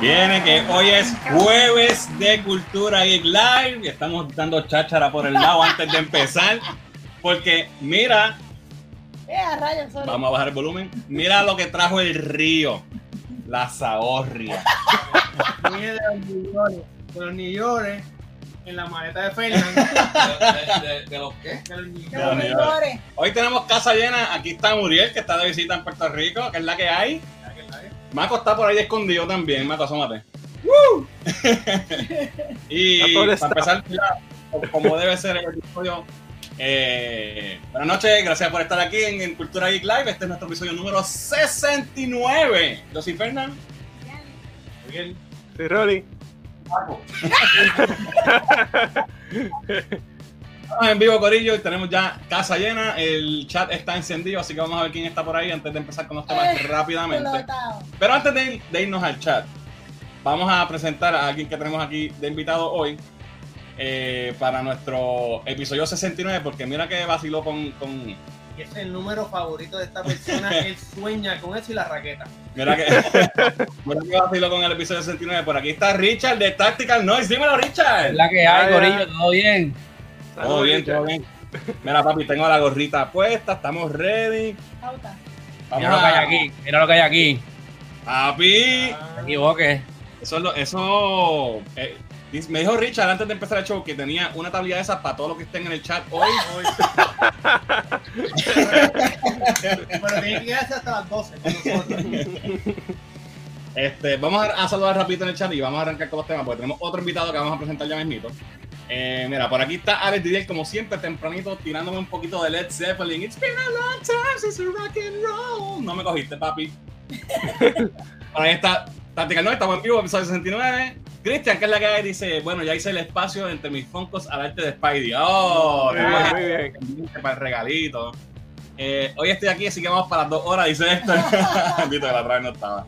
Viene que hoy es jueves de Cultura Geek Live y estamos dando cháchara por el lado antes de empezar. Porque mira, Eh, vamos a bajar el volumen. Mira lo que trajo el río, la zahorria. Viene de los York, de los en la maleta de Fernan. ¿De, de, de los qué? De los los. Hoy tenemos casa llena. Aquí está Muriel, que está de visita en Puerto Rico, que es la que hay. Maco está por ahí escondido también. Maco, asómate. y A todo para empezar, ya, como debe ser el episodio. eh, buenas noches, gracias por estar aquí en, en Cultura Geek Live. Este es nuestro episodio número 69. Yo soy Fernán. Miguel. Sí, Rolly. Estamos en vivo, Corillo, y tenemos ya casa llena. El chat está encendido, así que vamos a ver quién está por ahí antes de empezar con los temas Eh, rápidamente. Explotado. Pero antes de, ir- de irnos al chat, vamos a presentar a alguien que tenemos aquí de invitado hoy eh, para nuestro episodio 69, porque mira que vaciló con, con- Y ese es el número favorito de esta persona. Él sueña con eso y la raqueta. mira que, mira que vaciló con el episodio 69. Por aquí está Richard de Tactical Noise. Dímelo, Richard. La que hay, Corillo, todo bien. Todo bien, todo bien. Mira, papi, tengo la gorrita puesta, estamos ready. Vamos Mira lo que hay aquí. Mira lo que hay aquí. Papi, Ah, Me equivoque. eso, es lo- eso eh, me dijo Richard antes de empezar el show que tenía una tablilla de esas para todos los que estén en el chat hoy. hoy. Pero tiene que quedarse hasta las 12 con nosotros. Este, vamos a, a saludar rapidito en el chat y vamos a arrancar con los temas porque tenemos otro invitado que vamos a presentar ya mismito. Eh, mira, por aquí está Alex Didier, como siempre, tempranito, tirándome un poquito de Led Zeppelin. It's been a long time since rock and roll. No me cogiste, papi. por ahí está Tactical Noise, estamos en vivo, episodio 69. Cristian, que es la que hay, dice, bueno, ya hice el espacio entre mis foncos al arte de Spidey. Oh, Muy bien, muy para el regalito. Eh, hoy estoy aquí, así que vamos para las dos horas, dice Héctor. Bendito que la otra vez no estaba.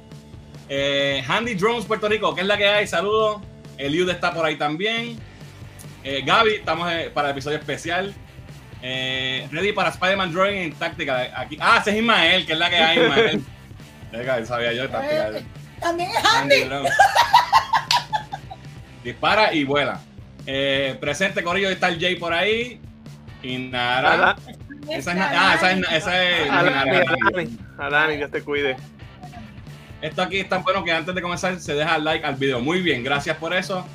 Eh, Handy Drones Puerto Rico, que es la que hay, saludos. Eliud está por ahí también. Eh, Gaby, estamos eh, para el episodio especial. Eh, ready para Spider-Man Drawing en táctica. Aquí. Ah, ese es Ismael, que es la que hay, Ismael. Venga, sabía yo de táctica. Eh, También es Andy. Dispara y vuela. Eh, presente Corillo, está el Jay por ahí. Y Nara. Esa es, ah, esa es, esa es Alani, Nara. Alani, Alani, Dios te cuide. Esto aquí es tan bueno que antes de comenzar se deja like al video. Muy bien, gracias por eso.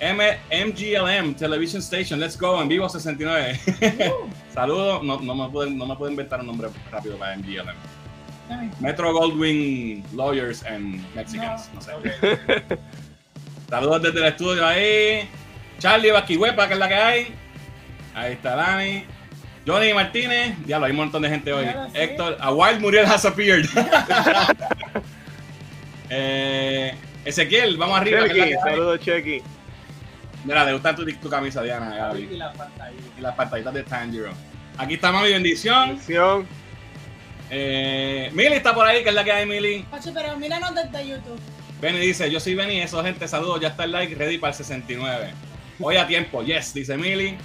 M MGLM Television Station, let's go, en vivo 69. Saludos, no, no, me pueden, no me pueden inventar un nombre rápido para MGLM. Metro Goldwing Lawyers and Mexicans, no sé. Saludos desde el estudio ahí. Charlie Baquihuepa, que es la que hay. Ahí está Dani. Johnny Martínez. Diablo, hay un montón de gente hoy. Héctor, a Wild Muriel has appeared. eh, Ezequiel, vamos arriba. que es la Chequi, que hay. saludos, Chequi. Mira, le gusta tu, tu camisa, Diana, Gaby. Y la pantalla. Y las pantallitas de Tanjiro. Aquí está Mami Bendición. Bendición. Eh, Mili está por ahí, que es la que hay, Mili. Pacho, pero míranos desde YouTube. Benny dice, yo soy Benny, eso gente, saludos, ya está el like ready para el 69. Hoy a tiempo, yes, dice Mili.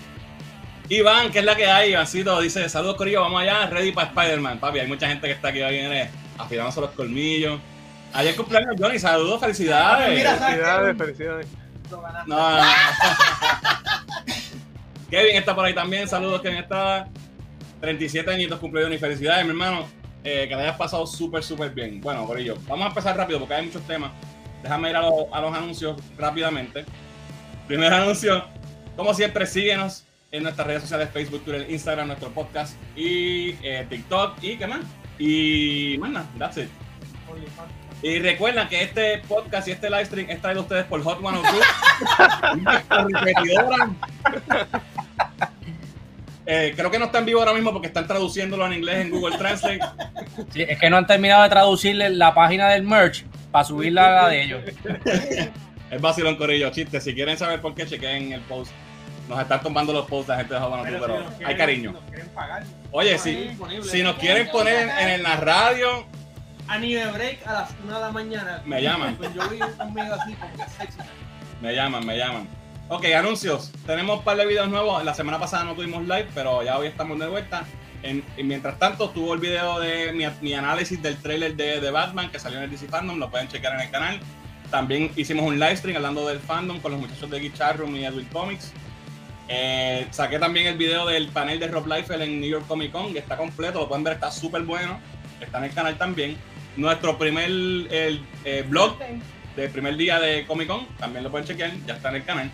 Iván, que es la que hay, Ivancito, dice, saludos Corillo, vamos allá, ready para Spider-Man. Papi, hay mucha gente que está aquí hoy viene afilándose los colmillos. Ayer cumpleaños Johnny, saludos, felicidades. Mira, Felicidades, felicidades. Lo ganaste. No, no, no. Kevin está por ahí también, saludos Kevin está. 37 añitos cumpleaños y felicidades, mi hermano. Eh, que le hayas pasado súper, súper bien. Bueno, Corillo, vamos a empezar rápido porque hay muchos temas. Déjame ir a, los- a los anuncios rápidamente. Primer anuncio, como siempre, síguenos en nuestras redes sociales, Facebook, Twitter, Instagram, nuestro podcast y eh, TikTok y qué más. Y nada, that's it. Y recuerden que este podcast y este live stream es traído a ustedes por Hot 102. una repetidora. Eh, creo que no está en vivo ahora mismo porque están traduciéndolo en inglés en Google Translate. Sí, es que no han terminado de traducirle la página del merch para subirla a la de ellos. Es vacilón corillo, chiste. Si quieren saber por qué, chequen el post. Nos están tomando los posts la gente de Hot 102, Pero pero, si hay quieren- cariño. nos quieren pagar. Oye, si, si nos quieren poner en, en la radio, Anime break a las 1 de la mañana. Me llaman. Pues yo vi conmigo así como que sexy. Me llaman, me llaman. Ok, anuncios. Tenemos un par de videos nuevos. La semana pasada no tuvimos live, pero ya hoy estamos de vuelta. En- y mientras tanto, tuvo el video de mi, mi análisis del trailer de, de Batman que salió en el DC Fandom. Lo pueden checar en el canal. También hicimos un live stream hablando del fandom con los muchachos de Guitar Room y Edwin Comics. Eh, saqué también el video del panel de Rob Liefeld en New York Comic Con, que está completo, lo pueden ver, está súper bueno. Está en el canal también. Nuestro primer el, eh, blog del primer día de Comic Con, también lo pueden chequear, ya está en el canal.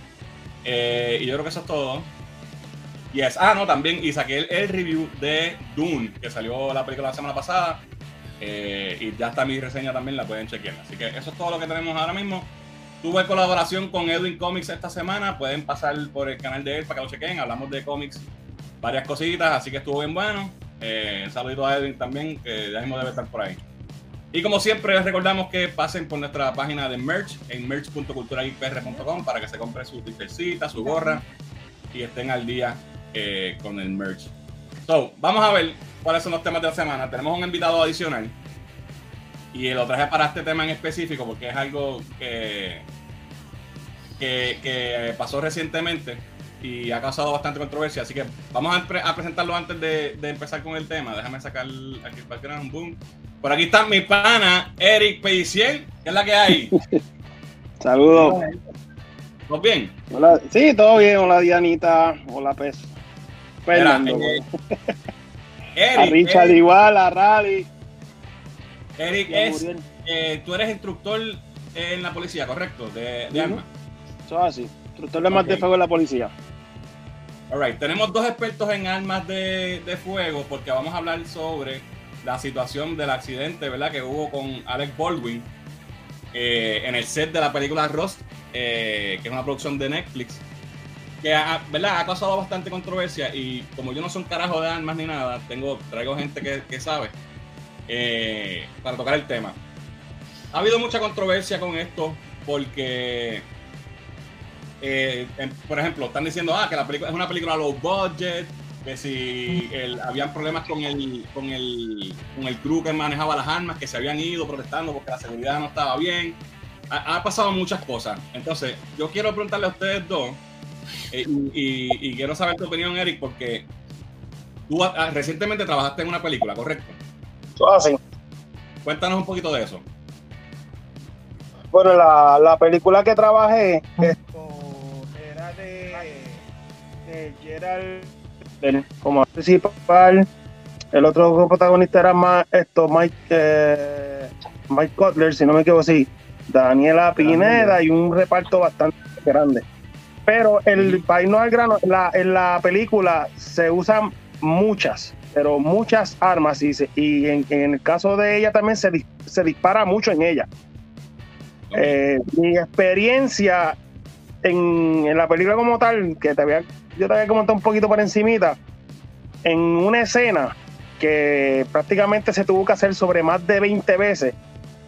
Eh, y yo creo que eso es todo. Yes. Ah, no, también, y saqué el, el review de Dune, que salió la película la semana pasada. Eh, y ya está mi reseña también, la pueden chequear. Así que eso es todo lo que tenemos ahora mismo. Tuve colaboración con Edwin Comics esta semana. Pueden pasar por el canal de él para que lo chequen. Hablamos de cómics, varias cositas, así que estuvo bien bueno. Eh, un saludito a Edwin también, que ya mismo debe estar por ahí. Y como siempre, les recordamos que pasen por nuestra página de merch en merch.culturageekpr.com para que se compre su t su gorra y estén al día eh, con el merch. So, vamos a ver cuáles son los temas de la semana. Tenemos un invitado adicional y lo traje para este tema en específico porque es algo que, que pasó recientemente y ha causado bastante controversia. Así que vamos a, pre- a presentarlo antes de, de empezar con el tema. Déjame sacar aquí el background. Boom. Por aquí está mi pana Eric Pediciel, que es la que hay. Saludos. ¿Todo bien? Hola, sí, todo bien. Hola Dianita. Hola Pez. Fernando. eh, a Eric, Richard Eric, igual, a Rally. Eric a es, eh, tú eres instructor en la policía, ¿correcto? De, armas. Eso es así. Instructor de más Ok. de fuego de la policía. Alright, tenemos dos expertos en armas de, de fuego porque vamos a hablar sobre la situación del accidente, ¿verdad? Que hubo con Alec Baldwin eh, en el set de la película Rust, eh, que es una producción de Netflix, que ha, ¿verdad? ha causado bastante controversia y como yo no soy un carajo de armas ni nada, tengo, traigo gente que, que sabe eh, para tocar el tema. Ha habido mucha controversia con esto porque eh, en- por ejemplo, están diciendo ah, que la película es una película low budget, que si el- habían problemas con el, con, el, con el crew que manejaba las armas, que se habían ido protestando porque la seguridad no estaba bien. Ha, ha pasado muchas cosas. Entonces, yo quiero preguntarle a ustedes dos, eh, y, y- y quiero saber tu opinión, Eric, porque tú ah, recientemente trabajaste en una película, ¿correcto? Es así. Cuéntanos un poquito de eso. Bueno, la, la película que trabajé esto, de, de Gerald como principal. El otro protagonista era más esto, Mike, eh, Mike Cutler, si no me equivoco, sí. Daniela Pineda y un reparto bastante grande. Pero el país no al grano, la, en la película se usan muchas, pero muchas armas y, se- y en, en el caso de ella también se dispara mucho en ella. Eh, mi experiencia en, en la película como tal, que te había, yo te había comentado un poquito por encimita, en una escena que prácticamente se tuvo que hacer sobre más de 20 veces,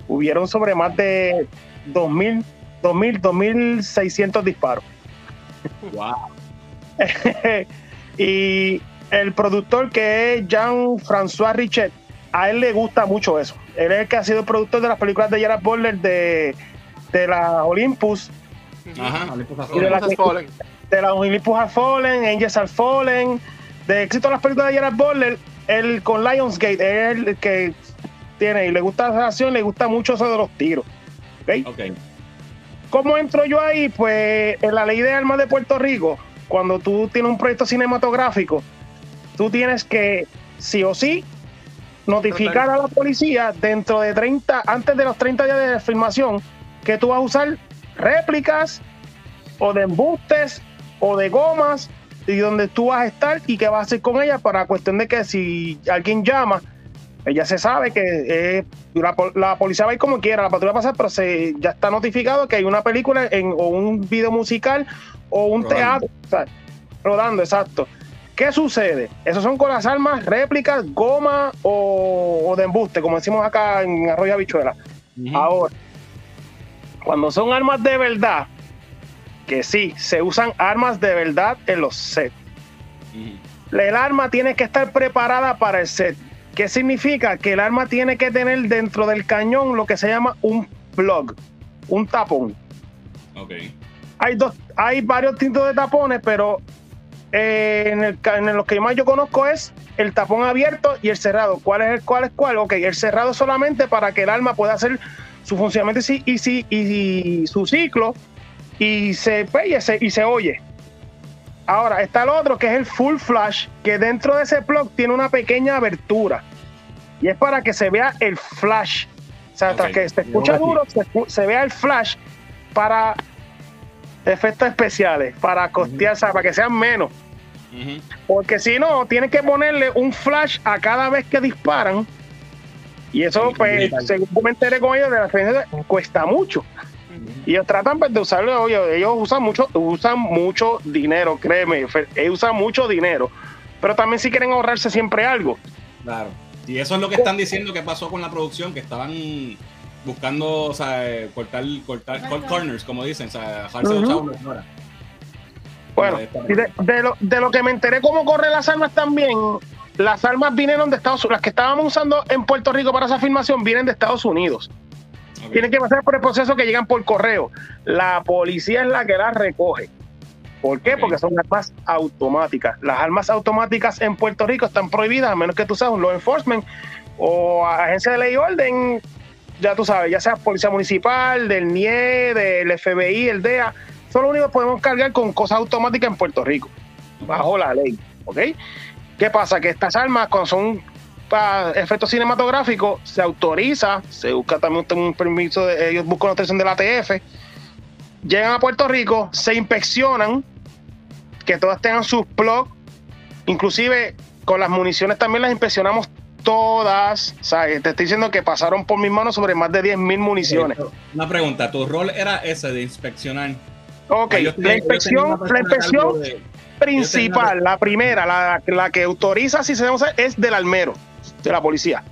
hubieron sobre más de 2.000, 2.000, 2.600 disparos. Wow. y el productor que es Jean-François Richet, a él le gusta mucho eso. Él es el que ha sido el productor de las películas de Gerard Butler de, de la Olympus, Ajá. Y de la Has Fallen. de la Olympus Have Fallen, Angels Have Fallen, de éxito de las películas de Gerard Butler, él con Lionsgate, es el que tiene y le gusta la acción, le gusta mucho eso de los tiros. ¿ok? Ok. ¿Cómo entro yo ahí? Pues en la ley de armas de Puerto Rico, cuando tú tienes un proyecto cinematográfico, tú tienes que, sí o sí, notificar a la policía dentro de 30, antes de los 30 días de filmación, que tú vas a usar réplicas o de embustes o de gomas y donde tú vas a estar y qué vas a hacer con ella para cuestión de que si alguien llama, ya se sabe que eh, la, pol- la policía va a ir como quiera, la patrulla va a pasar, pero se, ya está notificado que hay una película en, o un video musical o un Rodando. teatro, o sea, rodando, exacto. ¿Qué sucede? Esos son con las armas, réplicas, goma o, o de embuste, como decimos acá en Arroyo Habichuela. Ahora, cuando son armas de verdad, que sí, se usan armas de verdad en los sets. El arma tiene que estar preparada para el set. ¿Qué significa? Que el arma tiene que tener dentro del cañón lo que se llama un plug, un tapón. Ok. Hay dos, hay varios tipos de tapones, pero eh, en, el, ca- en los que más yo conozco es el tapón abierto y el cerrado. ¿Cuál es el cuál es cuál? Ok, el cerrado solamente para que el arma pueda ser su funcionamiento y, si- y, si- y su ciclo y se, pues, y se, y se oye. Ahora está el otro que es el full flash, que dentro de ese plug tiene una pequeña abertura y es para que se vea el flash. O sea, tras Ok. que se escucha duro, se, vea el flash para efectos especiales, para costear, o sea, para que sean menos. Porque si no, tienen que ponerle un flash a cada vez que disparan. Y eso, Sí, pues, según me enteré con ellos de la experiencia, cuesta mucho. Y ellos tratan pues, de usarlo, ellos usan mucho, usan mucho dinero, créeme, ellos usan mucho dinero. Pero también si quieren ahorrarse siempre algo. Claro. Y eso es lo que están diciendo que pasó con la producción, que estaban buscando, o sea, eh, cortar, cortar cut corners, como dicen, o sea, dejarse de. Bueno, de, de lo, de lo que me enteré cómo corren las armas también, las armas vinieron de Estados Unidos, las que estábamos usando en Puerto Rico para esa filmación vienen de Estados Unidos. Tienen que pasar por el proceso que llegan por correo. La policía es la que las recoge. ¿Por qué? Porque son armas automáticas. Las armas automáticas en Puerto Rico están prohibidas a menos que tú seas un law enforcement o agencia de ley y orden, ya tú sabes, ya sea policía municipal, del NIE, del FBI, el DEA. Son los únicos que podemos cargar con cosas automáticas en Puerto Rico, bajo la ley. ¿Ok? ¿Qué pasa? Que estas armas, cuando son para efectos cinematográficos, se autoriza, se busca también un permiso, de, ellos buscan una autorización de la ATF, llegan a Puerto Rico, se inspeccionan, que todas tengan sus plugs, inclusive con las municiones también las inspeccionamos todas, o sea, te estoy diciendo que pasaron por mis manos sobre más de 10.000 municiones. Una pregunta, ¿tu rol era ese de inspeccionar? Ok, la inspección, la inspección de- principal, la primera, la, la que autoriza si se es del almero, de la policía.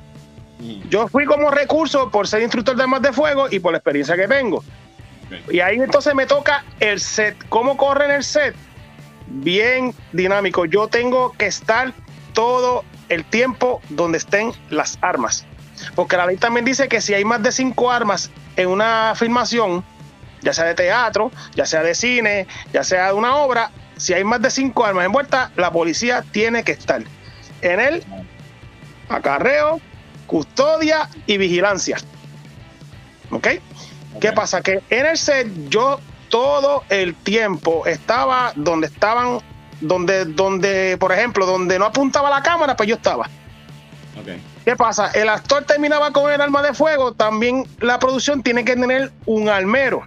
Ujú. Yo fui como recurso por ser instructor de armas de fuego y por la experiencia que tengo. Y ahí entonces me toca el set. ¿Cómo corre en el set? Bien dinámico. Yo tengo que estar todo el tiempo donde estén las armas. Porque la ley también dice que si hay más de cinco armas en una filmación, ya sea de teatro, ya sea de cine, ya sea de una obra, si hay más de cinco armas envueltas, la policía tiene que estar en el acarreo, custodia y vigilancia. ¿Ok? ¿Qué pasa? Que en el set yo todo el tiempo estaba donde estaban, donde, donde, por ejemplo, donde no apuntaba la cámara, pues yo estaba. ¿Qué pasa? El actor terminaba con el arma de fuego, también la producción tiene que tener un almero.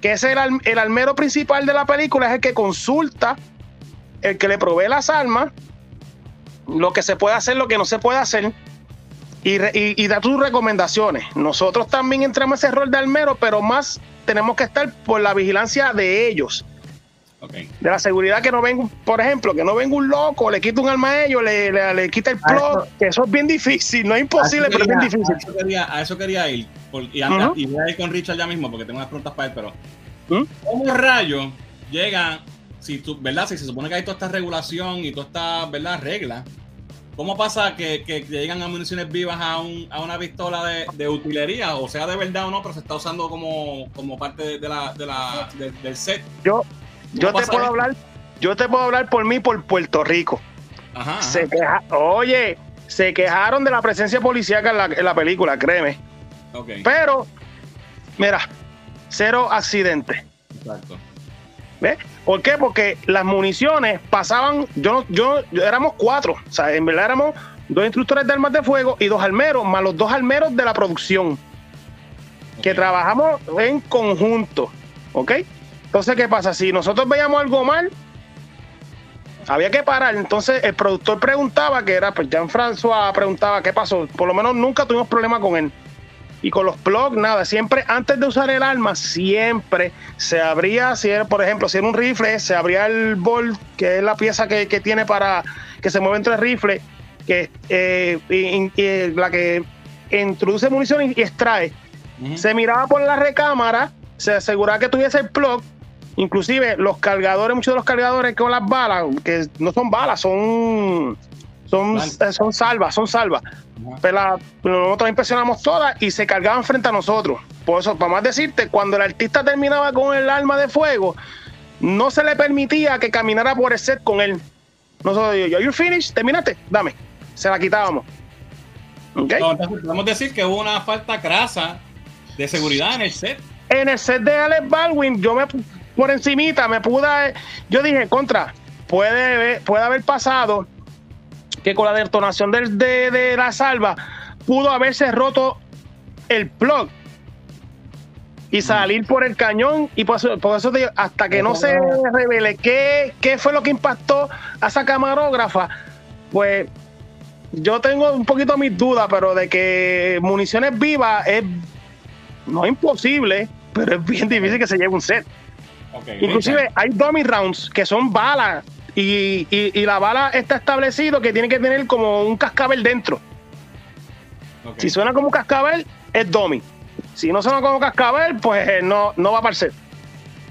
Que es el, el almero principal de la película, es el que consulta, el que le provee las armas, lo que se puede hacer, lo que no se puede hacer, y, y- da tus recomendaciones. Nosotros también entramos en ese rol de almero, pero más tenemos que estar por la vigilancia de ellos De la seguridad que no venga, por ejemplo, que no venga un loco, le quite un arma a ellos, le, le, le quite el plug, eso- que eso es bien difícil, no es imposible, pero es bien difícil. A eso quería, a eso quería ir. por- y, anda- y voy a ir con Richard ya mismo porque tengo unas preguntas para él, pero. ¿Mm? ¿Cómo rayos llega, si tú, ¿verdad? Si se supone que hay toda esta regulación y toda esta, ¿verdad? Regla. ¿Cómo pasa que, que llegan a municiones vivas a, un, a una pistola de, de utilería? O sea, de verdad o no, pero se está usando como, como parte de, de la, de la, de- del set. Yo, yo te puedo hablar, yo te puedo hablar por mí por Puerto Rico. Ajá. ajá. Se queja, oye, se quejaron de la presencia policíaca en la, en la película, créeme. Pero, mira, cero accidentes. exacto. ¿Ves? ¿Por qué? Porque las municiones pasaban, yo, no- yo, yo- éramos cuatro, o sea, en verdad éramos dos instructores de armas de fuego y dos almeros, más los dos almeros de la producción, que trabajamos en conjunto, ¿ok? Entonces, ¿qué pasa? Si nosotros veíamos algo mal, había que parar. Entonces, el productor preguntaba, que era, pues Jean-François preguntaba qué pasó. Por lo menos nunca tuvimos problema con él. Y con los plugs, nada, siempre antes de usar el arma, siempre se abría, si era, por ejemplo, si era un rifle, se abría el bolt, que es la pieza que, que tiene para que se mueve entre el rifle, que eh, y- y la que introduce munición y, extrae. Se miraba por la recámara, se aseguraba que tuviese el plug, inclusive los cargadores, muchos de los cargadores con las balas, que no son balas, son son, eh, son salvas, son salvas. Pues la- nosotros inspeccionamos todas y se cargaban frente a nosotros. Por eso, para más decirte, cuando el artista terminaba con el arma de fuego, no se le permitía que caminara por el set con él. Nosotros, yo, you finished, terminaste, dame. Se la quitábamos. ¿Ok? No, entonces podemos decir que hubo una falta crasa de seguridad en el set. en el set de Alex Baldwin, yo me por encimita me pude, yo dije, contra, puede, haber pasado que con la detonación de, la salva pudo haberse roto el plug y salir por el cañón y por eso, te digo, hasta que no se revele qué, fue lo que impactó a esa camarógrafa, pues yo tengo un poquito mis dudas, pero de que municiones vivas es no imposible, pero es bien difícil que se lleve un set. Inclusive hay dummy rounds que son balas y, y- y la bala está establecido que tiene que tener como un cascabel dentro. Si suena como un cascabel, es dummy. Si no suena como cascabel, pues eh, no, no va el set.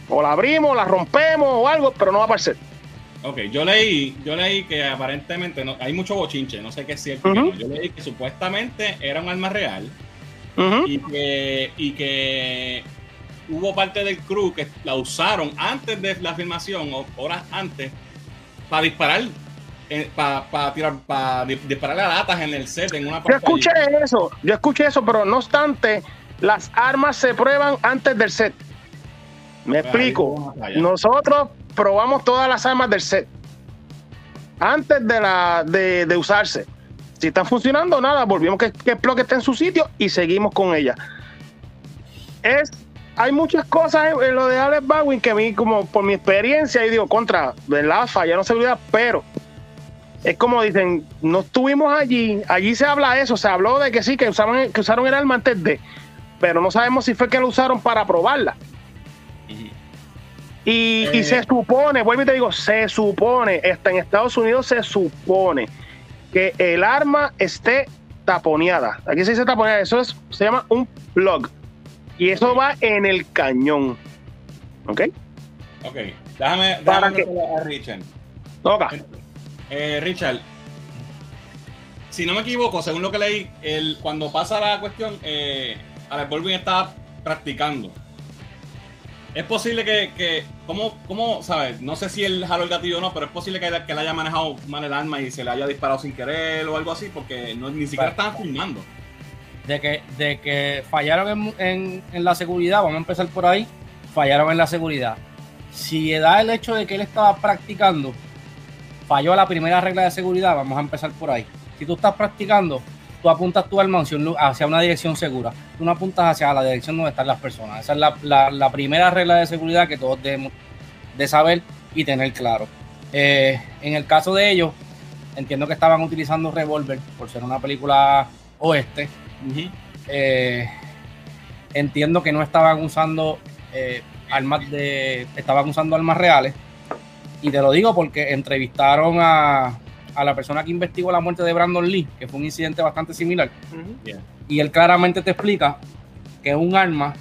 O la abrimos, la rompemos o algo, pero no va el set. Ok, yo leí, yo leí que aparentemente no, hay mucho bochinche, no sé qué es cierto. No. Yo leí que supuestamente era un arma real Ujú. y que, y que hubo parte del crew que la usaron antes de la filmación o horas antes para disparar, para tirar, para disparar a latas en el set en una Yo escuché eso, yo escuché eso, pero no obstante, las armas se prueban antes del set. Me Pues explico. Nosotros probamos todas las armas del set antes de, la, de, de usarse. Si están funcionando, nada, volvimos que, que el plug esté en su sitio y seguimos con ella. Es, hay muchas cosas en, en lo de Alex Baldwin que a mí, como por mi experiencia, y digo, contra, ¿verdad? Fallaron seguridad, pero es como dicen, no estuvimos allí, allí se habla de eso, se habló de que sí, que usaban, que usaron el arma antes de, pero no sabemos si fue que lo usaron para probarla. Y, y Eh. se supone, vuelvo y te digo, se supone, hasta en Estados Unidos se supone que el arma esté taponeada. Aquí se dice taponeada, eso es, se llama un plug. Y eso va en el cañón. ¿Ok? Ok, déjame, ¿Para déjame preguntarle a Richard. Toca. Eh, Richard, si no me equivoco, según lo que leí, el, cuando pasa la cuestión, eh, Alex Baldwin estaba practicando. Es posible que, que ¿cómo, cómo, sabes? No sé si él jaló el gatillo o no, pero es posible que, que le haya manejado mal el arma y se le haya disparado sin querer o algo así, porque no, ni siquiera estaban filmando. De que, de que fallaron en, en- en la seguridad, vamos a empezar por ahí, fallaron en la seguridad. Si da el hecho de que él estaba practicando, falló la primera regla de seguridad, vamos a empezar por ahí. Si tú estás practicando, tú apuntas tu arma hacia un- hacia una dirección segura. Tú no apuntas hacia la dirección donde están las personas. Esa es la, la- la primera regla de seguridad que todos debemos de saber y tener claro. Eh, en el caso de ellos, entiendo que estaban utilizando revólver por ser una película oeste. Eh, entiendo que no estaban usando eh, armas de. Estaban usando armas reales. Y te lo digo porque entrevistaron a, a la persona que investigó la muerte de Brandon Lee, que fue un incidente bastante similar. Y él claramente te explica que un arma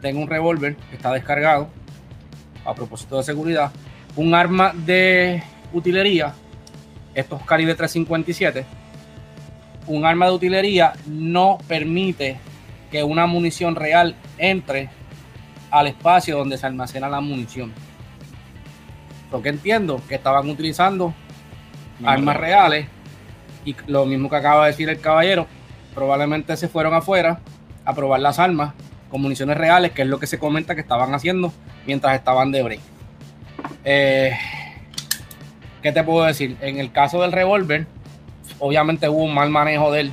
tenga un revólver que está descargado a propósito de seguridad. Un arma de utilería, estos calibre 357, un arma de utilería no permite que una munición real entre al espacio donde se almacena la munición. Lo que entiendo que estaban utilizando armas reales y lo mismo que acaba de decir el caballero, probablemente se fueron afuera a probar las armas con municiones reales, que es lo que se comenta que estaban haciendo mientras estaban de break. Eh, ¿Qué te puedo decir? En el caso del revólver, obviamente hubo un mal manejo del,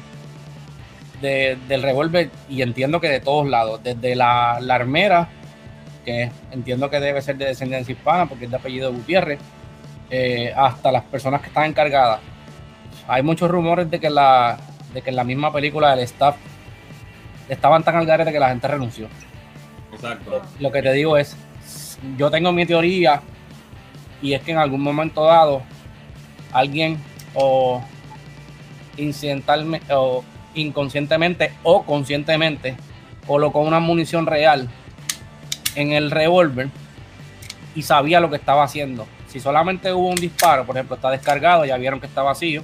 de- del revólver y entiendo que de todos lados, desde la, la armera, que entiendo que debe ser de descendencia hispana porque es de apellido Gutiérrez, eh, hasta las personas que están encargadas. Hay muchos rumores de que, la, de que en la misma película del staff estaban tan al garete que la gente renunció. Exacto. Lo que te digo es, yo tengo mi teoría y es que en algún momento dado alguien o incidentalmente o inconscientemente o conscientemente colocó una munición real en el revólver y sabía lo que estaba haciendo. Si solamente hubo un disparo, por ejemplo, está descargado, ya vieron que está vacío,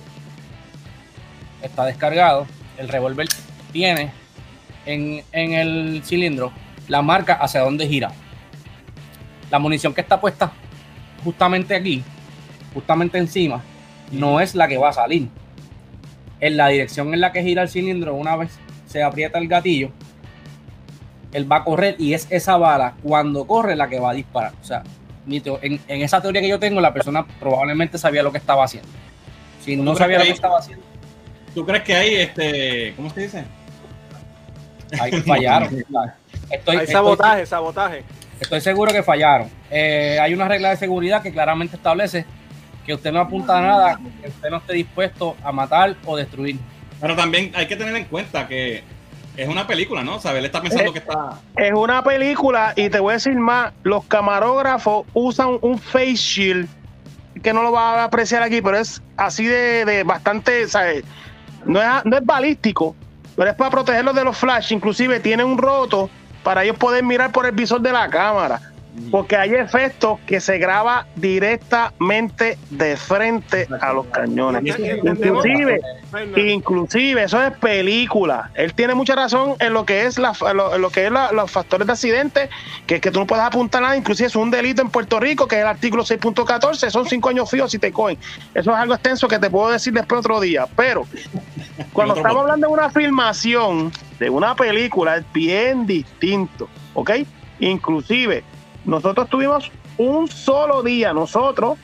está descargado, el revólver tiene en, en el cilindro la marca hacia dónde gira. La munición que está puesta justamente aquí, justamente encima, no es la que va a salir. En la dirección en la que gira el cilindro, una vez se aprieta el gatillo, él va a correr y es esa bala cuando corre la que va a disparar. O sea, en, en esa teoría que yo tengo, la persona probablemente sabía lo que estaba haciendo. Si no sabía que lo que estaba haciendo, ¿Tú crees que hay este. ¿Cómo se dice? ahí fallaron. Estoy, Hay estoy- sabotaje, sabotaje. Estoy seguro que fallaron. Eh, hay una regla de seguridad que claramente establece que usted no apunta a nada que usted no esté dispuesto a matar o destruir. Pero también hay que tener en cuenta que es una película, ¿no? ¿Sabes? Él está pensando que está. Es una película y te voy a decir más, los camarógrafos usan un face shield que no lo va a apreciar aquí, pero es así de, de bastante, ¿sabes? No es, no es balístico, pero es para protegerlos de los flash, inclusive tiene un roto para ellos poder mirar por el visor de la cámara, porque hay efectos que se graba directamente de frente a los cañones. Inclusive, Inclusive, eso es película. Él tiene mucha razón en lo que es la, lo, en lo que es la- los factores de accidente, que es que tú no puedes apuntar nada, inclusive es un delito en Puerto Rico, que es el artículo 6.14, son cinco años fijos si te cogen. Eso es algo extenso que te puedo decir después otro día. Pero cuando estamos hablando de una filmación de una película, es bien distinto, ¿ok? Inclusive, nosotros tuvimos un solo día, nosotros,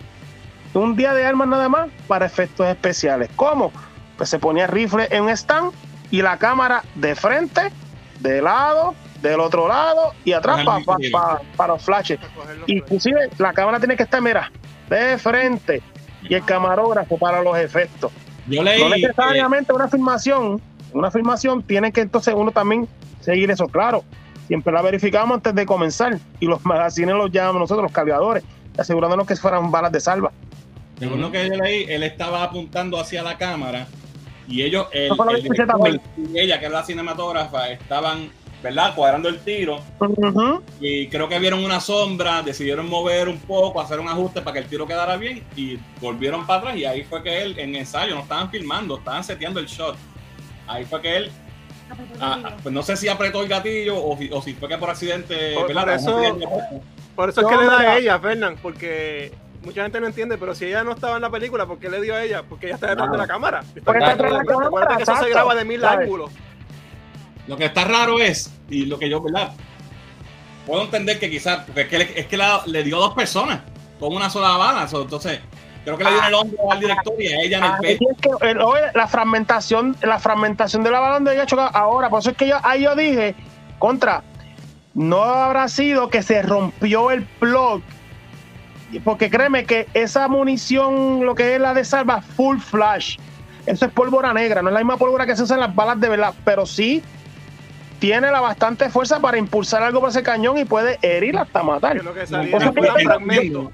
un día de armas nada más para efectos especiales. ¿Cómo? Pues se ponía el rifle en un stand y la cámara de frente, de lado, del otro lado y atrás Ajá, pa- pa- pa- para los flashes. Inclusive la cámara tiene que estar, mira, de frente y el camarógrafo para los efectos. Yo leí. No eh, necesariamente una filmación, una filmación tiene que entonces uno también seguir eso, claro. Siempre la verificamos antes de comenzar y los magazines los llamamos nosotros, los cargadores, asegurándonos que fueran balas de salva. Según lo que yo leí, él estaba apuntando hacia la cámara y ellos, el, el director y ella, que es la cinematógrafa, estaban, ¿verdad? Cuadrando el tiro y creo que vieron una sombra, decidieron mover un poco, hacer un ajuste para que el tiro quedara bien y volvieron para atrás y ahí fue que él, en ensayo, no estaban filmando, estaban seteando el shot. Ahí fue que él, ah, pues no sé si apretó el gatillo o, si- o si fue que por accidente, Por- por eso-. Por eso es No, que le da a ella, Fernán, porque mucha gente no entiende, pero si ella no estaba en la película, ¿por qué le dio a ella? Porque ella está detrás de la cámara. Porque está detrás de la Recuerda que eso cámara, se graba de mil ángulos. Lo que está raro es, y lo que yo, ¿verdad? Puedo entender que quizás, porque es que, le, es que la- le dio a dos personas con una sola bala. entonces, creo que le dio en el hombro al director y a ella en el Ah, pecho. es que, el- oye, la fragmentación, la fragmentación de la bala donde ella chocado ahora, por eso es que yo, ahí yo dije, contra, no habrá sido que se rompió el plug, porque créeme que esa munición, lo que es la de salva, full flash, eso es pólvora negra, no es la misma pólvora que se usa en las balas de verdad, pero sí tiene la bastante fuerza para impulsar algo por ese cañón y puede herir hasta matar. Lo que salía un fragmento.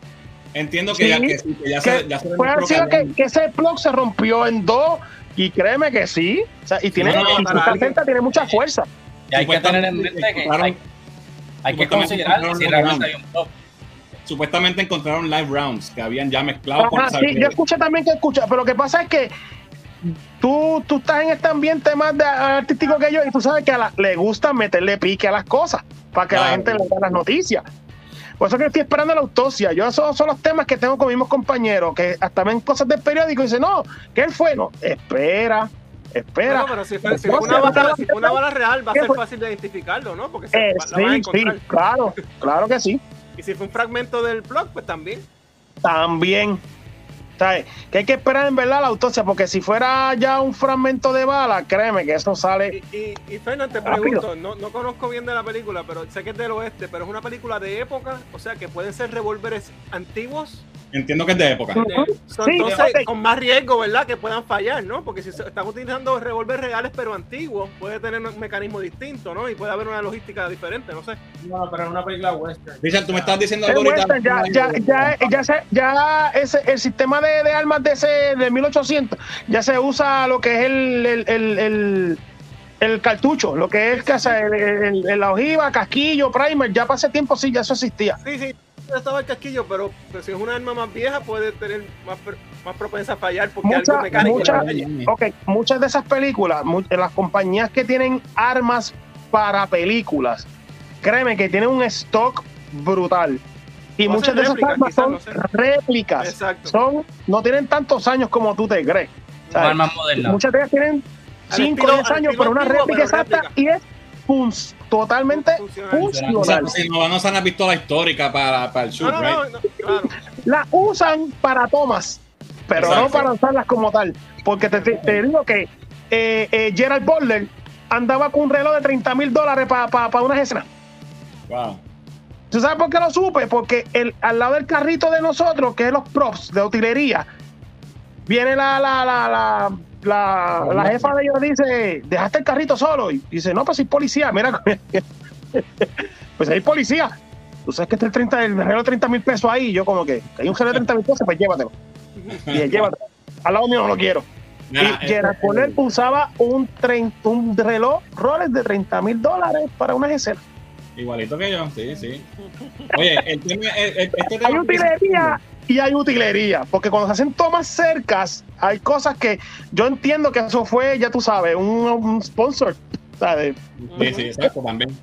Entiendo que, Sí, ya, que, sí, que ya que se, ya se puede haber sido demostró que, que ese plug se rompió en dos y créeme que sí. O sea, y tiene, no, no, y cinta tiene mucha fuerza. Y hay que tener en mente que hay, hay que supuestamente considerar encontraron si realmente hay un top. Supuestamente encontraron live rounds que habían ya mezclado con Ajá, sí, yo escuché también que escucha, pero lo que pasa es que tú, tú estás en este ambiente más de artístico que yo y tú sabes que a la- le gusta meterle pique a las cosas para que la gente le dé las noticias. Por eso que estoy esperando la autopsia. Yo esos son los temas que tengo con mis mismos compañeros, que hasta ven cosas del periódico y dicen, no, que él fue. No, espera, espera. Bueno, pero si fue, si No fue una, bala, no si sé, fue una bala real, va a ¿Qué ser fue? fácil de identificarlo, ¿no? Porque se, Eh, la van a encontrar. sí, claro, claro que sí. Y si fue un fragmento del blog, pues también. También. ¿Sabes? Que hay que esperar en verdad la autopsia, porque si fuera ya un fragmento de bala, créeme que eso sale. Y, y, y Fernan, te Rápido. pregunto, no, no conozco bien de la película, pero sé que es del oeste, pero es una película de época, o sea que pueden ser revólveres antiguos. Entiendo que es de época. Son- Sí, entonces, con más riesgo, ¿verdad? Que puedan fallar, ¿no? Porque si se están utilizando revólveres reales pero antiguos, puede tener un mecanismo distinto, ¿no? Y puede haber una logística diferente, no sé. No, pero es una película western. Richard, tú me estás diciendo algo ahorita. western, ya, ya, ya, ya, se- ya ese, el sistema de, de armas de ese de 1800 ya se usa lo que es el, el, el, el- el cartucho, lo que es que hace el, el- el- la ojiva, casquillo, primer, ya para ese tiempo sí, ya eso existía. Sí, sí, estaba el casquillo, pero, pero si es una arma más vieja, puede tener más, más propensa a fallar porque Mucha- algo mecánico mucha- le falla. Ok, muchas de esas películas, mu- las compañías que tienen armas para películas, créeme que tienen un stock brutal. Y O muchas de esas armas son no sé. réplicas. Exacto. Son, no tienen tantos años como tú te crees. Muchas de ellas tienen Al 5 o estilo- 10 al años, pero una réplica pero exacta réplica. y es totalmente Funcional. funcional. Si no van a usar una pistola histórica para, para el shoot, No, no, right? no, no, claro. La usan para tomas, pero no para usarlas como tal. Porque te, te- te digo que eh, eh, Gerald Butler andaba con un reloj de 30 mil dólares para unas escenas. Wow. ¿Tú sabes por qué lo supe? Porque el, al lado del carrito de nosotros, que es los props de utilería, viene la, la, la, la, la, la jefa de ellos dice, dejaste el carrito solo. Y dice, no, pues soy policía, mira. pues hay policía. Tú sabes que está el, 30, el reloj de 30 mil pesos ahí. Y yo como que, hay un reloj de 30 mil pesos, pues llévatelo. Y él, llévatelo. Al lado mío no lo quiero. Mira, y Gerard eh, Poller usaba un, un reloj Rolex de 30 mil dólares para unas escenas. Igualito que yo, sí, sí. Oye, el tema, el- el- este tema hay utilería y hay utilería, porque cuando se hacen tomas cercas, hay cosas que yo entiendo que eso fue, ya tú sabes, un, sponsor. ¿sabes? Sí, sí, exacto, también.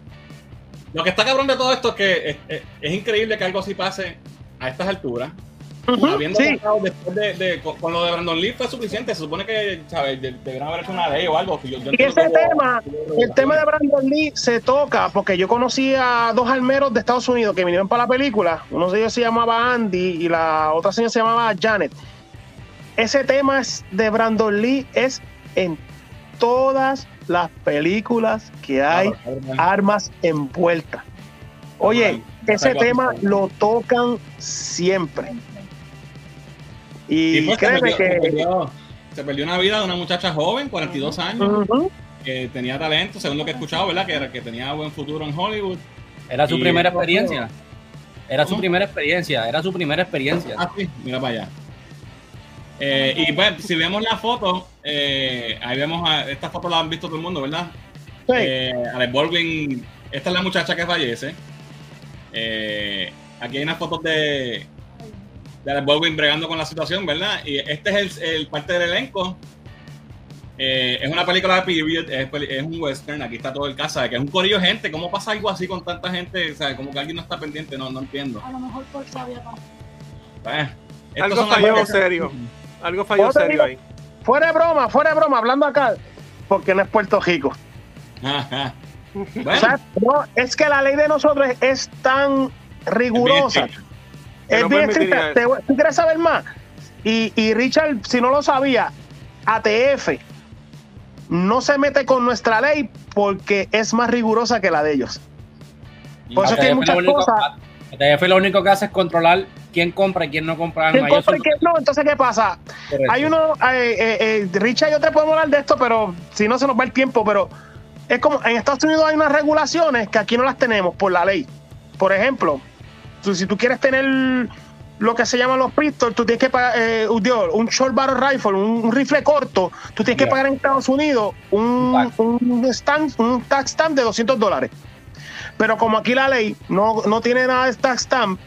Lo que está cabrón de todo esto es que es increíble que algo así pase a estas alturas. Habiendo sí, después de, de- con, lo de Brandon Lee fue suficiente. Se supone que, ¿sabes? De- Deberían haber hecho una ley o algo. que yo- yo y ese tema, el tema de Brandon Lee se toca porque yo conocí a dos almeros de Estados Unidos que vinieron para la película. Uno de ellos se llamaba Andy y la otra señora se llamaba Janet. Ese tema es de Brandon Lee es en todas las películas que hay Claro, claro, armas envueltas. Oye, ese tema lo tocan siempre. Y, pues, se, créeme perdió, se, que. perdió, se perdió una vida de una muchacha joven, 42 años, Ujú. que tenía talento, según lo que he escuchado, ¿verdad? Que, era, que tenía buen futuro en Hollywood. Era su Y- primera experiencia. Era su primera experiencia, era su primera experiencia. Ah, sí, mira para allá. Eh, y pues, si vemos la foto, eh, ahí vemos, a, esta foto la han visto todo el mundo, ¿verdad? Sí. Eh, Alex Baldwin, esta es la muchacha que fallece. Eh, aquí hay unas fotos de, de Alex Baldwin bregando con la situación, ¿verdad? Y este es el, el parte del elenco. Eh, es una película de period, es, un western, aquí está todo el caso, que es un corillo de gente. ¿Cómo pasa algo así con tanta gente? O sea, como que alguien no está pendiente, no, no entiendo. A lo mejor por sabia Eh, Algo falló serio. Algo falló serio digo- ahí. Fuera de broma, fuera de broma, hablando acá, porque no es Puerto Rico. Ajá. O sea, no, es que la ley de nosotros es, es tan rigurosa. bien, Es no bien estricta. Te ¿Tú quieres saber más? Y, y Richard, si no lo sabía, ATF no se mete con nuestra ley porque es más rigurosa que la de ellos. Por eso es que hay muchas único- cosas. ATF lo único que hace es controlar quién compra y quién no compra ¿Quién compra y son- quién no? Entonces, ¿qué pasa? correcto. Hay uno, eh, eh, eh, Richard yo te podemos hablar de esto, pero si no se nos va el tiempo, pero es como en Estados Unidos hay unas regulaciones que aquí no las tenemos por la ley. Por ejemplo, tú- si tú quieres tener lo que se llaman los pistols, tú tienes que pagar eh, un, short barrel rifle, un, rifle corto, tú tienes que pagar en Estados Unidos un, Tax. un, stand, un tax stamp de 200 dólares. Pero como aquí la ley no, no tiene nada de tax stamp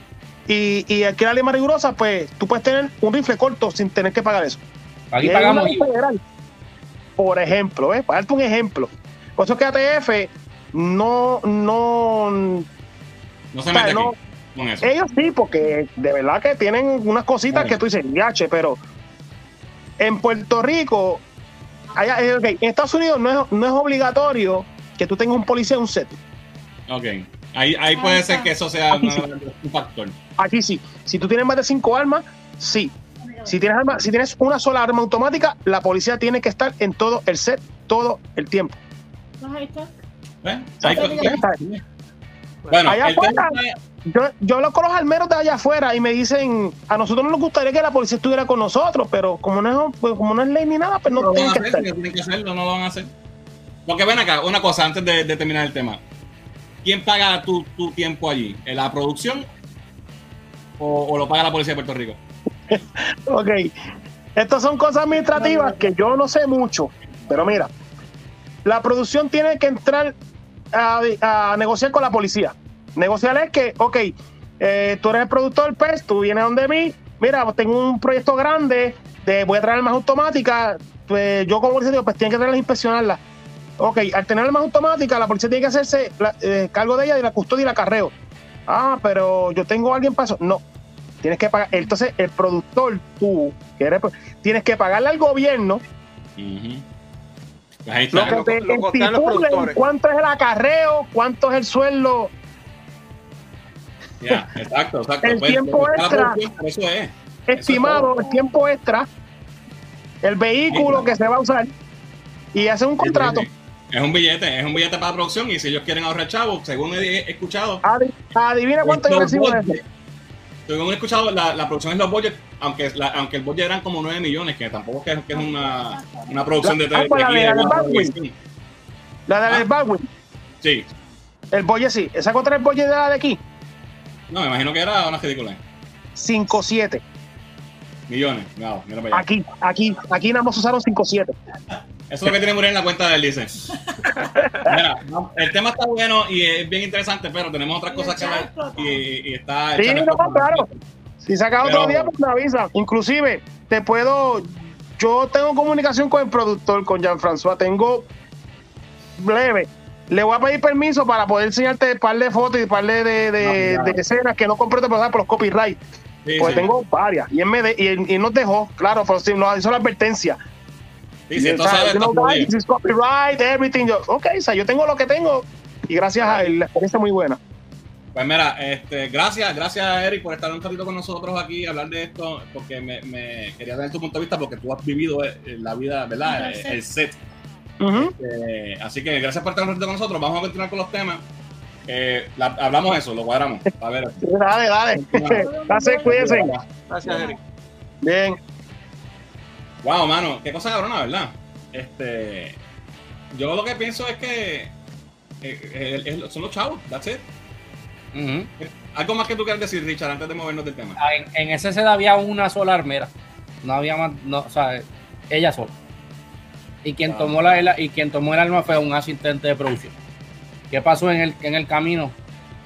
y, y aquí la ley más rigurosa, pues tú puedes tener un rifle corto sin tener que pagar eso. Aquí Y pagamos. Por ejemplo, ¿eh? para darte un ejemplo. Por eso es que ATF no, no, no se mete no- con eso. ellos sí, porque de verdad que tienen unas cositas que tú dices, yache, pero en Puerto Rico, allá, eh, en Estados Unidos no es, no es obligatorio que tú tengas un policía en un set. Ok. Ahí, ahí puede ser que eso sea Aquí una- sí. un factor. Aquí sí. Si tú tienes más de cinco armas, sí. Si tienes, arma, si tienes una sola arma automática, la policía tiene que estar en todo el set todo el tiempo. Pues ahí Bueno, Allá el tema afuera. está- Yo, yo hablo con los almeros de allá afuera y me dicen, a nosotros no nos gustaría que la policía estuviera con nosotros, pero como no es, pues, como no es ley ni nada, pues no, no tienen que hacer, estar. tienen que hacerlo, no lo van a hacer. Porque ven acá, una cosa antes de, de terminar el tema. ¿Quién paga tu, tu tiempo allí? ¿En ¿La producción o, o lo paga la policía de Puerto Rico? Ok. Estas son cosas administrativas que yo no sé mucho, pero mira, la producción tiene que entrar a, a negociar con la policía. Negociar es que, ok, eh, tú eres el productor, pues tú vienes donde mí, mira, pues, tengo un proyecto grande, de, voy a traer armas automáticas, pues yo como policía digo, pues tienen que traerlas e inspeccionarlas. Ok, al tener armas automáticas, la policía tiene que hacerse la- eh, cargo de ella y la custodia y el acarreo. Ah, pero yo tengo a alguien para eso. No, tienes que pagar. Entonces, el productor, tú, que eres, tienes que pagarle al gobierno. Pues ahí Lo que te lo- cuánto es el acarreo, cuánto es el sueldo. Ya, exacto, exacto. El Pues, tiempo pues, extra. Eso es. estimado, el tiempo extra, el vehículo que se va a usar y hace un contrato. Es un billete, es un billete para producción y si ellos quieren ahorrar chavos, según he escuchado, Adi- Adivina cuánto yo recibo de eso. budgets- según he escuchado, la, la producción es los budgets, aunque, la- aunque el budget eran como 9 millones, que tampoco es, que es una, una producción de, de, Ah, de de. Disney. La de Ah. Baldwin, Sí, el bolle sí. ¿Esa contra el bolle de la de aquí? No, me imagino que era una ridícula. 5-7. Millones, no, mira para allá. Aquí, aquí, aquí nada más usaron 5-7. Eso es lo que tiene Muriel en la cuenta de él, dice. Mira, el tema está bueno y es bien interesante, pero tenemos otras cosas que ver y, y está... Sí, no, claro. Si saca otro día, pues me avisa. Inclusive, te puedo. Yo tengo comunicación con el productor, con Jean-François. Tengo leve. Le voy a pedir permiso para poder enseñarte un par de fotos y un par de, de, de- No, claro. de escenas que no compré por por los copyright. Sí, Pues sí. tengo varias. Y él, me de- y él- y él nos dejó, claro, pero sí, nos hizo la advertencia. Sí, sí, Y, entonces o sea, está you know, jodido. guys, this is copyright, everything. Yo, ok, o sea, yo tengo lo que tengo. Y gracias a él, la experiencia es muy buena. Pues mira, este, gracias, gracias Eric por estar un ratito con nosotros aquí y hablar de esto, porque me, me quería dar tu punto de vista, porque tú has vivido eh, la vida, ¿verdad? El El, set. Eh, así que gracias por estar un ratito con nosotros. Vamos a continuar con los temas. Eh, la- hablamos eso, lo cuadramos. A ver. Dale, dale. Gracias, cuídense. Gracias, Eric. Bien. Wow, mano, qué cosa cabrona, ¿verdad? Este, yo lo que pienso es que eh, eh, son los chavos, that's it. Algo más que tú quieras decir, Richard, antes de movernos del tema. Ah, En, en ese set había una sola armera. No había más, no, o sea, ella sola. Y quien tomó la, y quien tomó el arma fue un asistente de producción. ¿Qué pasó en el, en el camino?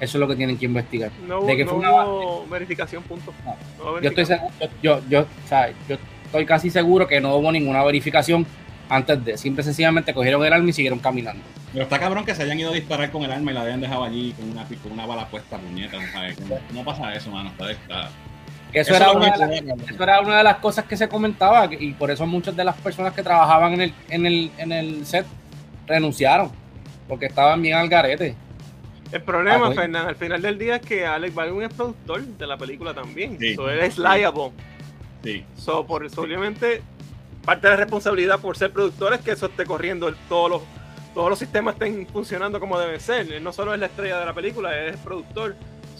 Eso es lo que tienen que investigar. No, hubo- de que no fue una hubo verificación, punto. No. No hubo yo estoy seguro, yo, yo, o sea, yo estoy casi seguro que no hubo ninguna verificación antes de. Simple y sencillamente cogieron el arma y siguieron caminando. Pero está cabrón que se hayan ido a disparar con el arma y la hayan dejado allí con una, con una bala puesta, puñeta. ¿sabes? ¿Cómo, cómo pasa eso, mano? Está, está- Eso, Eso era una de eso era una de las cosas que se comentaba y por eso muchas de las personas que trabajaban en el, en el, en el set renunciaron porque estaban bien al garete. El problema, Ah, pues. Fernán, al final del día es que Alex Baldwin es productor de la película también. Sí. So, él es liable. Sí. So, por eso, obviamente, parte de la responsabilidad por ser productor es que eso esté corriendo, todos los todos los sistemas estén funcionando como deben ser. Él no solo es la estrella de la película, él es el productor.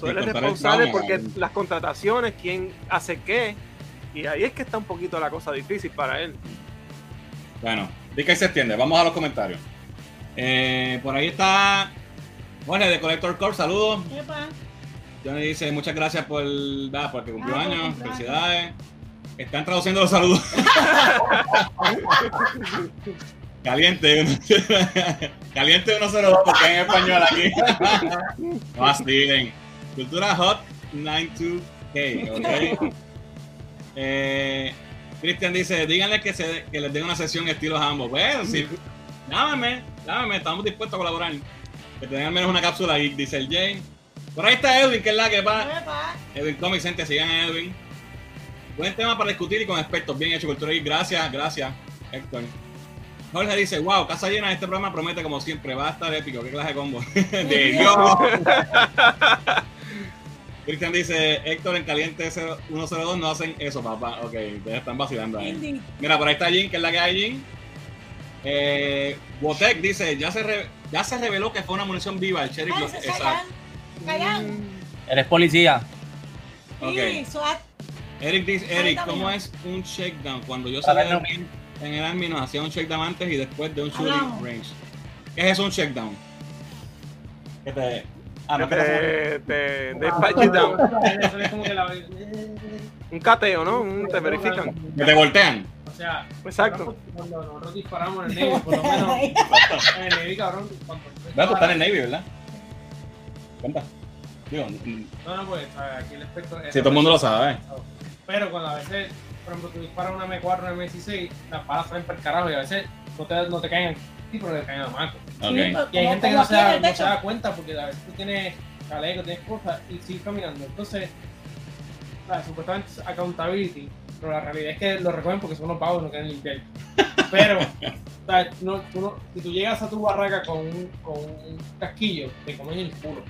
So, Y él es contar el responsable porque las contrataciones, quién hace qué. Y ahí es que está un poquito la cosa difícil para él. Bueno, di que se extiende. Vamos a los comentarios. Eh, por ahí está Jorge de Collector Core, saludos. Epa. Johnny dice muchas gracias por, nada, porque cumplió Ah, años, felicidades. Están traduciendo los saludos. Caliente. Caliente 102 porque en español aquí. no fastidies. Cultura Hot 92K, ¿ok? Eh, Cristian dice, díganle que, se, que les den una sesión estilo ambos. Bueno, sí. Llámame, llámame, estamos dispuestos a colaborar. Que tengan al menos una cápsula ahí, dice el Jay. Por ahí está Edwin, que es la que va. Edwin Comics, gente, sigan a Edwin. Buen tema para discutir y con expertos. Bien hecho, Cultura Geek. Gracias, gracias, Héctor. Jorge dice, wow, casa llena, este programa promete como siempre, va a estar épico. ¿Qué clase de combo? de Dios. Cristian dice, Héctor en caliente 102 no hacen eso, papá. Ok, ustedes están vacilando ahí. Mira, por ahí está Jin, que es la que hay Jin. Eh, Botek dice, ya se, re- ya se reveló que fue una munición viva el Cherry Block. Cállate, Exacto. callan. Callan. Mm, Eres policía. Ok. Sí, SWAT. Eric dice, Eric, ¿cómo es un shakedown? Cuando yo no- en, en el Army nos hacía un shakedown antes y después de un shooting range. ¿Qué es eso un shakedown? ¿Qué te... Ah, no, te- down. Eso es como que la. Un cateo, ¿no? Un- te verifican. que te voltean. O sea, Exacto. cuando nosotros disparamos en el Navy, por lo menos en el Navy, cabrón. En el Navy, ¿verdad? Cuenta. Digo, No, no, pues aquí el aspecto. si todo el mundo lo sabe. Pero cuando a veces, por ejemplo, tú disparas una M4, una M16, las balas salen para el carajo y a veces no te, no te caen al tipo, pero te caen a Marco. Ok. Sí, Y hay gente que no se, en da, el no se techo. da cuenta porque a veces tú tienes chaleco, tienes cosas y sigues caminando. Entonces, o sea, supuestamente es accountability, pero la realidad es que lo recogen porque son unos pavos y no quieren limpiar. Pero, no- tú no- si tú llegas a tu barraca con un, con un casquillo, te comes el culo.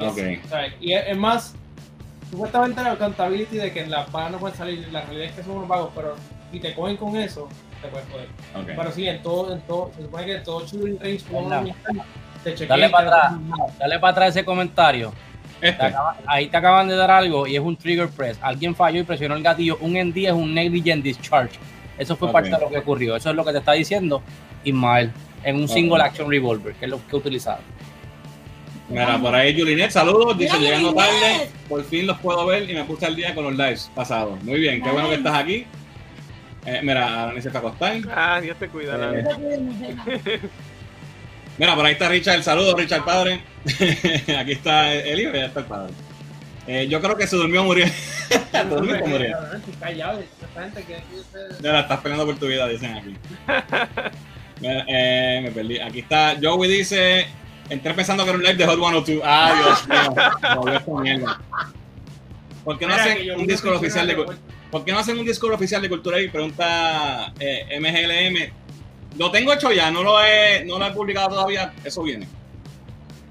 Ok. O sea, y es, es más, supuestamente la accountability de que las balas no pueden salir, la realidad es que son unos vagos, pero si te cogen con eso, te puedes joder. Ok. Pero sí, en todo, en todo, se supone que en todo shooting range, te chequean. Dale para te- atrás. Dale para atrás ese comentario. Te Este. acaba- ahí te acaban de dar algo y es un trigger press. Alguien falló y presionó el gatillo. Un ND es un negligent discharge. Eso fue Ok. parte de lo que ocurrió. Eso es lo que te está diciendo Ismael en un Ok. single action revolver, que es lo que utilizaron. Mira, por ahí Julinet, saludos. Dice, llegando tarde, por fin los puedo ver y me puse al día con los lives pasados. Muy bien, qué bueno que estás aquí. Eh, mira, Aranis se acostar. Ah, Dios te cuida. Eh, Nani. Mira, por ahí está Richard, saludos Richard padre. aquí está el hijo y ya está el padre. Eh, yo creo que se durmió murió. ¿Te durmiste murió? Que aquí ustedes- Ya la estás peleando por tu vida, dicen aquí. Mira, eh, me perdí. Aquí está. Joey dice: Entré pensando que era un live de Hot 102. Ah, Dios mío. Esta mierda. ¿Por qué no Mira, hacen un una oficial de ¿Por qué no hacen un Discord oficial de Cultura y pregunta eh, MGLM? Lo tengo hecho ya, no lo he, no lo he publicado todavía. Eso viene.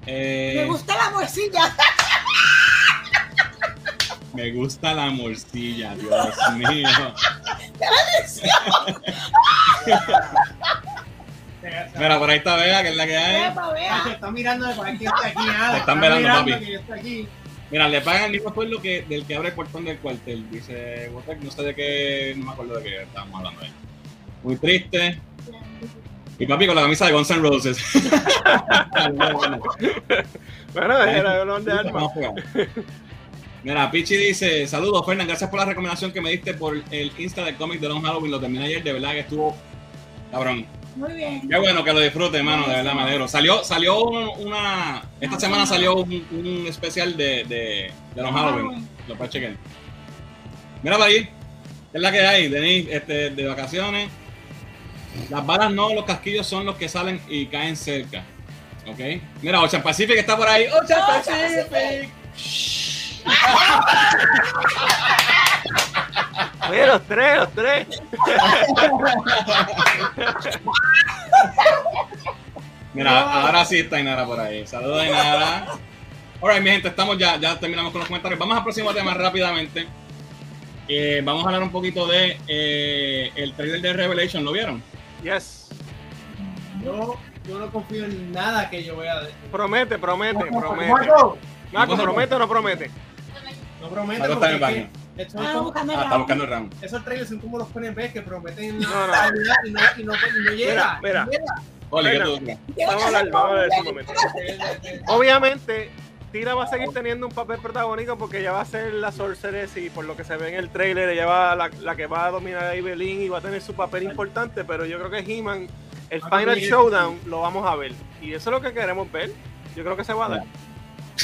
Eh, Me gusta la morcilla. me gusta la morcilla, Dios mío. Mira, por ahí está Vega, que es la que hay. Epa, Ah, vea. se está mirando de que está aquí. Te están está mirando, mirando papi. que yo estoy aquí. Mira, le pagan el mismo sueldo que del que abre el portón del cuartel. Dice Wotec, no sé de qué, no me acuerdo de qué estábamos hablando ahí. Muy triste. Y papi con la camisa de Guns N' Roses. Bueno, era el olor de alma. Mira, Pichi dice, saludos Fernán, gracias por la recomendación que me diste por el Insta del cómic de Long Halloween, lo terminé ayer, de verdad que estuvo cabrón. Muy bien. Qué bueno que lo disfrute, hermano, de verdad me alegro. Salió, salió un- una, esta semana salió un, un especial de, de, de Long Halloween. Lo puedes chequear. Mira para ahí. ¿Qué es la que hay, Denis? Este, de vacaciones. Las balas no, los casquillos son los que salen y caen cerca. ¿Ok? Mira, Ocean Pacific está por ahí. Ocean Ocean Pacific. Oye, los tres, los tres. Mira, ahora sí está Inara por ahí. Saludos, Inara. Alright, mi gente, estamos ya, ya terminamos con los comentarios. Vamos al próximo tema rápidamente. Eh, vamos a hablar un poquito de eh, el trailer de Revelation. ¿Lo vieron? Yes. Yo, yo no confío en nada que yo vea de Promete, promete, promete. Marco, ¿promete o no promete? No promete Marco está en el porque baño. es que es Ah, buscando Ah, está buscando el round. esos trailers son como los PNP que prometen No, no. y no, y no, y no llega. Mira, no llega. Oli, ¿qué Bueno. tú crees? Vamos a hablar, vamos a hablar de ese momento. Obviamente, Tira va a seguir teniendo un papel protagónico porque ella va a ser la Sorceress y por lo que se ve en el trailer, ella va la, la que va a dominar a Evelyn y va a tener su papel importante, pero yo creo que He-Man, el Final Showdown, lo vamos a ver. Y eso es lo que queremos ver. Yo creo que se va a dar.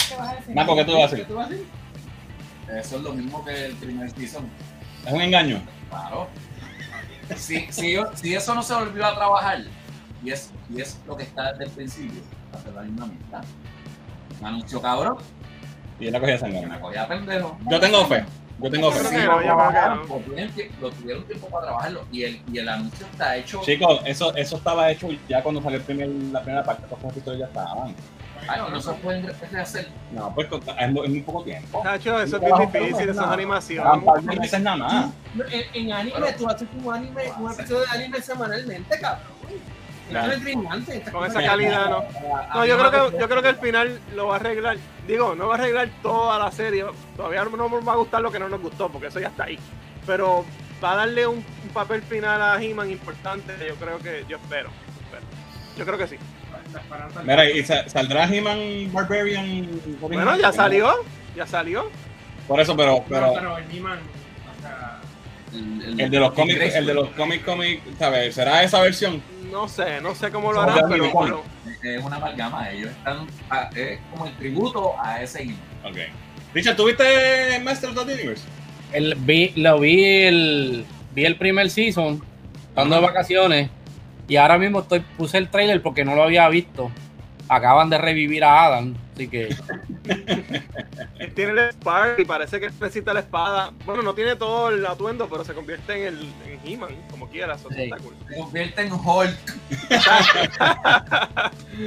¿Qué vas a decir? Marco, ¿qué tú vas a hacer? Eso es lo mismo que el primer season. Es un engaño. Claro. Si, si, yo- si eso no se volvió a trabajar, y es, y es lo que está desde el principio, hacer la misma mitad. Un anuncio cabrón, Y él la me sangre. cogía pendejo. Yo tengo fe. Yo tengo fe. no, no. Lo tuvieron lo tuvieron tiempo para trabajarlo y el, y el anuncio está hecho. Chicos, eso, eso estaba hecho ya cuando salió el primer, la primera parte. Estos episodios ya estaban. Ah, no se pueden rehacer. No, pues es muy, poco tiempo. Tacho, eso es bien difícil, eso es animación. Meses nada más. En, anime, tú haces un anime, un episodio de anime semanalmente, cabrón. Claro. Eso es brillante. estas Con esa calidad, ¿no? No, yo creo que yo creo que al final lo va a arreglar. Digo, no va a arreglar toda la serie. Todavía no nos va a gustar lo que no nos gustó, porque eso ya está ahí. Pero va a darle un, un papel final a He-Man importante. Yo creo que, yo espero, espero. Yo creo que sí. Mira, ¿y sa- saldrá He-Man Barbarian? Bueno, ya salió, ya salió. Por eso, pero, Pero, pero pero el He-Man, o sea, El, el de los cómics, el de los cómics, cómics, ¿sabes? ¿Será esa versión? No sé, no sé cómo lo harán, pero, pero Es una amalgama. Ellos están. a- es como el tributo a ese himno. Ok. Richard, ¿tuviste Master of the Universe? El, vi, lo vi el, vi el primer season, estando de vacaciones, y ahora mismo estoy, puse el trailer porque no lo había visto. Acaban de revivir a Adam. Así que Él tiene el Spark y parece que necesita la espada. Bueno, no tiene todo el atuendo, pero se convierte en el en He-Man, como quiera. Sí. está cool. Se convierte en Hulk.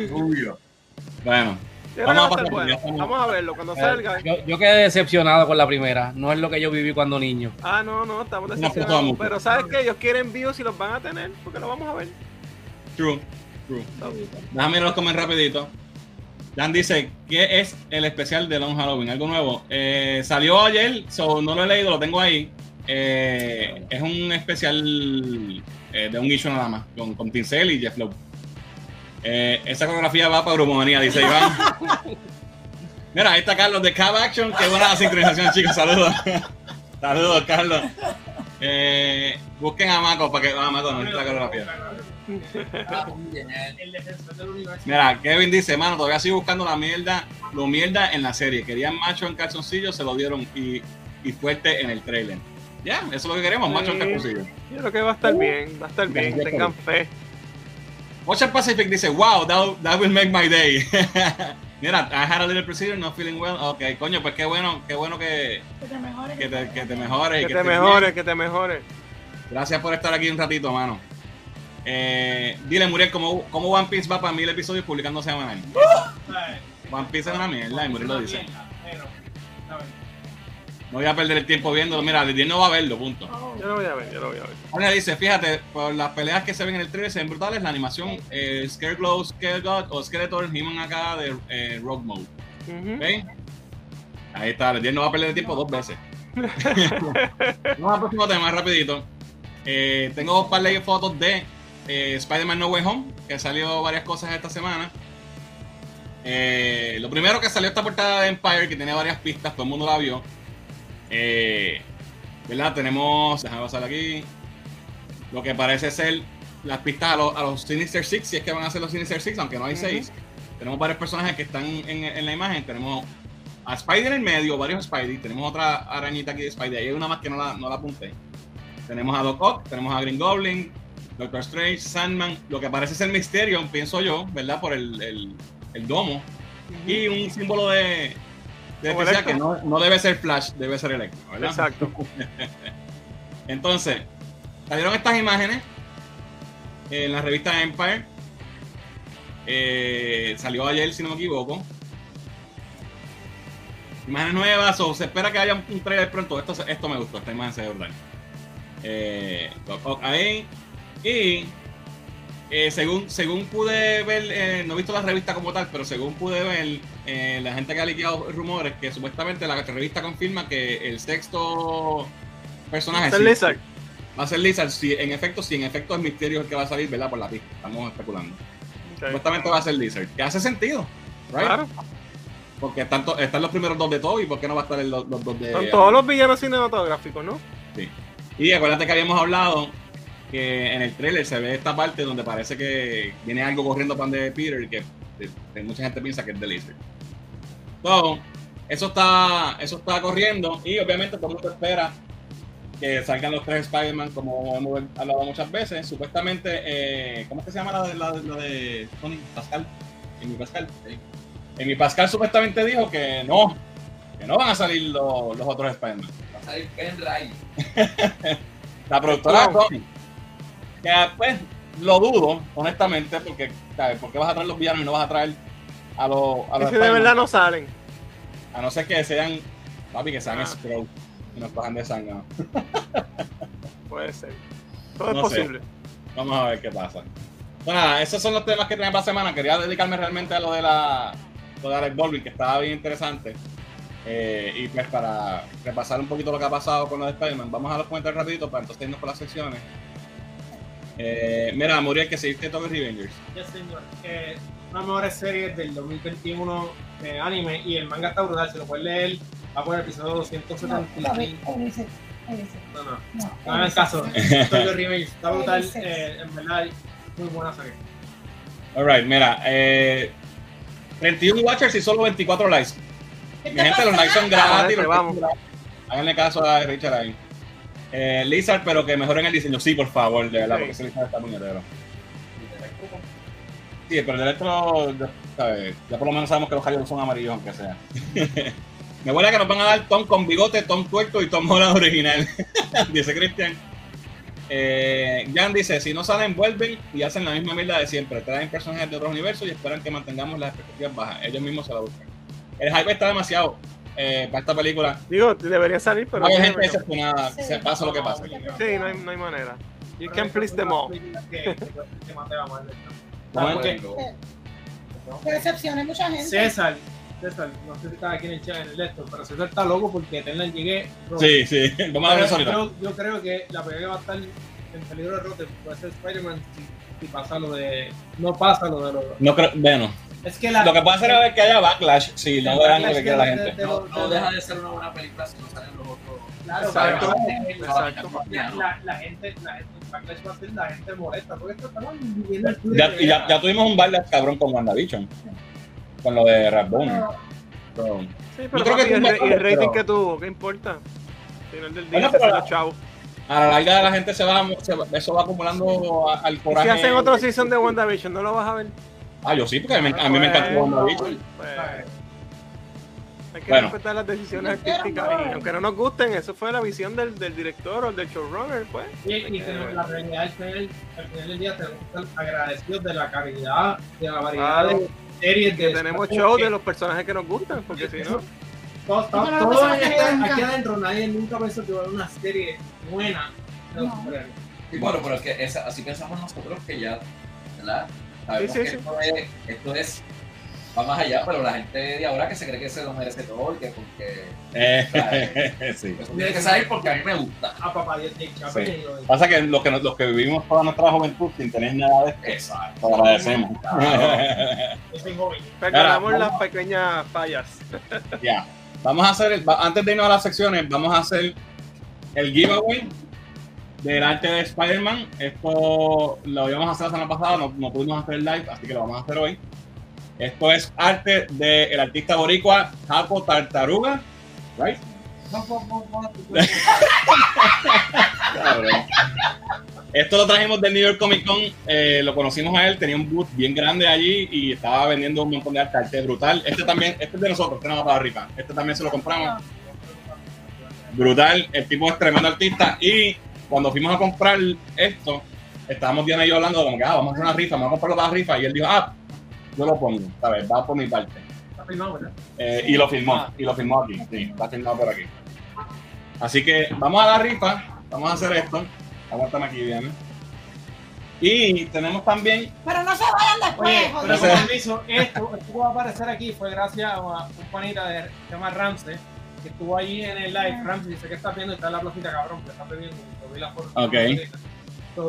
Rubio. Bueno, Vamos a bueno. Vamos verlo cuando salga. yo, yo quedé decepcionado con la primera. No es lo que yo viví cuando niño. Ah, no, no, estamos decepcionados. Pero sabes que ellos quieren views y los van a tener, porque lo vamos a ver. True, true. Déjame los comer rapidito. Dan dice, ¿qué es el especial de Long Halloween? Algo nuevo. Eh, salió ayer, so no lo he leído, lo tengo ahí. Eh, es un especial eh, de un issue nada más, con, con Tincel y Jeff Lowe. Eh, esa coreografía va para Brumomanía, dice Iván. Mira, ahí está Carlos de Cab Action. Qué buena sincronización, chicos. Saludos. Saludos, Carlos. Busquen a Mako para que. Ah, Mako, no la coreografía. Muy bien. El defensor del universo. Mira, Kevin dice, mano, todavía sigo buscando la mierda, lo mierda en la serie. Querían macho en calzoncillo, se lo dieron y, y fuerte en el trailer. Ya, eso es lo que queremos, macho en calzoncillo. Yo creo que va a estar bien, va a estar bien. Tengan fe. Ocean Pacific dice, wow, that, that will make my day. Mira, I had a little procedure, not feeling well. Ok, coño, pues qué bueno, qué bueno que, Que te mejores. que, te, que te mejores. Que te mejores, bien. que te mejores. Gracias por estar aquí un ratito, mano. Eh, dile, Muriel, ¿cómo, ¿cómo One Piece va para mil episodios publicando semanal? ¿sabes? One Piece es una mierda, y Muriel lo dice. No voy a perder el tiempo viéndolo. Mira, Didier no va a verlo, punto. Yo lo voy a ver, yo lo voy a ver. Ahora dice, fíjate, por las peleas que se ven en el trailer se ven brutales, la animación eh, Scarecrow, Scaregod o Skeletor, He-Man acá de eh, Rogue Mode. ¿Ok? Ahí está, Didier no va a perder el tiempo dos veces. Vamos al próximo tema, rapidito. Eh, tengo un par de fotos de eh, Spider-Man No Way Home, que salió varias cosas esta semana. Eh, lo primero que salió esta portada de Empire, que tiene varias pistas, todo el mundo la vio. Eh, ¿Verdad? Tenemos, déjame pasar aquí, lo que parece ser las pistas a los, a los Sinister Six, si es que van a ser los Sinister Six, aunque no hay Ujú. seis. Tenemos varios personajes que están en, en la imagen. Tenemos a Spidey en el medio, varios Spidey. Tenemos otra arañita aquí de Spidey. Hay una más que no la, no la apunté. Tenemos a Doc Ock, tenemos a Green Goblin, Doctor Strange, Sandman, lo que parece ser Mysterion, pienso yo, ¿verdad? Por el, el, el domo. Y un símbolo de, de que Electro. no, no debe ser Flash, debe ser Electro, ¿verdad? Exacto. Entonces, salieron estas imágenes en la revista Empire. Eh, salió ayer, si no me equivoco. Imágenes nuevas, o se espera que haya un, trailer pronto. Esto, esto me gustó, esta imagen se ve brutal. Eh, ahí. Y eh, según, según pude ver, eh, no he visto la revista como tal, pero según pude ver, eh, la gente que ha liqueado rumores que supuestamente la revista confirma que el sexto personaje Está sí, Lizard. va a ser Lizard. Si en efecto, si en efecto es Misterio el que va a salir, ¿verdad? Por la pista. Estamos especulando. Supuestamente va a ser Lizard. Que hace sentido, right? Claro. Porque están, están los primeros dos de todo y ¿por qué no va a estar el- los, los dos de. Son todos los villanos cinematográficos, ¿no? Y acuérdate que habíamos hablado que en el trailer se ve esta parte donde parece que viene algo corriendo para de Peter que, que- que mucha gente piensa que es de Lizard. So, eso está, eso está corriendo y obviamente todo el mundo espera que salgan los tres Spider-Man como hemos hablado muchas veces. Supuestamente, eh, ¿cómo es que se llama la, de- la, de- la de Tony? Pascal. Amy Pascal. sí. Amy Pascal supuestamente dijo que no, que no van a salir los, los otros Spider-Man. Va a salir Ken Ray. La productora. Sony. Que pues lo dudo, honestamente, porque ¿sabes? ¿por qué vas a traer los villanos y no vas a traer a los a los si de verdad no salen. A no ser que sean, papi, que sean Ah. Y nos cojan de sangre. Puede ser. Todo es sé. posible. Vamos a ver qué pasa. Bueno, nada, esos son los temas que tenía para la semana. Quería dedicarme realmente a lo de la lo de Alex Baldwin, que estaba bien interesante. Eh, y pues para repasar un poquito lo que ha pasado con lo de Spider-Man, vamos a los comentarios rapidito para entonces irnos por las secciones. Eh, mira, Muriel, que seguiste Tokyo Revengers. Ya señor. Eh, una de las mejores series del 2021 de anime y el manga está brutal, se lo pueden leer. Va por el episodio no, 275. Ulises, Ulises, No, no, no, no hagan Ulises. caso. Tokyo Revenge está brutal. Eh, en verdad, muy buena serie. Alright, mira, eh, 31 Watchers y solo 24 likes. ¿Qué Mi te gente, los pasa? likes son gratis. los Vamos. likes son gratis. Háganle caso a Richard ahí. Eh, Lizard, pero que mejoren el diseño. Sí, por favor, de verdad, Sí. porque ese Lizard está puñetero. Sí, pero el electro, ya, ¿sabes? ya por lo menos sabemos que los Hayos son amarillos, aunque sea. Me huele a que nos van a dar Tom con bigote, Tom tuerto y Tom Holland original. dice Cristian. Eh, Jan dice: Si no salen, vuelven y hacen la misma mierda de siempre. Traen personajes de otros universos y esperan que mantengamos las expectativas bajas. Ellos mismos se la buscan. El hype está demasiado eh, para esta película. Digo, debería salir, pero. Hay gente decepcionada. Sí. Se pasa lo que pasa. Sí, no hay, no hay manera. You can please them all. Decepcione mucha gente. César, César, no sé si está aquí en el chat en el lector, pero César está loco porque Tenlan llegué. Sí, sí. Vamos a ver eso ahorita. yo, yo creo que la película que va a estar en peligro de rote puede ser Spider-Man si, si pasa lo de. No pasa lo de los. No creo, bueno, Es que la. lo que puede hacer es que haya backlash si no le dan lo que quiere la gente. de- de- No, de- no deja de ser una buena película si no salen los otros. Claro, Exacto. pero- Exacto. La, la, la gente, la gente, backlash va a ser la gente molesta, porque esto estamos viviendo el Ya, y ya, ya tuvimos un baile cabrón con WandaVision. Con lo de Radbone. Pero- Sí, pero creo que el, el rating pero- que tuvo, ¿qué importa? Al final del día, Bueno, se pero- los chavos. A la larga la gente se va, se va- eso va acumulando al coraje. si hacen otro season de WandaVision, ¿no lo vas a ver? Ah, yo sí, porque a mí, a mí me encantó WandaVision. pues, hay que Bueno. respetar las decisiones artísticas y aunque no nos gusten, eso fue la visión del, del director o del showrunner, pues. Y, Hay y que- que la realidad es que al al final del día tenemos que estar agradecidos de la calidad, de la variedad de series, que de tenemos porque shows de los personajes que nos gustan, porque si no. Todo, todo, Pero todo no pasa en que esta- nunca. aquí adentro nadie nunca pensó que iba a haber una serie buena de los No. Y bueno, pero es que esa- así pensamos nosotros que ya, ¿verdad? Sabemos Sí, sí, que sí. Esto, es, esto es, va más allá, pero la gente de ahora que se cree que se lo merece todo y que porque Eh, sí. eso tiene que salir porque a mí me gusta. A papá Dios lo Pasa que los que, nos- los que vivimos toda nuestra juventud sin tener nada de esto, Exacto. te agradecemos. Yo soy joven. Perdonamos las pequeñas fallas. Ya. Vamos a hacer, el- antes de irnos a las secciones, vamos a hacer el giveaway del arte de Spider-Man. Esto lo íbamos a hacer la semana pasada, no, no pudimos hacer el live, así que lo vamos a hacer hoy. Esto es arte del artista boricua Jaco Tartaruga, right? Esto lo trajimos del New York Comic Con, eh, lo conocimos a él, tenía un booth bien grande allí y estaba vendiendo un montón de arte, arte brutal. Este también, este es de nosotros, este no va para arriba. Este también se lo compramos. Brutal, el tipo es tremendo artista y cuando fuimos a comprar esto, estábamos Diana y yo hablando de como que ah, vamos a hacer una rifa, vamos a comprarlo para la rifa y él dijo, ah, yo lo pongo, ¿sabes? Va por mi parte. Está filmado, ¿verdad? Eh, y lo filmó, y lo filmó aquí, sí, está filmado por aquí. Así que vamos a la rifa, vamos a hacer esto. Aguántame aquí, Diana. Y tenemos también, Pero no se vayan después, Oye, pero con permiso, esto, esto que va a aparecer aquí fue gracias a un panita de, que se llama Ramsey, que estuvo allí en el live. Ramsey dice que está viendo y está en la placita, cabrón, que está bebiendo. Vi la foto. Ok.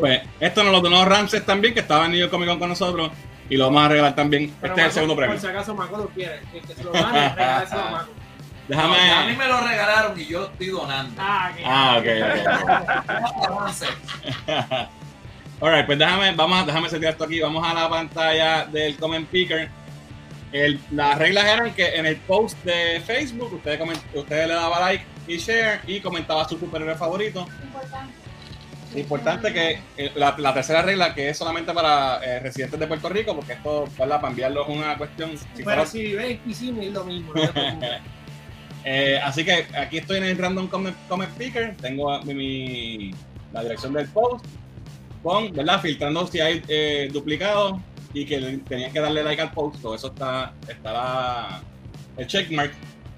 Pues, esto nos lo donó Ramses también, que estaba en New York Comic Con con nosotros, y lo vamos a regalar también. pero Este es el segundo premio. Por si acaso Marco lo quiere, el que se lo gane, regálaselo a Marco. Déjame. No, a mí me lo regalaron y yo estoy donando. Ah, Ah, ok, ok. Avance. Alright, pues déjame, vamos a, déjame setear esto aquí. Vamos a la pantalla del Comment Picker. El- las reglas eran que en el post de Facebook usted, coment- usted le daba like y share y comentaba su superhéroe favorito. Importante. Importante que eh, la, la tercera regla, que es solamente para eh, residentes de Puerto Rico, porque esto, ¿verdad? Para enviarlo es una cuestión. si fuera- Pero si ves y sí, es lo mismo. no. Eh, así que aquí estoy en el Random Comment, Comment Picker. Tengo mi, mi- la dirección del post. Con, ¿verdad? Filtrando si hay eh, duplicados y que tenían que darle like al post. Todo eso está, está la- el checkmark.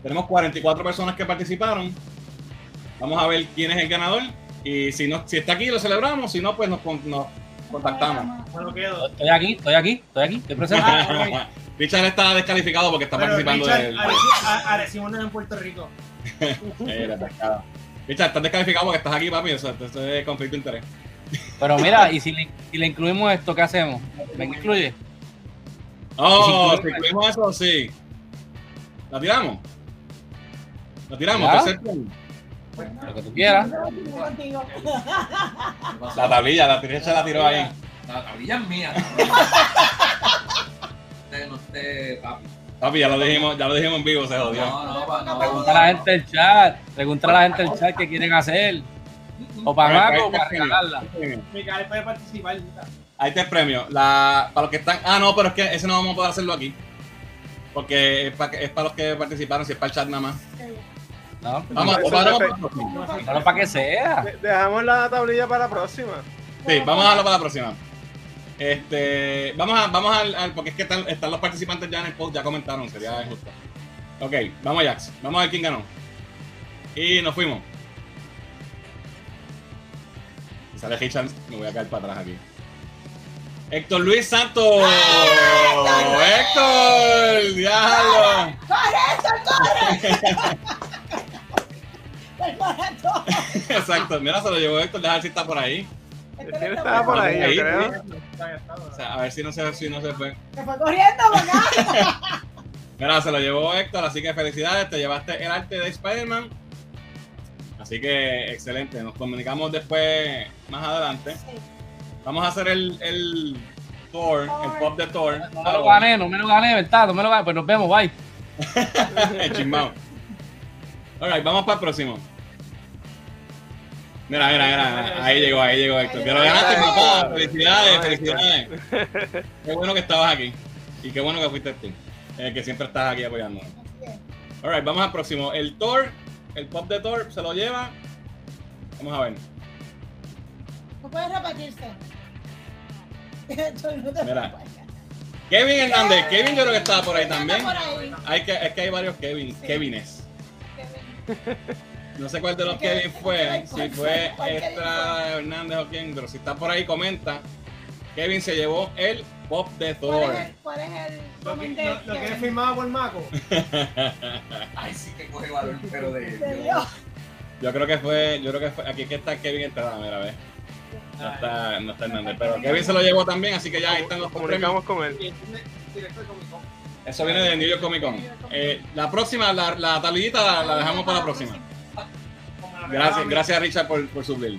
Tenemos 44 personas que participaron. Vamos a ver quién es el ganador. Y si, no, si está aquí, lo celebramos. Si no, pues nos, con- nos contactamos. Bueno, quedo. Estoy aquí, estoy aquí, estoy aquí, estoy presente. Richard está descalificado porque está Pero participando Richard, a- Arecibo no es en Puerto Rico. Eh. Richard, estás descalificado porque estás aquí, papi. Eso, eso es conflicto de interés. Pero mira, y si le, si le incluimos esto, ¿qué hacemos? ¿Me incluye? Oh, ¿Y si si incluimos eso, sí. ¿La tiramos? ¿La tiramos? ¿Ya? Tercer. Lo que tú quieras. La tablilla, la Richard la tiró ahí. La tablilla es mía. Usted no esté, papi. Papi, ya lo dijimos, ya lo dijimos en vivo, se jodió. No, no, no. Pregunta a la gente del chat. Pregunta a la gente del chat qué quieren hacer. O para Maco o para regalarla. Puede participar. Ahí está el premio. La, para los que están. Ah, no, pero es que ese no vamos a poder hacerlo aquí. Porque es para, es para los que participaron, si es para el chat nada más. No, Vamos, Eso o paramos es para que sea. De- Dejamos la tablilla para la próxima. Sí, vamos a darlo para la próxima. Este, vamos a, vamos al, al- porque es que están, están los participantes ya en el post, ya comentaron, sería injusto. Ok, vamos Jax, vamos a ver quién ganó. Y nos fuimos. Si sale Hitchens, me voy a caer para atrás aquí. Héctor Luis Santos. Héctor, diablo. ¡Corre, Héctor, corre! Exacto, mira, se lo llevó Héctor, deja ver si está por ahí. El Héctor tiene está estaba por ahí, Ahí, yo creo. O sea, a ver si no se, si no se fue. Se fue corriendo, ¿verdad? Mira, se lo llevó Héctor, así que felicidades, te llevaste el arte de Spider-Man. Así que excelente, nos comunicamos después, más adelante. Sí. Vamos a hacer el, el Thor, el pop de Thor. No me lo gané, no me lo gané, ¿verdad? No me lo gané. Pues nos vemos, bye. el chismao. Alright, vamos para el próximo. Mira, mira, mira, ahí llegó, ahí llegó Héctor. Que lo ganaste, papá. Felicidades, felicidades. Qué bueno que estabas aquí. Y qué bueno que fuiste tú. eh, que siempre estás aquí apoyándonos. Alright, vamos al próximo. El Thor, el pop de Thor se lo lleva. Vamos a ver. No puede repetirse. Mira. Kevin Hernández. Kevin yo creo que estaba por ahí también. por ahí. Hay que, es que hay varios Kevin, Sí. Kevines. Kevin. No sé cuál de los Kevin fue, ¿cuál si fue? ¿Cuál Extra Hernández o quién, pero si está por ahí comenta. Kevin se llevó el pop de ¿Cuál Thor. es el, cuál es el Lo que, lo, lo que es firmado por Maco. Ay, sí que coge valor, pero de. Yo creo que fue, yo creo que fue, aquí que está Kevin Entrada, mira, ve. No está, no está Hernández, pero Kevin se lo llevó también, así que ya ahí están los comunicamos con él. Eso viene de New York Comic Con. Eh, la próxima, la, la la, dejamos para la próxima. Gracias, gracias Richard por, por suplir.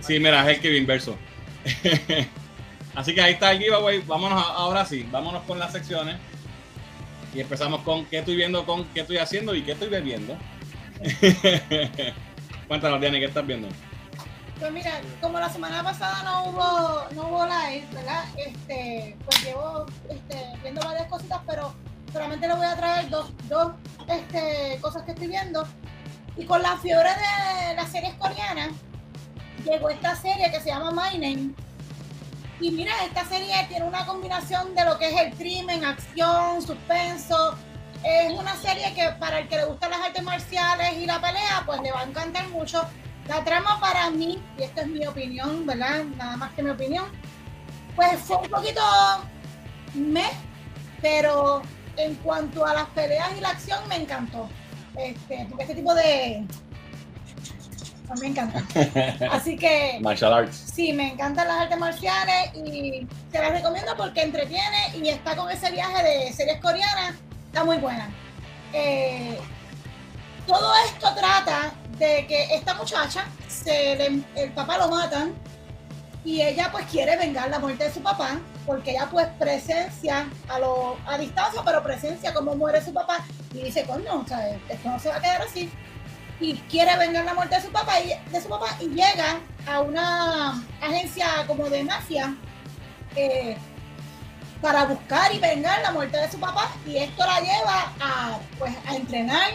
Sí, mira, es el Kevin verso. Así que ahí está el giveaway. Vámonos a- ahora sí, vámonos con las secciones. Y empezamos con qué estoy viendo, con qué estoy haciendo y qué estoy bebiendo. Cuéntanos, Diana, ¿qué estás viendo? Pues mira, como la semana pasada no hubo, no hubo live, ¿verdad? Este, pues llevo este, viendo varias cositas, pero solamente le voy a traer dos, dos este, cosas que estoy viendo. Y con la fiebre de las series coreanas, llegó esta serie que se llama My Name. Y mira, esta serie tiene una combinación de lo que es el crimen, acción, suspenso. Es una serie que para el que le gustan las artes marciales y la pelea, pues le va a encantar mucho. La trama para mí, y esta es mi opinión, ¿verdad? Nada más que mi opinión, pues fue un poquito me, pero en cuanto a las peleas y la acción me encantó. Este, porque este tipo de... mí me encanta. Así que Martial Arts. sí, me encantan las artes marciales y se las recomiendo porque entretiene y está con ese viaje de series coreanas, está muy buena. Eh, todo esto trata de que esta muchacha, se le- el papá lo matan y ella pues quiere vengar la muerte de su papá porque ella pues presencia a, lo, a distancia, pero presencia cómo muere su papá. Y dice, coño, o sea, esto no se va a quedar así y quiere vengar la muerte de su papá y, de su papá y llega a una agencia como de mafia eh, para buscar y vengar la muerte de su papá. Y esto la lleva a pues a entrenar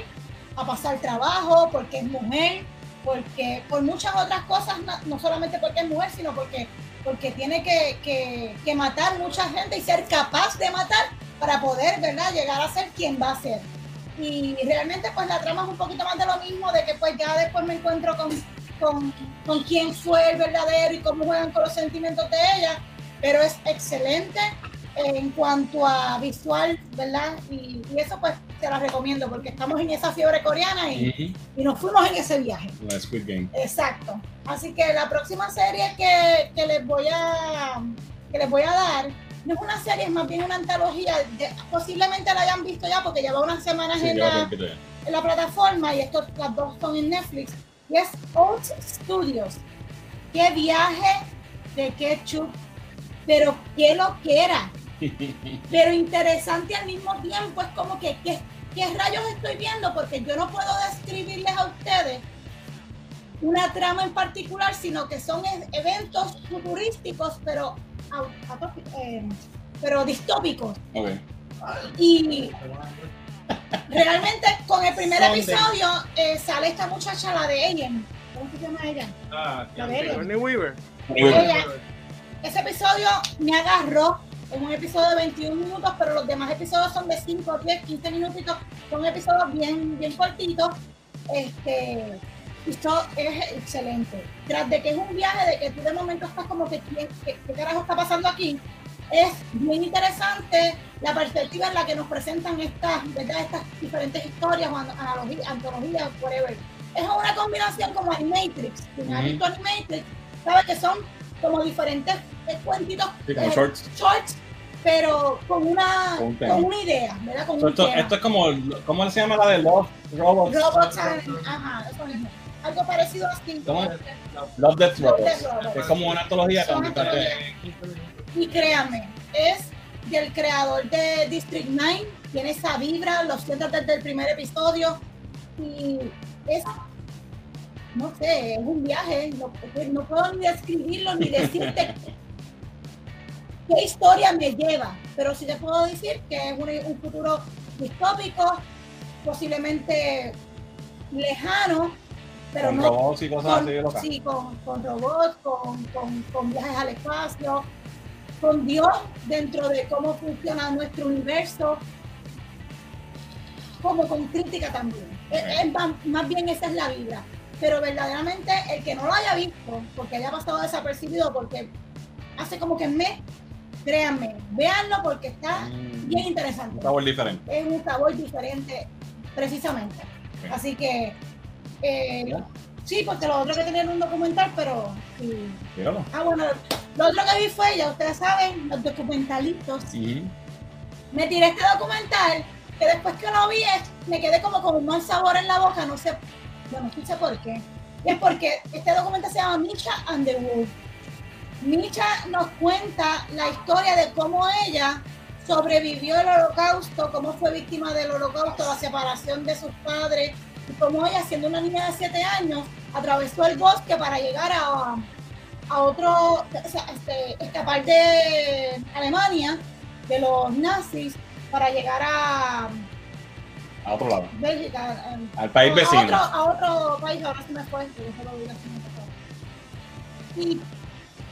a pasar trabajo porque es mujer porque por muchas otras cosas no, solamente porque es mujer sino porque porque tiene que, que, que matar mucha gente y ser capaz de matar para poder verdad llegar a ser quien va a ser y realmente pues la trama es un poquito más de lo mismo, de que pues ya después me encuentro con, con, con quién fue el verdadero y cómo juegan con los sentimientos de ella, pero es excelente en cuanto a visual, ¿verdad? Y, y eso pues te la recomiendo porque estamos en esa fiebre coreana y, y nos fuimos en ese viaje. La Squid Game. Exacto. Así que la próxima serie que, que les voy a que les voy a dar no es una serie, es más bien una antología. de- posiblemente la hayan visto ya porque lleva unas semanas Sí, en, la, en la plataforma y estos las dos son en Netflix. Y es Old Studios. Qué viaje de ketchup, pero qué lo que era. Pero interesante al mismo tiempo. Es como que, ¿qué, qué rayos estoy viendo? Porque yo no puedo describirles a ustedes una trama en particular, sino que son e- eventos futurísticos, pero eh, pero distópicos. Y realmente con el primer Sunday. episodio eh, sale esta muchacha, la de Alien. ¿Cómo se llama ella? Ah, La de Weaver. Ella- ese episodio me agarró en un episodio de 21 minutos, pero los demás episodios son de 5, 10, 15 minutitos. Son episodios bien, bien cortitos. Este, esto es excelente. Tras de que es un viaje, de que tú de momento estás como que, ¿qué, qué, carajo está pasando aquí? Es bien interesante la perspectiva en la que nos presentan estas, ¿verdad? estas diferentes historias o an- analogías, antologías, whatever. Es una combinación como Animatrix. Si no has Ujú. visto Animatrix, sabes que son como diferentes cuentitos, Sí, como eh, shorts. shorts, pero con una, Con una idea, ¿verdad? Con So, un esto, tema. esto es como, ¿cómo se llama la de Love Robots? Robots and- ajá, eso mismo. Algo parecido así. ¿Cómo? Love Death Love, Robots. Es como una antología. Y créanme, es del creador de District 9, tiene esa vibra, lo siento desde el primer episodio y es, no sé, es un viaje, no, no puedo ni describirlo ni decirte qué historia me lleva, pero sí te puedo decir que es un, un futuro distópico, posiblemente lejano, pero Con no robots y cosas con, así de sí, con, con robots, con, con, viajes al espacio, con Dios dentro de cómo funciona nuestro universo, como con crítica también. Es- es más, más bien esa es la vibra. Pero verdaderamente el que no lo haya visto, porque haya pasado desapercibido, porque hace como que me, créanme, véanlo porque está Mm, bien interesante Un sabor diferente. es un sabor diferente, precisamente. Así que, eh, sí, porque lo otro que tenía era un documental, pero. sí. Ah, bueno, lo otro que vi fue, ya ustedes saben, los documentalitos. Ujú. Me tiré este documental, que después que lo vi, me quedé como con un mal sabor en la boca, no sé, bueno, no sé por qué. Y es porque este documental se llama Misha and Misha nos cuenta la historia de cómo ella sobrevivió el holocausto, cómo fue víctima del holocausto, la separación de sus padres, y cómo ella, siendo una niña de 7 años, atravesó el bosque para llegar a, a otro, este, escapar de Alemania, de los nazis, para llegar a A otro lado. Bélgica. Al país a vecino. Otro, a otro país, ahora se me fue, yo se lo digo me. Y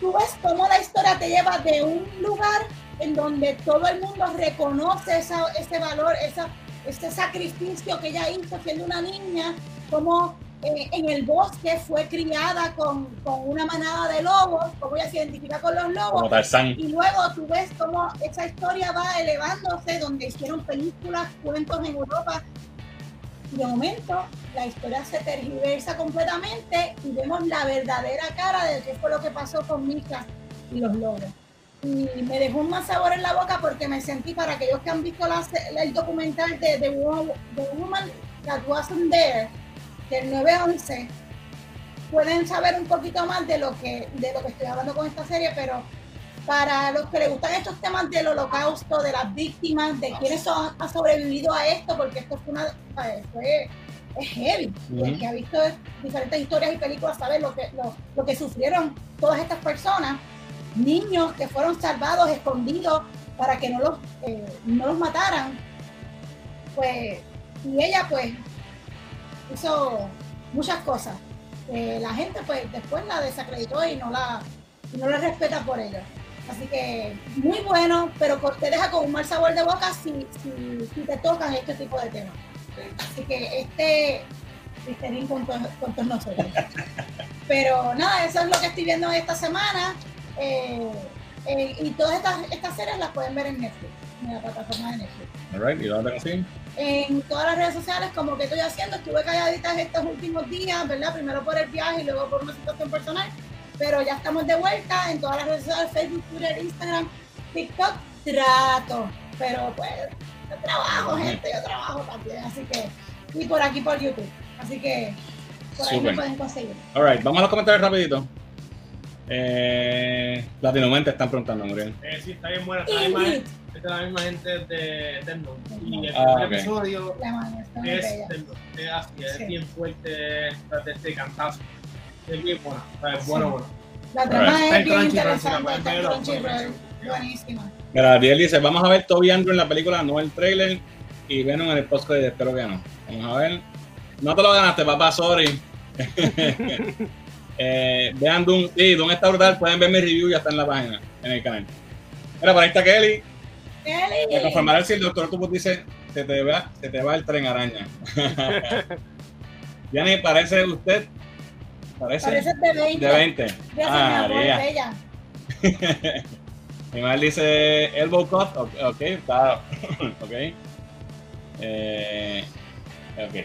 tú ves cómo la historia te lleva de un lugar en donde todo el mundo reconoce esa- ese valor, esa, ese sacrificio que ella hizo siendo una niña, como eh, en el bosque fue criada con, con una manada de lobos, como ella se identifica con los lobos, y luego tú ves cómo esa historia va elevándose, donde hicieron películas, cuentos en Europa. De momento la historia se tergiversa completamente y vemos la verdadera cara de qué fue lo que pasó con Mika y los lobos. Y me dejó un mal sabor en la boca porque me sentí, para aquellos que han visto la el documental de The Wo- The Woman That Wasn't There, del 9-11, pueden saber un poquito más de lo que de lo que estoy hablando con esta serie, pero para los que les gustan estos temas del holocausto, de las víctimas, de quienes son- han sobrevivido a esto, porque esto fue una eh, fue es heavy. Y el que ha visto diferentes historias y películas sabe lo que lo, lo que sufrieron todas estas personas, niños que fueron salvados, escondidos para que no los eh, no los mataran. Pues y ella pues hizo muchas cosas. Eh, la gente pues después la desacreditó y no la, y no la respeta por ello. Así que muy bueno, pero te deja con un mal sabor de boca si, si, si te tocan este tipo de temas. Así que este Listerine con, to- con todos nosotros. Pero nada, eso es lo que estoy viendo esta semana. Eh, eh, y todas estas, estas series las pueden ver en Netflix, en la plataforma de Netflix Alright, ¿y dónde consiguen? en todas las redes sociales como que estoy haciendo. Estuve calladita estos últimos días, ¿verdad? Primero por el viaje y luego por una situación personal. Pero ya estamos de vuelta en todas las redes sociales, Facebook, Twitter, Instagram, TikTok. Trato. Pero pues, yo trabajo, gente, yo trabajo también. Así que, y por aquí por YouTube. Así que, por ahí Súper. me pueden conseguir. Alright, vamos a los comentarios rapidito. Eh, Latinomente están preguntando, Muriel. Eh, sí, está bien buena. Está la misma la misma gente de Note. Y el Ah, episodio es, Note. es así, es Sí. bien fuerte de este cantazo. Es bien buena, o sea, es bueno, Sí. bueno. La trama es en bien interesante. Está en Crunchyroll. Buenísima. Mira, Ariel dice, vamos a ver Toby Andrew en la película, no el trailer, y Venom en el post espero que no. Vamos a ver. No te lo ganaste, papá, sorry. eh, vean Doom, sí, Doom está brutal, pueden ver mi review, ya está en la página, en el canal. Mira, por ahí está Kelly. Kelly. confirmará si el doctor Tuput dice, se te, va, se te va el tren araña. Yanni, parece usted, parece, Parece de 20. de 20. Gracias, Ah, mi amor, bella. Madre dice elbow cut, ok, ok, está, ok. Eh, ok.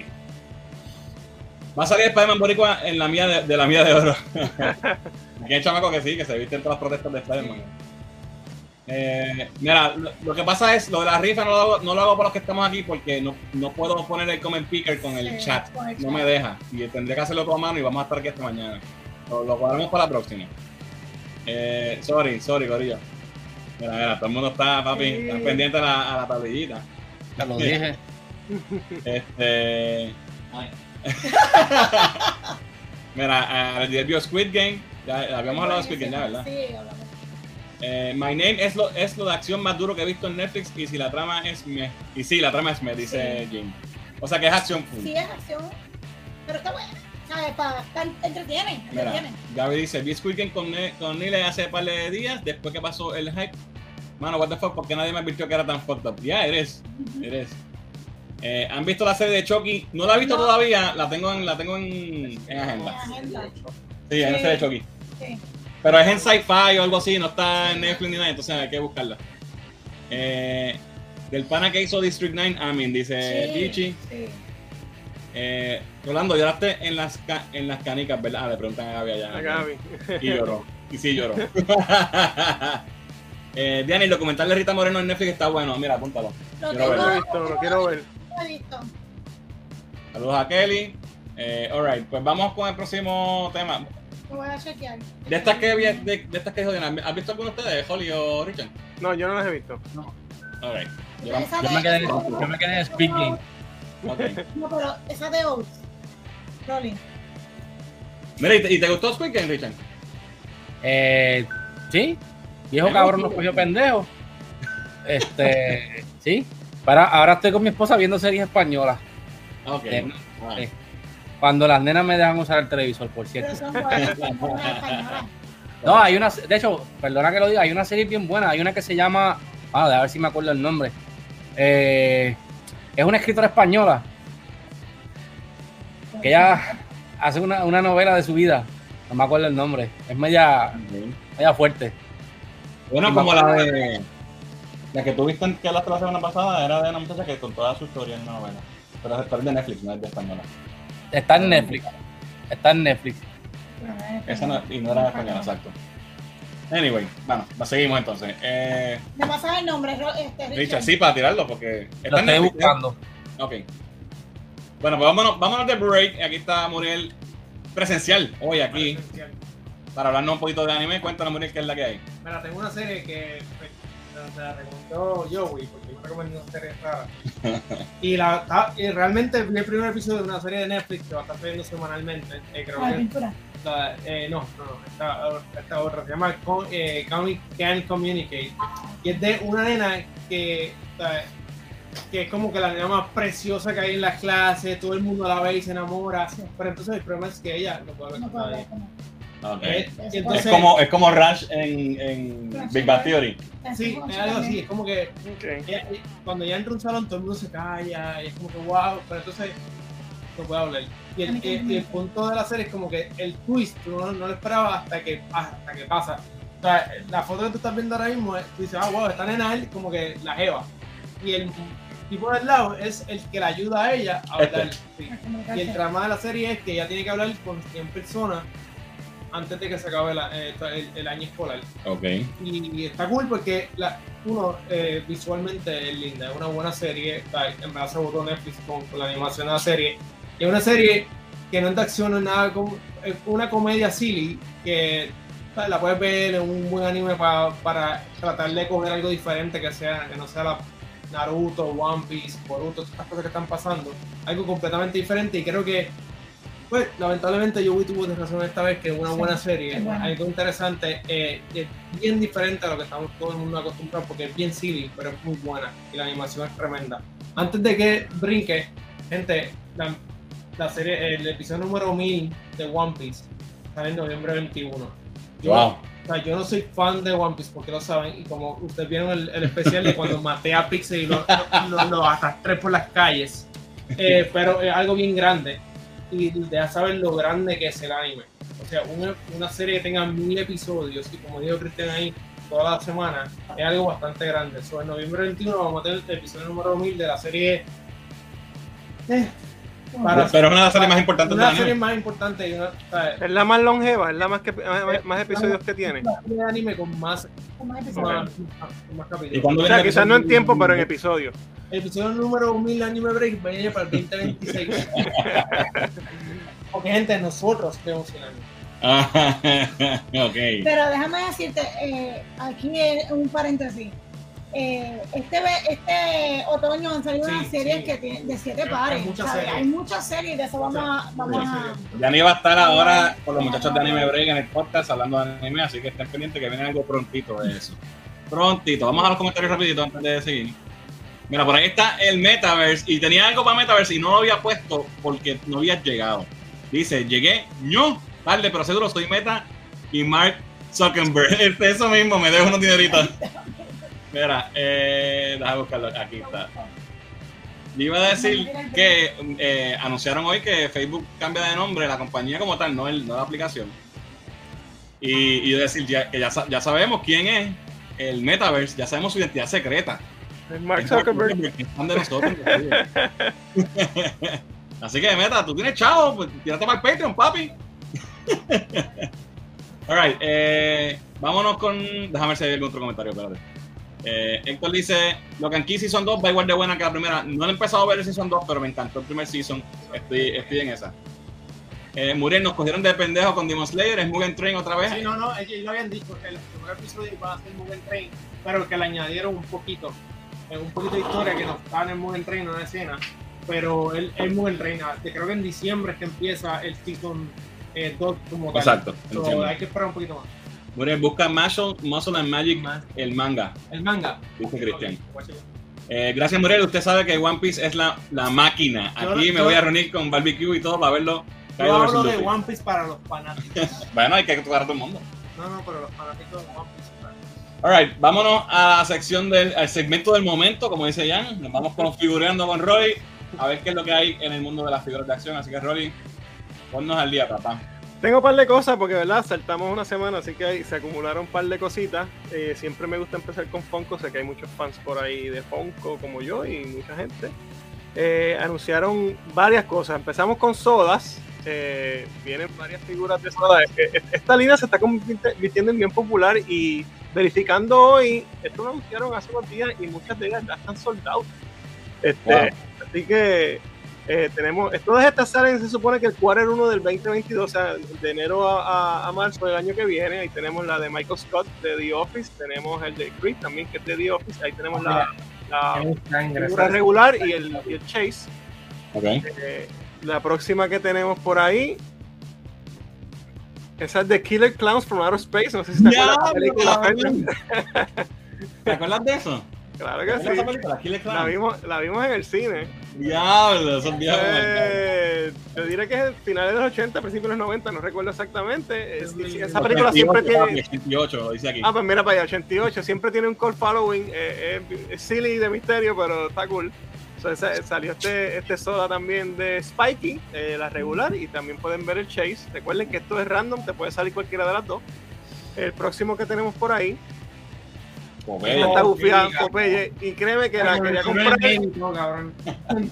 Va a salir Spider-Man Boricua en la mía de, de la mía de oro. Aquí hay chamaco que sí, que se viste en todas las protestas de Spider-Man. Eh, mira, lo, lo que pasa es, lo de la rifa no lo hago, no lo hago para los que estamos aquí porque no, no puedo poner el comment picker con el Sí, chat. con el No chat. me deja. Y tendré que hacerlo todo a mano y vamos a estar aquí esta mañana. Lo, lo guardamos para la próxima. Eh, sorry, sorry, Corillo. Mira, mira, todo el mundo está, papi, Sí. está pendiente a la, a la tablillita. Ya lo dije. Este. Mira, el vio Squid Game. Ya habíamos hablado de Squid Game, ya, ¿verdad? Sí, hablamos. Eh, My Name es lo, es lo de acción más duro que he visto en Netflix. Y si la trama es me. Y sí, la trama es me, dice Jim. O sea que es acción full. Sí, es acción. Pero está buena. Entretiene. Entretiene. Gaby dice: Vi Squid Game con, con Nile hace un par de días. Después que pasó el hype. Mano, what the fuck, porque nadie me advirtió que era tan fucked up. Ya, eres. Eres. Eh, ¿Han visto la serie de Chucky? No la he visto No. todavía, la tengo en, la tengo en, en En agenda. agenda. Sí, en la Sí. serie de Chucky. Sí. Pero es en sci-fi o algo así, no está en Netflix ni nada, entonces hay que buscarla. Eh, del pana que hizo District 9, Amin, dice Sí. Eh, Rolando, lloraste en las, ca- en las canicas, ¿verdad? Ah, le preguntan a Gaby allá. A Gaby. Y lloró. Y sí lloró. eh, Diana, el documental de Rita Moreno en Netflix está bueno. Mira, apúntalo. Lo Quiero lo verlo. he visto, lo quiero ver. Visto. Saludos a Kelly. Eh, alright, pues vamos con el próximo tema. Lo voy a chequear. De estas que, de, de estas que dijo Diana, ¿has visto alguno de ustedes, Holly o Richard? No, yo no las he visto. Alright. Esa Yo de- me quedé, yo me quedé en Speed Game. Ok. No, pero esa de. Rolling. Mira, ¿y te, y te gustó Squid Game, Richard? Eh, sí, viejo cabrón nos cogió pendejo. Este, sí. Para, ahora estoy con mi esposa viendo series españolas. Ok. Eh. Cuando las nenas me dejan usar el televisor, por Pero cierto. son buenas, son buenas españolas. No, hay una, de hecho, perdona que lo diga, hay una serie bien buena. Hay una que se llama, ah, a ver si me acuerdo el nombre. Eh, es una escritora española que ella hace una, una novela de su vida. No me acuerdo el nombre. Es media, media fuerte. Bueno, como la de. La que tuviste que hablaste la semana pasada era de una muchacha que con toda su historia en una novela. Pero es de Netflix, no es de española. Está en Netflix. Está en Netflix. Esa no, y no era española, exacto. Anyway, bueno, seguimos entonces. Eh, Me pasas el nombre, Ro- este, Richard. Richard, sí, para tirarlo, porque. Lo está en estoy Netflix, ¿eh? buscando. Ok. Bueno, pues vámonos, vámonos de break. Aquí está Muriel presencial hoy aquí para hablarnos un poquito de anime. Cuéntanos, Muriel, qué es la que hay. Mira, tengo una serie que pues, se la recomendó Joey, porque yo recomiendo una serie rara. y, la, y realmente vi el primer episodio de una serie de Netflix que va a estar saliendo semanalmente. eh, creo Ah, que la- eh, no, no, no, esta, esta otra se llama Con- eh, Can, Can Communicate. Y es de una nena que, que es como que la nena más preciosa que hay en las clases, todo el mundo la ve y se enamora. Sí. Pero entonces el problema es que ella no puede ver No con nadie. ver cómo. Ok. Eh, y Es entonces, como, es como Rush en, en Big Bang Theory. sí, es algo así, es como que Ok. ella- cuando ella entra un salón todo el mundo se calla y es como que wow, pero entonces no puede hablar. Y el, y- y el punto de la serie es como que el twist tú no, no lo esperabas hasta que, hasta que pasa. O sea, la foto que tú estás viendo ahora mismo, es- tú dices, ah, wow, esta nena es como que la jeva. Y el tipo del lado es el que la ayuda a ella a Este. hablar. sí. Y el trama de la serie es que ella tiene que hablar con 100 personas antes de que se acabe la- eh, el- el año escolar. Ok. y está cool porque la, uno eh, visualmente es linda, es una buena serie, está, en verdad se votó Netflix con, con la animación de la serie, y es una serie que no es de acción, no es nada como, es una comedia silly que la puedes ver en un buen anime pa- para tratar de coger algo diferente que sea, que no sea la Naruto, One Piece, Boruto, todas estas cosas que están pasando, algo completamente diferente y creo que Pues lamentablemente yo tuvo razón esta vez que es una Sí, buena serie, algo interesante, eh, es bien diferente a lo que estamos todo el mundo acostumbrado porque es bien silly, pero es muy buena y la animación es tremenda. Antes de que brinque, gente, la, la serie, el episodio número 1000 de One Piece sale en noviembre 21. Yo, Wow. o sea, yo no soy fan de One Piece porque lo saben y como ustedes vieron el, el especial de cuando maté a Pixel y lo, lo, lo arrastré por las calles, eh, pero es algo bien grande y deja saber lo grande que es el anime. O sea, una, una serie que tenga mil episodios y como dijo Cristian ahí, toda la semana, es algo bastante grande. So, noviembre 21 vamos a tener el episodio número 1000 de la serie. Eh, para Pero es una de las series más importantes una serie anime. más importante y una, Es la más longeva, es la más, que, más, más episodios que tiene. la de anime con más, Con más episodios. con más ¿Y capítulos. cuándo O viene sea, el quizás no en tiempo, pero en episodios. El episodio número 1000 de Anime Break viene para el 2026. Porque, gente, nosotros vemos el anime. Ah. Pero déjame decirte, eh, aquí es un paréntesis. Eh, este, ve- este otoño han salido Sí, unas series sí. que tienen de siete pares. hay muchas series. Hay muchas series y de eso vamos a. Vamos a Yanni va a estar ahora con los muchachos de Anime Break en el podcast hablando de anime, así que estén pendientes que viene algo prontito de eso. Prontito. Vamos a los comentarios rapidito antes de seguir. Mira, por ahí está el Metaverse y tenía algo para Metaverse y no lo había puesto porque no había llegado. Dice, llegué, no, tarde, pero seguro soy Meta y Mark Zuckerberg. Eso mismo, me dejo unos dineritos. Mira, eh, déjame buscarlo, aquí está. Le iba a decir que eh, anunciaron hoy que Facebook cambia de nombre, la compañía como tal, no, el, no la aplicación. Y, y yo decir ya, que ya, sa- ya sabemos quién es el Metaverse, ya sabemos su identidad secreta. Es Mark Zuckerberg. que es fan de nosotros. Así que Meta, tú tienes chavo, pues tírate para el Patreon, papi. Alright, eh, vámonos con. Déjame ver si hay algún otro comentario, espérate. Eh, Héctor dice: Lo que aquí Season 2 va igual de buena que la primera. No he empezado a ver el Season 2, pero me encantó el primer Season. Estoy, estoy en esa. Eh, Muriel, nos cogieron de pendejo con Demon Slayer. Es Mugen Train otra vez. Sí, no, no, ellos lo habían dicho que el primer episodio iba a ser Mugen Train, pero que le añadieron un poquito, eh, un poquito de historia que no estaba en Mugen Train, en una escena, pero el, el Mugen Train, ah, creo que en diciembre es que empieza el season 2 como tal. Exacto. So, hay que esperar un poquito más. Muriel, busca Muscle, Muscle and Magic, Más. el manga, El manga. dice Cristian. Eh, gracias, Muriel. Usted sabe que One Piece es la, la máquina. Yo- Aquí me yo- voy a reunir con Barbecue y todo para verlo. Yo hablo de Luffy. One Piece para los fanáticos. Bueno, hay que tocar a todo el mundo. No, no, pero los fanáticos de One Piece. Alright, vámonos a la sección del al segmento del momento, como dice Jan. Nos vamos configurando con Roy a ver qué es lo que hay en el mundo de las figuras de acción. Así que, Roy, ponnos al día, papá. Tengo un par de cosas porque, ¿verdad? Saltamos una semana, así que se acumularon un par de cositas. Eh, siempre me gusta empezar con Funko, sé que hay muchos fans por ahí de Funko como yo y mucha gente. Eh, anunciaron varias cosas. Empezamos con sodas. Eh, vienen varias figuras de soda. Eh, Esta línea se está convirtiendo en bien popular y verificando hoy, esto lo anunciaron hace unos días y muchas de ellas ya están soldados. Este, Wow. Así que eh, tenemos, todas estas salen, se supone que el quarter 1 del 2022, o sea, de enero a, a- a marzo del año que viene. Ahí tenemos la de Michael Scott de The Office, tenemos el de Creed también, que es de The Office. Ahí tenemos la, la figura regular y el, y el Chase. Eh, la próxima que tenemos por ahí. Esa es de Killer Clowns from Outer Space. No sé si te acuerdas de la película. Fernan. ¿Te acuerdas de eso? Claro ¿Te que sí. película? La vimos, la vimos en el cine. Diablo, son. Eh, te diré que es finales de los 80, principios de los 90, no recuerdo exactamente. Esa 88, película siempre tiene. 88, lo dice aquí. Ah, pues mira para allá, 88. Siempre tiene un call following. eh, eh, es silly de misterio, pero está cool. So, salió este, este soda también de Spikey, eh, la regular, y también pueden ver el Chase. Recuerden que esto es random, te puede salir cualquiera de las dos. El próximo que tenemos por ahí, Popeye. está diga. Popeye, y créeme que la quería comprar.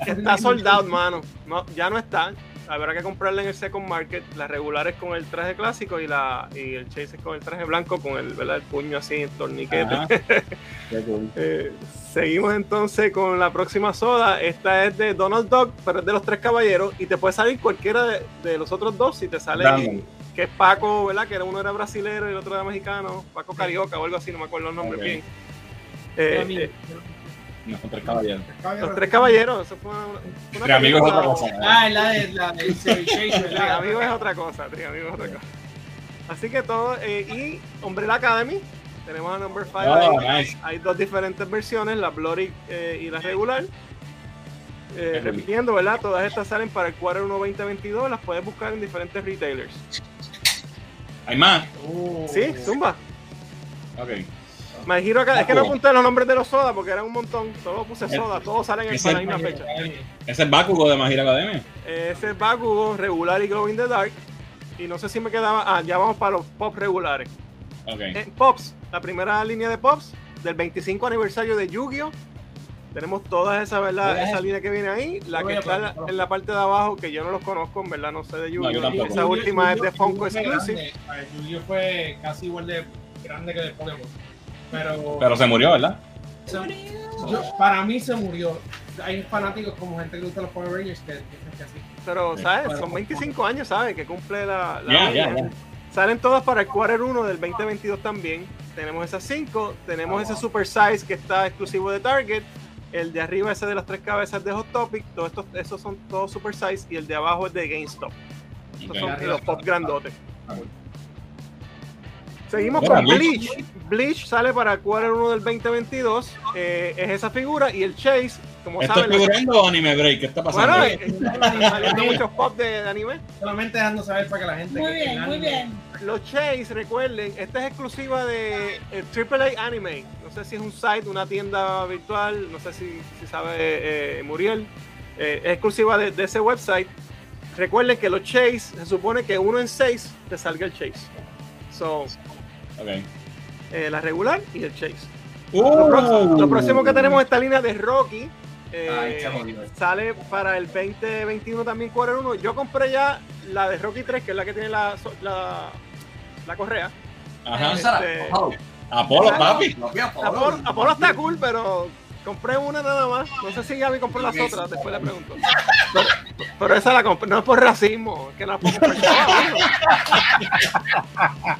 Está soldado, mano. No, ya no está. Habrá que comprarla en el second market. Las regulares con el traje clásico y la y el chase con el traje blanco con el, ¿verdad? el puño así en torniquete. Eh, seguimos entonces con la próxima soda. Esta es de Donald Duck, pero es de los tres caballeros. Y te puede salir cualquiera de, de los otros dos. Si te sale. Que es Paco, ¿verdad? Que era uno era brasilero y el otro era mexicano. Paco Carioca o algo así, no me acuerdo el nombre bien. Eh, eh, No, con tres caballeros. Los tres caballeros, eso fue una, una Tres amigos es otra cosa. Ah, es la de la de Chevy Chase, ¿verdad? Triamigo es otra cosa, Triamigo es otra cosa. Así que todo, eh, y Umbrella Academy, tenemos a Number 5 Oh, nice. Hay dos diferentes versiones, la Bloody eh, y la regular. Eh, repitiendo, ¿verdad? Todas estas salen para el Quarter 1 2022, las puedes buscar en diferentes retailers. ¿Hay más? Uh, Sí, Zumba. Ok. Hero Academy- es que no apunté los nombres de los soda porque eran un montón, solo puse soda, todos salen en la misma fecha. Ese es Bakugo de Magir Academia. Ese es Bakugo, regular y Glow in the Dark. Y no sé si me quedaba. Ah, ya vamos para los pops regulares. Ok. En Pops, la primera línea de Pops del 25 aniversario de Yu-Gi-Oh! Tenemos todas esas, ¿verdad? Esa línea que viene ahí. La que está en la, en la parte de abajo, que yo no los conozco, en verdad, no sé de Yu-Gi-Oh! tampoco. Esa última es de Funko Exclusive. ver, Yu-Gi-Oh fue casi igual de grande que de Pokémon. Pero, Pero se murió, ¿verdad? se- yo- para mí se murió. Hay fanáticos como gente que le gusta los Power Rangers que dicen que sí. Pero, Sí. ¿sabes? Son 25 años, ¿sabes? Que cumple la. la ya, ya. Salen todas para el Quarter 1 del 2022 también. Tenemos esas 5. Tenemos ese Super Size que está exclusivo de Target. El de arriba, ese de las tres cabezas de Hot Topic. Todos estos, esos son todos Super Size. Y el de abajo es de GameStop. Estos son los pop grandotes. Seguimos Mira, con Bleach. Bleach. Sale para el Quarter 1 del 2022. Eh, es esa figura. Y el Chase, como ¿Esto es saben. figurando o anime break? ¿Qué está pasando? Bueno, eh, están saliendo muchos pop de, de anime. Solamente dejando saber para que la gente. Muy que- bien, muy bien. Los Chase, recuerden, esta es exclusiva de eh, AAA Anime. No sé si es un site, una tienda virtual, no sé si, si sabe eh, Muriel. Eh, es exclusiva de, de ese website. Recuerden que los Chase, se supone que uno en seis te salga el Chase. So, Ok. eh, la regular y el Chase. Uh. Lo, próximo, lo próximo que tenemos es esta línea de Rocky. Eh, Ay, sale para el 2021 también Quarter 1. Yo compré ya la de Rocky 3, que es la que tiene la, la, la correa. Ajá. Este- Apolo. Papi. Apolo. Apolo, está cool, pero compré una nada más. No sé si Gaby compró las otras, después le pregunto. Pero, pero esa la compré, no es por racismo, es que no la puedo comprar todas.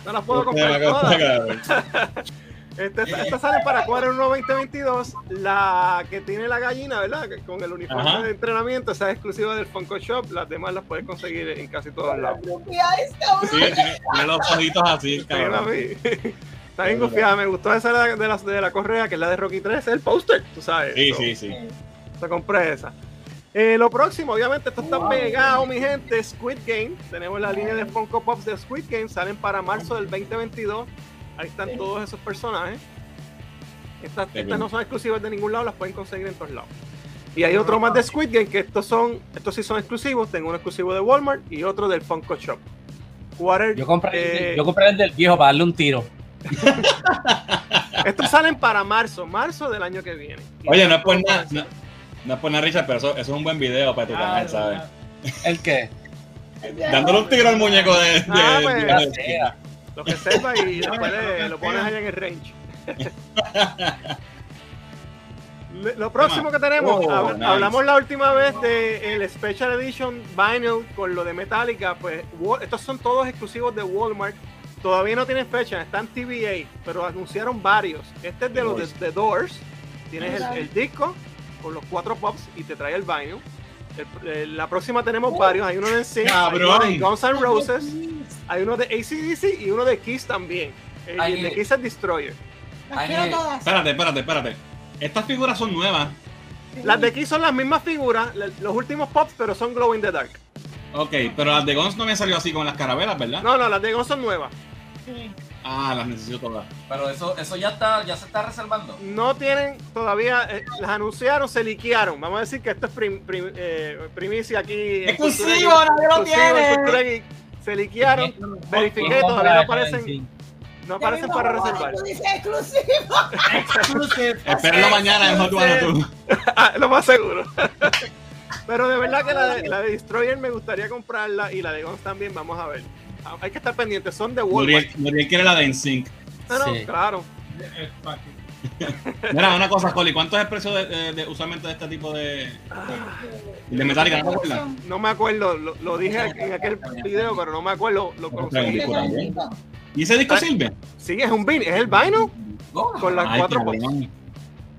No las puedo comprar todas. Este, esta sale para Quarter 1 2022. La que tiene la gallina, ¿verdad? Con el uniforme Ajá. de entrenamiento, esa es exclusiva del Funko Shop. Las demás las puedes conseguir en casi todos lados. Sí, tiene, los ojitos así, Sí, cabrón. Está bien confiada, me gustó esa de la, de la, correa, que es la de Rocky 3, es el póster, tú sabes. Sí, So, sí, sí. Se compré esa. Eh, lo próximo, obviamente, esto está pegado, mi gente. Squid Game. Tenemos la línea de Funko Pops de Squid Game. Salen para marzo del 2022. Ahí están todos esos personajes. Estas, estas no son exclusivas de ningún lado, las pueden conseguir en todos lados. Y hay otro más de Squid Game, que estos son, estos sí son exclusivos. Tengo uno exclusivo de Walmart y otro del Funko Shop. Water, Yo compré, eh, yo compré el del viejo para darle un tiro. Estos salen para marzo, marzo del año que viene. Oye, no es por nada, no, no es por nada, Richard, pero eso, eso es un buen video para tu canal, ¿sabes? ¿El qué? Dándole un tiro al muñeco de. de- Ah, pues. de-. Lo que sepa y después le- lo pones allá en el range. Lo próximo que tenemos, Oh, hab- nice. hablamos la última vez de el Special Edition Vinyl con lo de Metallica, pues estos son todos exclusivos de Walmart. Todavía no tienen fecha, están TVA, pero anunciaron varios. Este es de los de The Doors. Tienes el, el disco con los cuatro pops y te trae el vinyl. El- el- la próxima tenemos varios, hay uno de NSYNC, hay uno de Guns N' Roses, hay uno de ACDC y uno de Kiss también. El, de eh. Kiss es Destroyer. Las quiero eh. todas. Espérate, espérate, espérate. Estas figuras son nuevas. Las de Kiss son las mismas figuras, los últimos pops, pero son Glow in the Dark. Ok, pero las de Guns no me salió así con las carabelas, ¿verdad? No, no, las de Guns son nuevas. Sí. Ah, las necesito todas. Pero eso, eso ya está, ya se está reservando. No tienen todavía, eh, las anunciaron, se liquearon. Vamos a decir que esto es prim- prim- eh, primicia aquí. ¡Exclusivo! ¡Nadie lo tiene! Se liquearon, verifiqué, ¿Quién todavía no aparecen, no aparecen para reservar. Tú exclusivo. Exclusive. Espérenlo mañana en Hot. Ah, lo más seguro. Pero de verdad que la de, la de Destroyer me gustaría comprarla y la de Guns también, vamos a ver. Ah, Hay que estar pendientes, son de Walmart. Muriel, quiere la de NSYNC. No, no, Sí. claro. Es fácil. Mira, una cosa, Coli, ¿cuánto es el precio de, de- de- usualmente de este tipo de, de Metallica? ¿No? No me acuerdo, lo, lo dije en aquel video, pero no me acuerdo. Lo conseguí. ¿Y ese disco Ah. sirve? Sí, es un vin, es el vinyl No, con las Ay, cuatro.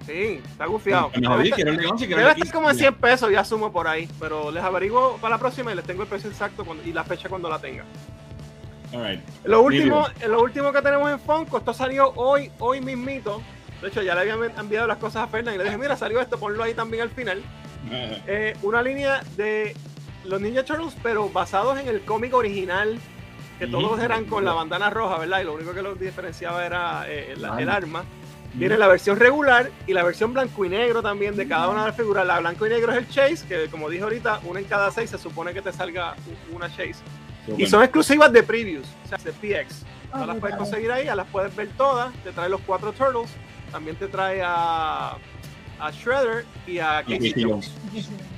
Sí, está gufiado. Quiero Debe estar como en 100 pesos, ya sumo por ahí. Pero les averiguo para la próxima y les tengo el precio exacto cuando- y la fecha cuando la tenga. Alright. Lo último, lo último que tenemos en Funko, esto salió hoy, hoy mismito. De hecho, ya le habían enviado las cosas a Fernan y le dije, mira, salió esto, ponlo ahí también al final. Eh, una línea de los Ninja Turtles, pero basados en el cómic original, que todos eran con la bandana roja, ¿verdad? Y lo único que los diferenciaba era eh, el, Arma. el arma. Viene la versión regular y la versión blanco y negro también de cada una de las figuras. La blanco y negro es el Chase, que como dije ahorita, una en cada seis se supone que te salga una Chase. Y son exclusivas de previews, o sea, de PX. Ah, No las puedes conseguir ahí, ya las puedes ver todas. Te trae los cuatro Turtles, también te trae a, a Shredder y a Casey Jones.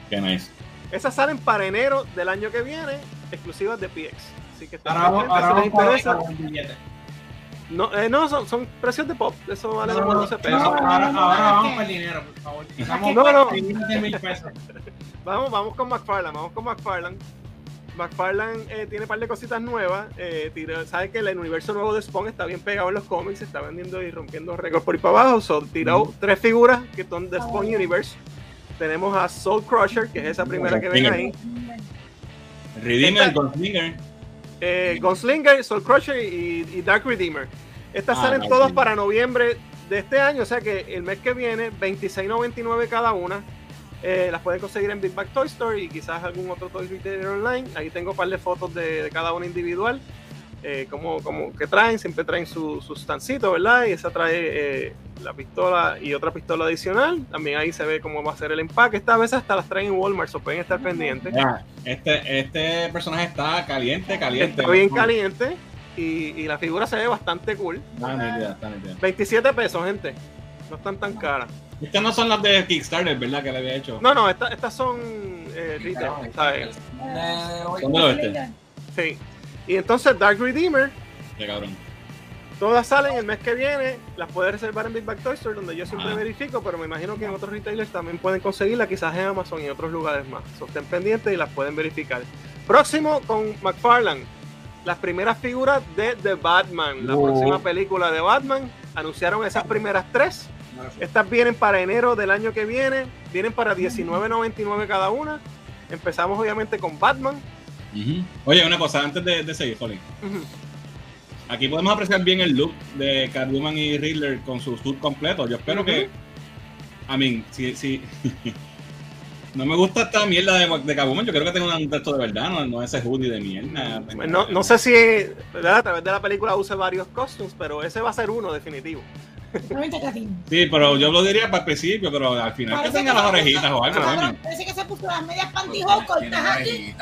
Qué nice. Esas salen para enero del año que viene, exclusivas de PX. Así que Ahora vamos, ahora vamos para, interesa. para el billete. No, eh, no son, son precios de pop, eso vale No, como no, 12 no, pesos. ahora, no, ahora no, vamos para el dinero, por favor. Estamos No, no. pesos. Vamos, vamos con McFarlane, vamos con McFarlane. McFarlane eh, tiene un par de cositas nuevas. Eh, tiró- sabe que el universo nuevo de Spawn está bien pegado en los cómics, está vendiendo y rompiendo récords por ahí para abajo. So, tiró tres figuras que son de Spawn Universe. Tenemos a Soul Crusher, que es esa primera que ven ahí. Redeemer, Goldfinger. eh, Gunslinger, Soul Crusher y, y Dark Redeemer. Estas Ah, salen todas para noviembre de este año, o sea que el mes que viene, 26.99 cada una. Eh, las pueden conseguir en Big Bag Toy Store y quizás algún otro toy retailer online. Ahí tengo un par de fotos de, de cada una individual. Eh, como, como que traen, siempre traen su, su stancito, ¿verdad? Y esa trae eh, la pistola y otra pistola adicional. También ahí se ve cómo va a ser el empaque. Esta vez hasta las traen en Walmart, so pueden estar pendientes. Ya, este, este personaje está caliente, caliente. Está bien caliente y, y la figura se ve bastante cool. Está nítida, está nítida. 27 pesos, gente. No están tan caras. Estas no son las de Kickstarter, ¿verdad? Que le había hecho. No, no, estas son eh, retail, ¿sabes? Son oeste. Sí. Y entonces Dark Redeemer, Qué cabrón. todas salen el mes que viene. Las puedes reservar en Big Bag Toy Store, donde yo siempre Ah. verifico, pero me imagino que en otros retailers también pueden conseguirla, quizás en Amazon y en otros lugares más. So, estén pendientes y las pueden verificar. Próximo con McFarlane. Las primeras figuras de The Batman, la Oh. próxima película de Batman. Anunciaron esas primeras tres. Estas vienen para enero del año que viene. Vienen para $19.99 cada una. Empezamos obviamente con Batman. Oye, una cosa, antes de, de seguir. Ujú. Aquí podemos apreciar bien el look de Catwoman y Riddler con su suit completo. Yo espero que. I mean, si, si no me gusta esta mierda de, de Catwoman, yo creo que tenga un texto de verdad, no, no ese hoodie de mierda. Pues no, no sé si ¿verdad? a través de la película use varios costumes, pero ese va a ser uno definitivo. Catín. Sí, pero yo lo diría para el principio, pero al final que tenga que las orejitas o algo. Parece que se puso las medias pantyhose cortas aquí.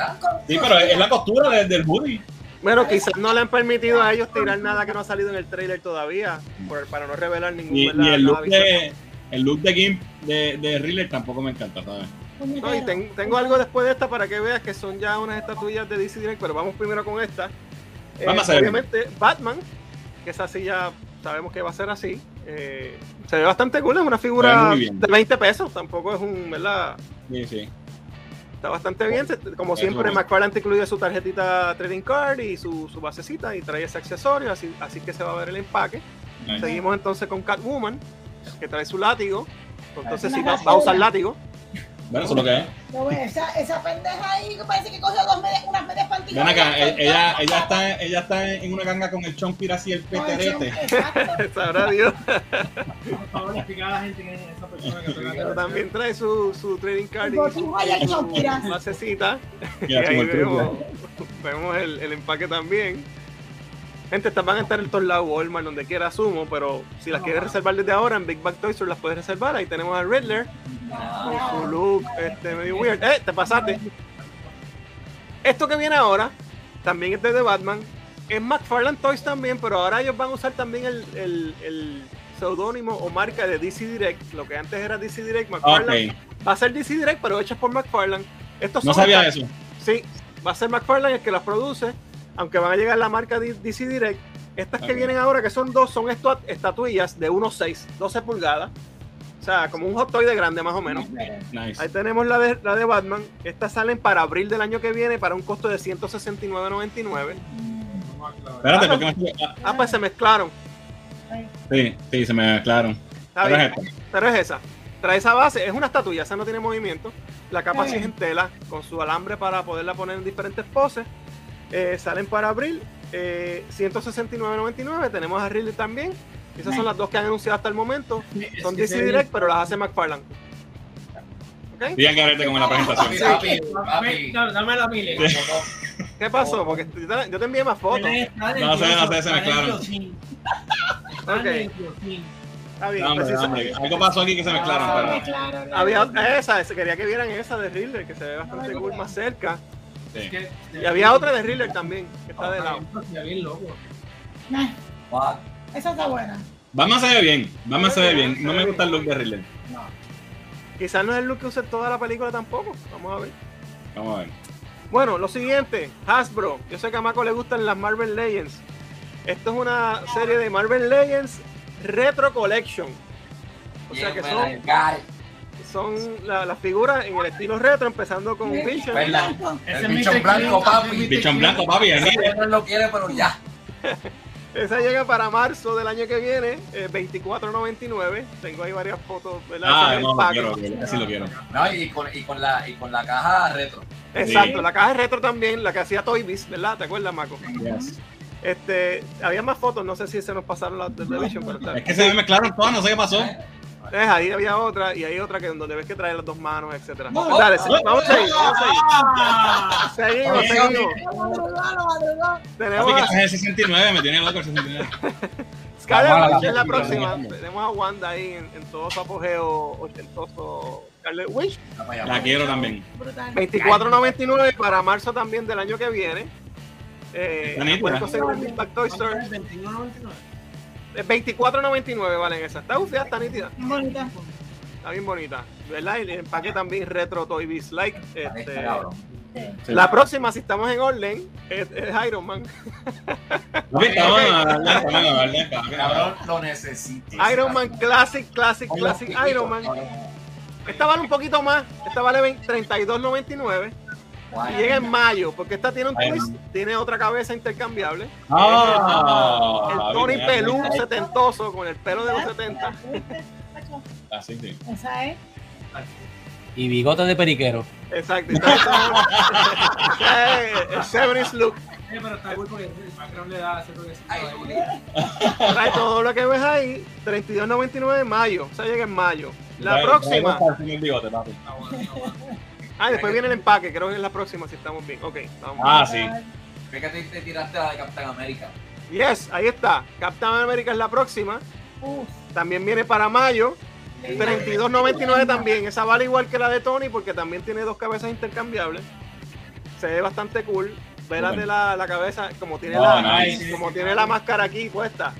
Sí, pero es la costura de- del hoodie. Bueno, quizás no le han permitido a ellos tirar nada que no ha salido en el trailer todavía, por- para no revelar ningún Y, el look de el look de Gimp de, de Riddler tampoco me encanta, ¿sabes? No, y ten- tengo algo después de esta para que veas que son ya unas estatuillas de DC Direct, pero vamos primero con esta. Eh, Vamos a ver. obviamente, Batman, que esa sí ya sabemos que va a ser así. Eh, se ve bastante cool, es una figura de 20 pesos, tampoco es un, ¿verdad? Sí, sí. Está bastante bien. Como siempre, es. McFarlane te incluye su tarjetita trading card y su, su basecita y trae ese accesorio, así, así que se va a ver el empaque. Nice. Seguimos entonces con Catwoman, que trae su látigo. Entonces sí Una va, va a usar látigo. Bueno, eso es lo que es. No, esa, esa pendeja ahí que parece que cogió dos medias, unas medias pantyhose. Ven acá, cortas, e- ella, ella, está, ella está en una ganga con el chompir así, el peterete. Sabrá Dios. Por favor, explica a la gente quién es esa persona que Pero también trae su, su trading card y su, basecita. Y ahí vemos, vemos el, el empaque también. Gente, estas van a estar en todos lados, Walmart, donde quiera, asumo, pero si las quieres reservar desde ahora en Big Bag Toys las puedes reservar. Ahí tenemos a Riddler con su look este, medio weird. ¡Eh! Te pasaste. Esto que viene ahora también es de Batman. Es McFarlane Toys también, pero ahora ellos van a usar también el, el, el seudónimo o marca de DC Direct. Lo que antes era DC Direct, McFarlane. Ok, Va a ser DC Direct, pero hechos por McFarlane. Estos no son sabía estas- eso. Sí, va a ser McFarlane el que las produce, aunque van a llegar la marca DC Direct. Estas que vienen ahora, que son dos, son estu- estatuillas de 1.6, 12 pulgadas. O sea, como un hot toy de grande más o menos. Nice. Ahí tenemos la de, la de Batman. Estas salen para abril del año que viene para un costo de 169.99. Espérate, porque me... ah, Ah, pues se mezclaron. Sí, sí, se me mezclaron. Está Pero bien, es esta. pero es esa. Trae esa base, es una estatuilla, esa no tiene movimiento. La capa sí es en tela, con su alambre para poderla poner en diferentes poses. Eh, salen para abril, eh, 169.99. Tenemos a Ridley también. Esas son las dos que han anunciado hasta el momento. Son DC Direct, pero las hace McFarlane. ¿Ok? Bien carete con la presentación. Papi, papi, papi. Dame dame la. ¿Qué pasó? Porque yo te, yo te envié más fotos. No sé, no sé, se mezclaron. Está bien, Algo pasó aquí que se mezclaron. Ah, pero-. Había otra- esa, se quería que vieran esa de Riddler, que se ve bastante cool más cerca. Sí. Y había otra de Riddler también, que está de lado. bien loco. Nah. Esa está buena. Batman se ve bien. Batman se ve bien. No me gusta el look de Riddler. Quizás no es el look que use toda la película tampoco. Vamos a ver. Vamos a ver. Bueno, lo siguiente, Hasbro. Yo sé que a Mako le gustan las Marvel Legends. Esto es una serie de Marvel Legends Retro Collection. O sea que Yeah, son, son la- las figuras en el estilo retro, empezando con Vision. ¿Verdad? Ese El Mr. blanco, papi. Bichón Clean. blanco, papi. No lo quiere, pero ya. Esa llega para marzo del año que viene, eh, 24.99. Tengo ahí varias fotos, ¿verdad? Ah, no, lo quiero. Así lo quiero. No, y con, y con la y con la caja retro. Exacto, Sí. la caja retro también, la que hacía Toy Biz, ¿verdad? ¿Te acuerdas, Mako? Yes. Este, había más fotos, no sé si se nos pasaron las de The Vision, pero. Es que se me mezclaron todas, no sé qué pasó. Es, ahí había otra y hay otra que donde ves que trae las dos manos, etcétera. Dale, vamos a seguir, vamos a seguir. Ah, Seguimos, seguimos. Tenemos a es el 69, me tiene loco el 69. Scarlet Vamos a la Witch próxima. Tenemos a Wanda ahí en, en todo su apogeo ochentoso. Scarlet Witch. La quiero también. Brutal. 24.99 para marzo también del año que viene. Eh, Está nítida. puedes conseguir en Big Bag Toy Store. 21.99. Eh, 24.99 valen esas. Está ufia, está nítida. Bien bonita. Está bien bonita. ¿Verdad? Y el empaque también retro Toy Biz like. Este. Sí. la próxima, si estamos en orden, es, es Iron Man. Lo necesito. Iron Man Classic, Classic, Classic Iron Man. Esta vale un poquito más. Esta vale 20 32.99. Y llega en mayo, porque esta tiene un twist, tiene otra cabeza intercambiable. Ah, el papi, Tony mira, Pelú mira. setentoso con el pelo de los 70. Así, sí. Esa es. Y bigote de periquero. Exacto. El Severus look. Eh, pero está cool porque el background le da. Trae todo lo que ves ahí, 32.99 en mayo. O sea, llega en mayo. La próxima. Bueno, bueno. Ah, después viene el empaque, creo que es la próxima si estamos bien. Ok, estamos Ah, sí. Fíjate, te tiraste la de Capitán América. Yes, ahí está. Captain America es la próxima. Uf. También viene para mayo. 32.99 también. Esa vale igual que la de Tony porque también tiene dos cabezas intercambiables. Se ve bastante cool. Vélate la, la cabeza como tiene, Oh, la, nice. como tiene la máscara aquí puesta.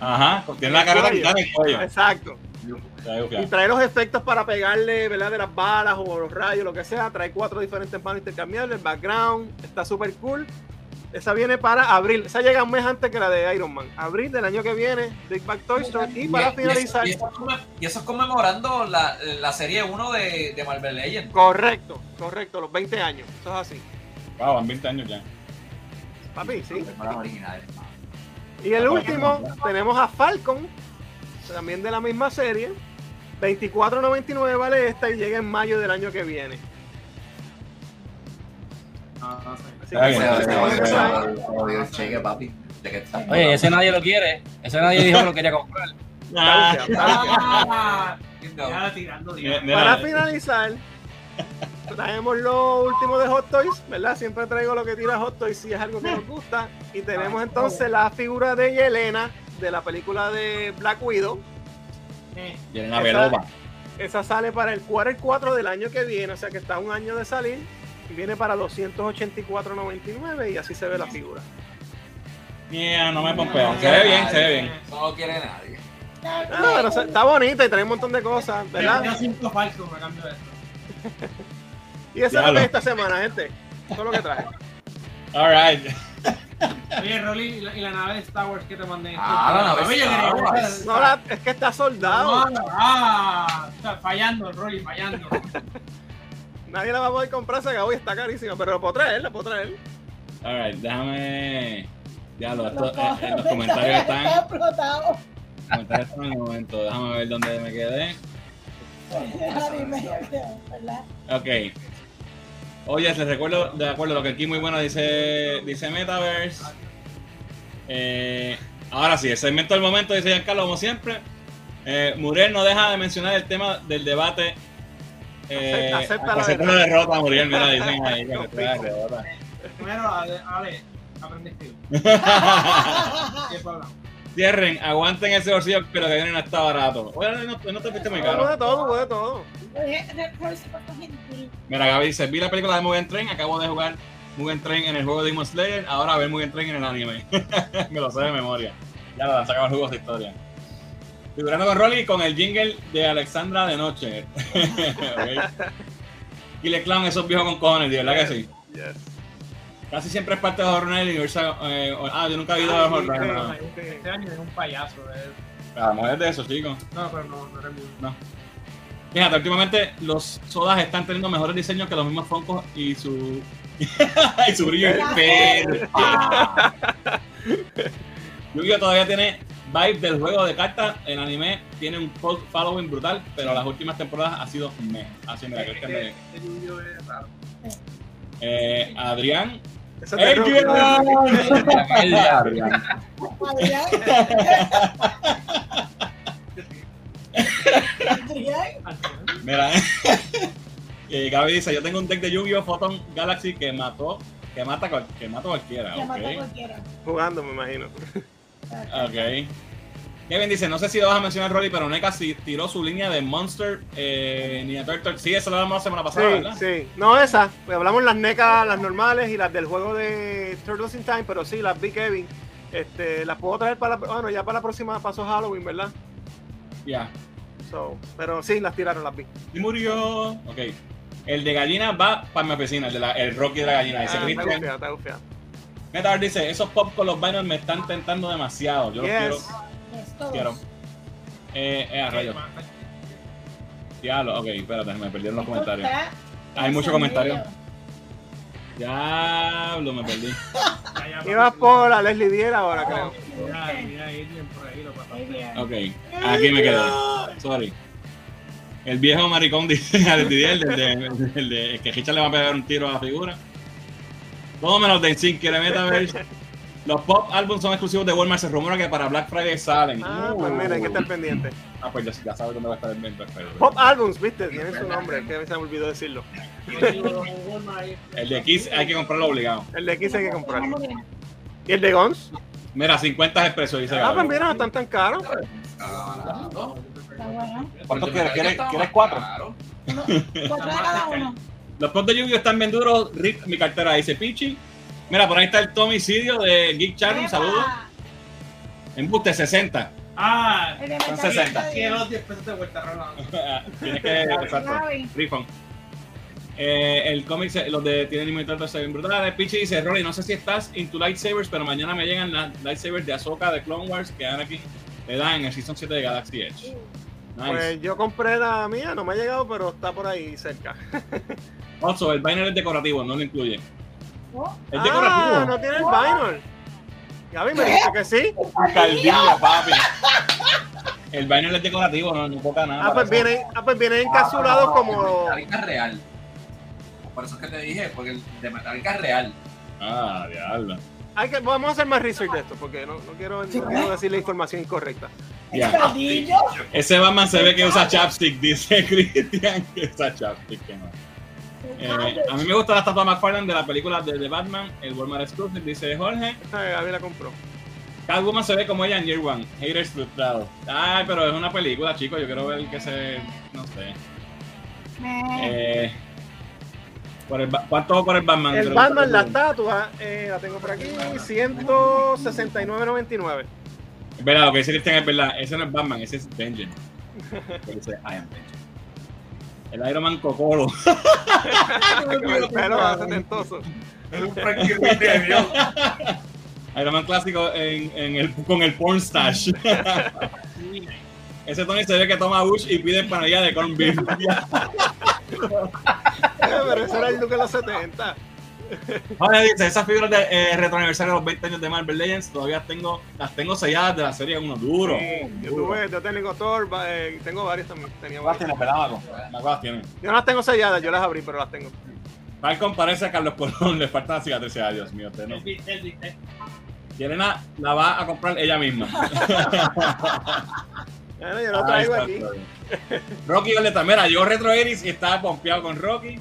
Ajá, tiene la cara en el cuello. Exacto. Y trae los efectos para pegarle, ¿verdad? De las balas o los rayos, lo que sea. Trae cuatro diferentes manos intercambiables. El background está súper cool. Esa viene para abril. Esa llega un mes antes que la de Iron Man. Abril del año que viene, Big Bag Toy Store. Y para finalizar, y eso es conme- y eso es conmemorando la, la serie 1 de, de Marvel Legends. correcto, correcto, los 20 años. Eso es así. Wow, van 20 años ya. Papi, sí. Y el último, tenemos a Falcon, también de la misma serie. 24.99 vale esta y llega en mayo del año que viene. Oh, Oye, ese nadie lo quiere. Ese nadie dijo que lo quería comprar. Ah. Ah, Para finalizar, traemos lo último de Hot Toys, ¿verdad? Siempre traigo lo que tira Hot Toys si es algo que nos gusta. Y tenemos entonces la figura de Yelena de la película de Black Widow. Eh, Esa- Belova. Esa sale para el quarter 4 del año que viene, o sea que está un año de salir. Y viene para 284.99 y así se ve la figura. Mira, no me pompeo. Se ve bien, se ve bien. Eso no lo quiere nadie. Ah, pero está bonita y trae un montón de cosas, Yo ¿verdad? cambio esto. Y eso es lo que es esta semana, gente. Eso es lo que trae. Alright. Oye, Rolly, ¿y la, y la nave de Star Wars que te mandé? Ah, la nave yo Star Wars. No, la- es que está soldado. No, ah, sea, fallando, Rolly, fallando. Nadie la va a poder comprar, se acabó y está carísima. Pero la puedo traer, la puedo traer. Alright, déjame. Ya lo, esto, Los, eh, eh, los comentarios Está están. explotado. Comentar esto en el momento. Déjame ver dónde me quedé. Ok. Oye, les recuerdo, de acuerdo, lo que aquí muy bueno dice, dice Metaverse. Eh, ahora sí, el segmento del momento, dice Giancarlo, como siempre. Eh, Muriel no deja de mencionar el tema del debate. Eh, Acepta- acepta la acepta verdad. la derrota, Muriel, mira, dicen ahí que acepta la derrota. Primero, Ale, Ale Cierren, aguanten ese bolsillo que lo que viene no está barato. Oye, no, no te fuiste muy caro. de todo, hubo de todo. Mira, Gaby dice, vi la película de Mugen Train, acabo de jugar Mugen Train en el juego de Demon Slayer, ahora a ver Mugen Train en el anime. Me lo sé de memoria. Ya lo han sacado el juego de historia. Figurando con Rolly con el jingle de Alexandra de noche. Ok. Killer Clown, esos viejos con cojones, ¿de verdad que sí? Yes. Casi siempre es parte de Horror Night Universal. eh, ah, yo nunca he ido a Horror Night. no. Este año es un payaso. eh. A lo mejor es de eso, chicos. No, pero no, no era muy. Fíjate, últimamente los sodas están teniendo mejores diseños que los mismos Funkos y su. y su brillo. Yu-Gi-Oh todavía tiene vibe del juego de cartas. El anime tiene un cult following brutal, pero las últimas temporadas ha sido meh. Así, mira, creo que me- Este niño es raro. Eh, Adrián. Eso. Adrián. Adrián. Mira, eh, Gaby dice: Yo tengo un deck de Yu-Gi-Oh! Photon Galaxy que mató, que mata, que mata a cualquiera. Que mató a ok. cualquiera. Jugando, me imagino. Ok. Kevin dice, no sé si lo vas a mencionar, Rolly, pero NECA sí tiró su línea de Monster eh, Ninja Turtle. Sí, eso lo hablamos la semana pasada, Sí, ¿verdad? sí. No esa. Pues hablamos las NECA, las normales y las del juego de Turtles in Time, pero sí, las vi Kevin. Este, las puedo traer para la, bueno, ya para la próxima paso Halloween, ¿verdad? Ya. So, pero sí, las tiraron, las vi. Y murió. Ok. El de gallina va para mi oficina, el, de la- el Rocky de la gallina. Dice Ah, está está. Metal dice, esos pop con los vinyls me están tentando demasiado. Yo los quiero. Quiero. Eh, eh, a rayos. Diablo, ok, espérate, me perdieron los comentarios. Hay muchos comentarios. Diablo, me perdí. Ibas por la Leslie Diera ahora, creo. Mira, mira, Adrian por ahí lo pasó. Muy bien. Ok, aquí me quedé. Sorry. El viejo maricón dice al Didier, el de, el de- el de- que Richard le va a pegar un tiro a la figura. Todo menos de Sync quiere Metaverse. Los pop álbumes son exclusivos de Walmart. Se rumora que para Black Friday salen. Ah, pues mira, hay que estar pendiente. Ah, pues ya, ya sabes dónde va a estar el Black Friday. Pop Albums, viste, tiene su nombre, que se me olvidó decirlo. El de Kiss hay que comprarlo obligado. El de sí hay que comprarlo. ¿Y el de Guns? Mira, 50 es precio, dice Ah, pues mira, no están tan caros. ¿Cuántos quieres? ¿Quieres- cuatro? Uno- Cuatro de cada uno. Los pop de Yu-Gi-Oh están bien duros. Rip mi cartera, dice Pichi. Mira, por ahí está el Tommy Sidio de Geek Charlie. Un saludo. Epa. Embuste 60. Ah, Son Metal 60. Gear que los 10 pesos de vuelta Rolando. Tienes que. Exacto. Refund. Eh, el cómic, los de Tienen Limited se ven brutales. Pichi dice: Rory, no sé si estás into lightsabers, pero mañana me llegan las lightsabers de Ahsoka de Clone Wars que dan aquí. Le dan en el Season 7 de Galaxy Edge. Nice. Pues yo compré la mía, no me ha llegado, pero está por ahí cerca. Also, el banner es decorativo, no lo incluye. Es Ah, decorativo. no tiene el vinyl. Gaby me dice que sí. Caldilla, papi. El banner es decorativo, no, no toca nada. Ah, pues viene, ah, pues viene encapsulado como. Metallica es real. Por eso es que te dije, porque el de Metallica es real. Ah, diablo. Hay que, vamos a hacer más research de esto, porque no, no quiero, no quiero decir la información incorrecta. Perdillo. Ese Batman se ve que usa chapstick, dice Christian que usa chapstick. Que no. Eh, a mí me gusta la estatua McFarlane de la película de, de Batman, el Walmart Exclusive, dice Jorge. Esta de Gaby la compró. Catwoman se ve como ella en Year One, haters frustrados. Ay, pero es una película, chicos, yo quiero ver que se... no sé. Eh, por el, ¿Cuánto por el Batman? El Batman, la estatua, eh, la tengo por aquí, 169.99. Es verdad, lo que dice Christian es verdad. Ese no es Batman, ese es Vengeance. Porque dice I am Vengeance. El Iron Man Cocolo. El pelo setentoso. Es un Frankie Ruiz de Dios. Iron Man clásico en, en el, con el porn stash. Ese Tony se ve que toma Bush y pide empanadilla de corn beef. Eh, pero ese era el look de los 70. Vale, dice, esas figuras de eh, retro aniversario de los 20 años de Marvel Legends todavía tengo, las tengo selladas de la serie uno duro. Sí, yo, duro. tuve, yo tengo Thor, eh, tengo varias también. Tenía Las varias. tiene, ¿verdad, Maco? Maco las tiene. Yo no las tengo selladas, yo las abrí, pero las tengo. Falcon parece a Carlos Colón, le faltan las cicatrices. Ay, Dios mío, usted no. Yelena la va a comprar ella misma. Bueno, yo lo Ahí traigo aquí. Rocky Violeta, mira, yo Retro Iris y estaba pompeado con Rocky.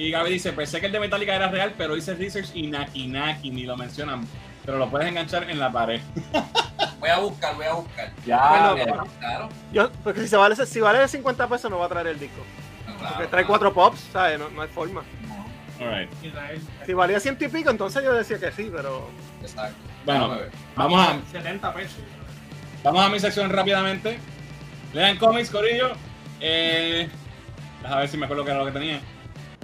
Y Gaby dice, pensé que el de Metallica era real, pero hice research y Naki Naki, ni lo mencionan. Pero lo puedes enganchar en la pared. Voy a buscar, voy a buscar. Ya, Bueno, bien. Claro. Yo, porque si, se vale, si vale 50 pesos, no va a traer el disco. claro, Porque trae claro. cuatro pops, ¿sabes? No, no hay forma. No. Israel. Si valía ciento y pico, entonces yo decía que sí, pero. exacto. Bueno, vamos a, 70 pesos. vamos a mi sección rápidamente. Lean cómics, Corillo. Eh, a ver si me acuerdo qué era lo que tenía.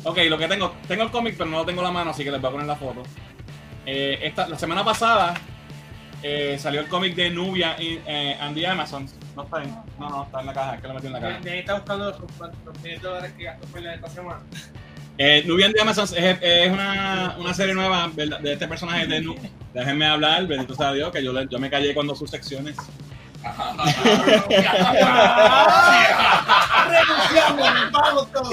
Ok, lo que tengo, tengo el cómic, pero no lo tengo en la mano, así que les voy a poner la foto. Eh, esta, la semana pasada eh, salió el cómic de Nubia y, eh, and the Amazons. No está en, no, no, está en la caja, es que lo metí en la caja. De ahí está buscando los, los 500 dólares que gastó por esta semana. Eh, Nubian de Amazon es, es una, una serie nueva ¿verdad? de este personaje de Nu. Déjenme hablar, bendito sea Dios, que yo, le- yo me callé cuando sus secciones. Renunciamos, vamos todos.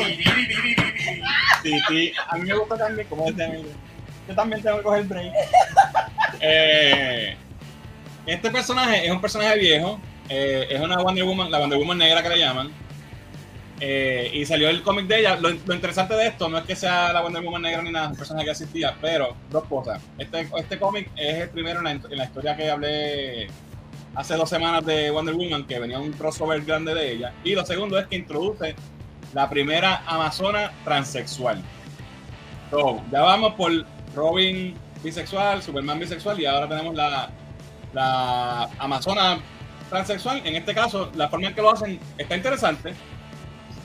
Sí, sí, a mí me gusta también, como este amigo. Yo también tengo que coger break. Eh, este personaje es un personaje viejo, eh, es una Wonder Woman, la Wonder Woman negra que le llaman. Eh, y salió el cómic de ella. Lo, lo interesante de esto no es que sea la Wonder Woman negra ni nada, es un personaje que existía, pero dos cosas. Este, este cómic es el primero en la, en la historia que hablé hace dos semanas de Wonder Woman, que venía un crossover grande de ella. Y lo segundo es que introduce la primera amazona transexual. So, ya vamos por Robin bisexual, Superman bisexual y ahora tenemos la, la amazona transexual. En este caso, la forma en que lo hacen está interesante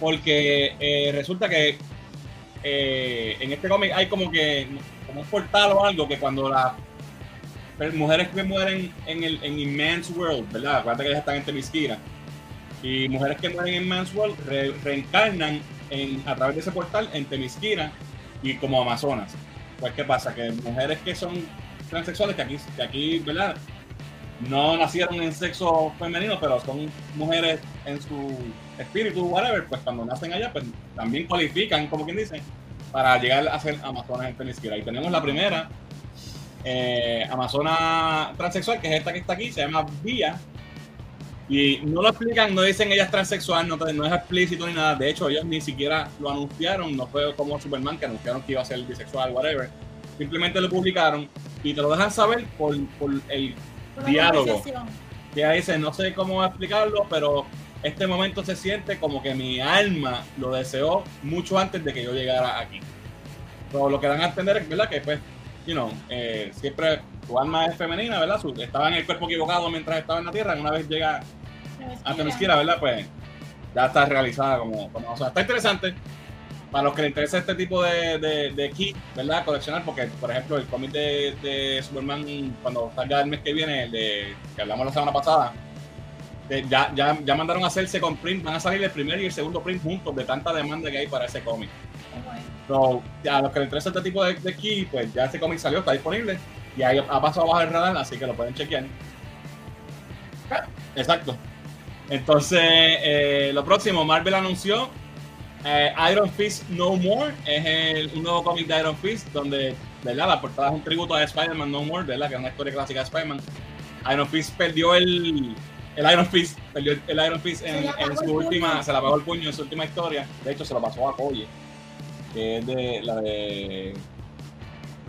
porque eh, resulta que eh, en este cómic hay como que como un portal o algo que cuando las mujeres que mueren en el en Immense World, ¿verdad? Acuérdate que ellas están en Temisquira. Y mujeres que mueren en Man's World re- reencarnan en, a través de ese portal en Temisquira y como Amazonas. Pues, ¿qué pasa? Que mujeres que son transexuales, que aquí, que aquí ¿verdad? No nacieron en sexo femenino, pero son mujeres en su espíritu, whatever, pues cuando nacen allá, pues también cualifican, como quien dice, para llegar a ser Amazonas en Temisquira. Y tenemos la primera eh, Amazona transexual, que es esta que está aquí, se llama Vía. Y no lo explican, no dicen ella es transexual, no, no es explícito ni nada. De hecho, ellos ni siquiera lo anunciaron, no fue como Superman que anunciaron que iba a ser bisexual, whatever. Simplemente lo publicaron y te lo dejan saber por, por el Por Diálogo. que ahí dice, no sé cómo explicarlo, pero este momento se siente como que mi alma lo deseó mucho antes de que yo llegara aquí. Pero lo que dan a entender es, ¿verdad? Que pues, you know, eh, siempre tu alma es femenina, ¿verdad? Estaba en el cuerpo equivocado mientras estaba en la tierra, una vez llega a Temisquira, ¿verdad? Pues ya está realizada como, como o sea, está interesante. Para los que les interesa este tipo de, de, de kit, ¿verdad? Coleccionar, porque, por ejemplo, el cómic de, de Superman, cuando salga el mes que viene, el de, que hablamos la semana pasada, de- ya, ya, ya mandaron a hacerse con print, van a salir el primer y el segundo print juntos de tanta demanda que hay para ese cómic. So, a los que les interesa este tipo de, de kit, pues ya ese cómic salió, está disponible y ahí ha pasado bajo el radar, así que lo pueden chequear. Exacto. Entonces, eh, lo próximo, Marvel anunció eh, Iron Fist No More, es el, un nuevo cómic de Iron Fist, donde ¿verdad? la portada es un tributo a Spider-Man No More, ¿verdad? que es una historia clásica de Spider-Man. Iron Fist perdió el, el Iron Fist, perdió el, Iron Fist en, su última, se le apagó el puño en su última historia. De hecho, se lo pasó a Koye, que es de la de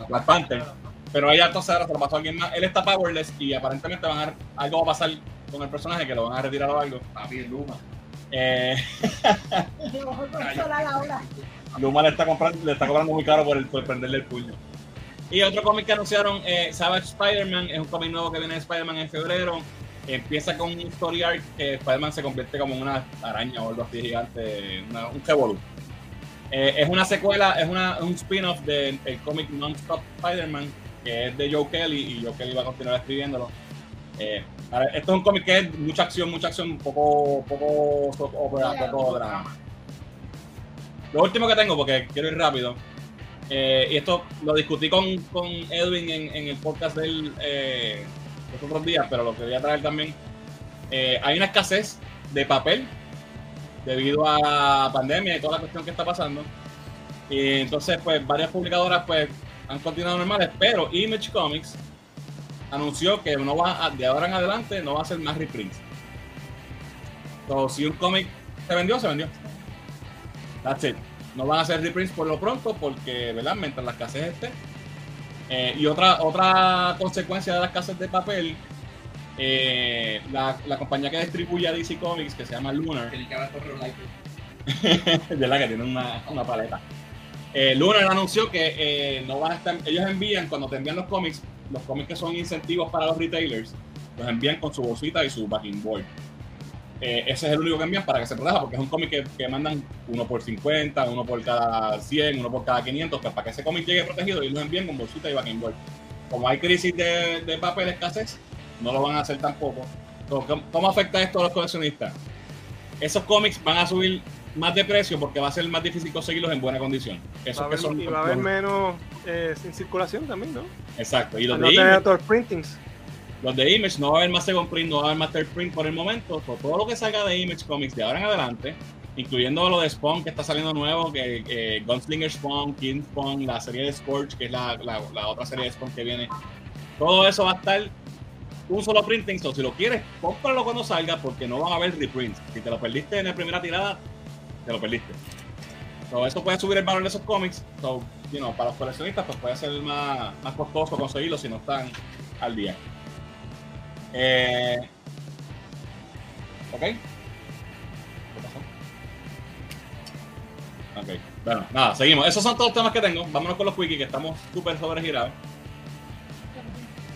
Black Panther. Pero ella entonces ahora se lo pasó a alguien más. Él está powerless y aparentemente van a, algo va a pasar con el personaje que lo van a retirar o algo. Papi, Luma. Eh. Luma le está comprando, le está cobrando muy caro por, el, por prenderle el puño. Y otro cómic que anunciaron, eh, Savage Spider-Man, es un cómic nuevo que viene de Spider-Man en febrero. Empieza con un story arc que Spider-Man se convierte como en una araña o algo así gigante, una- un revolú. Eh, es una secuela, es una, un spin-off del el cómic Non-Stop Spider-Man, que es de Joe Kelly, y Joe Kelly va a continuar escribiéndolo. Eh, esto es un cómic que es mucha acción, mucha acción, poco, poco poco drama. Lo último que tengo, porque quiero ir rápido, Eh, y esto lo discutí con, con Edwin en, en el podcast del eh, los otros días, pero lo quería traer también. Eh, hay una escasez de papel debido a pandemia y toda la cuestión que está pasando. Y entonces, pues, varias publicadoras pues han continuado normales, pero Image Comics anunció que no va de ahora en adelante no va a ser más reprints. So, si un cómic se vendió, se vendió. That's it. No van a hacer reprints por lo pronto porque, ¿verdad? Mientras la escasez esté. Eh, y otra, otra consecuencia de la escasez de papel, eh, la, la compañía que distribuye a DC Comics, que se llama Lunar, ¿verdad? Que tiene una, una paleta. Eh, Lunar anunció que no van a estar, ellos envían, cuando te envían los cómics, los cómics que son incentivos para los retailers, los envían con su bolsita y su backing board. Eh, ese es el único que envían para que se proteja, porque es un cómic que, que mandan uno por 50, uno por cada 100, uno por cada 500, que para que ese cómic llegue protegido, y los envían con bolsita y backing board. Como hay crisis de, de papel escasez, no lo van a hacer tampoco. ¿cómo- ¿Cómo afecta esto a los coleccionistas? Esos cómics van a subir más de precio porque va a ser más difícil conseguirlos en buena condición. Va Esos a que son y va a haber menos eh, sin circulación también, ¿no? Exacto. Y los no de, tener Image, todos printings. los de Image no va a haber más second print, no va a haber más third print por el momento. So, todo lo que salga de Image Comics de ahora en adelante, incluyendo lo de Spawn que está saliendo nuevo, que eh, Gunslinger Spawn, King Spawn, la serie de Scorch, que es la, la- la otra serie de Spawn que viene. Todo eso va a estar un solo printing. So, si lo quieres, cómpralo cuando salga porque no van a haber reprints. Si te lo perdiste en la primera tirada, te lo perdiste. So, eso puede subir el valor de esos cómics. So, you para los coleccionistas, pues puede ser más, más costoso conseguirlo si no están al día. Eh, ok. ¿Qué pasó? Ok. Bueno, nada, seguimos. Esos son todos los temas que tengo. Vámonos con los quickies, que estamos súper sobregirados.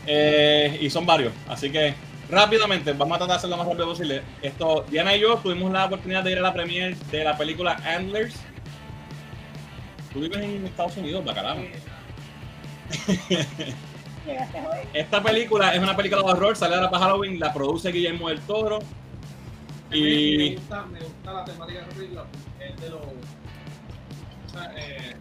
Eh, y son varios. Así que rápidamente, vamos a tratar de hacerlo lo más rápido posible. Esto, Diana y yo tuvimos la oportunidad de ir a la premiere de la película Antlers. Tú vives en Estados Unidos, bacalao. Esta película es una película de horror, sale ahora para Halloween, la produce Guillermo del Toro. Me Y gusta, me gusta la temática de la película porque es de los. eh,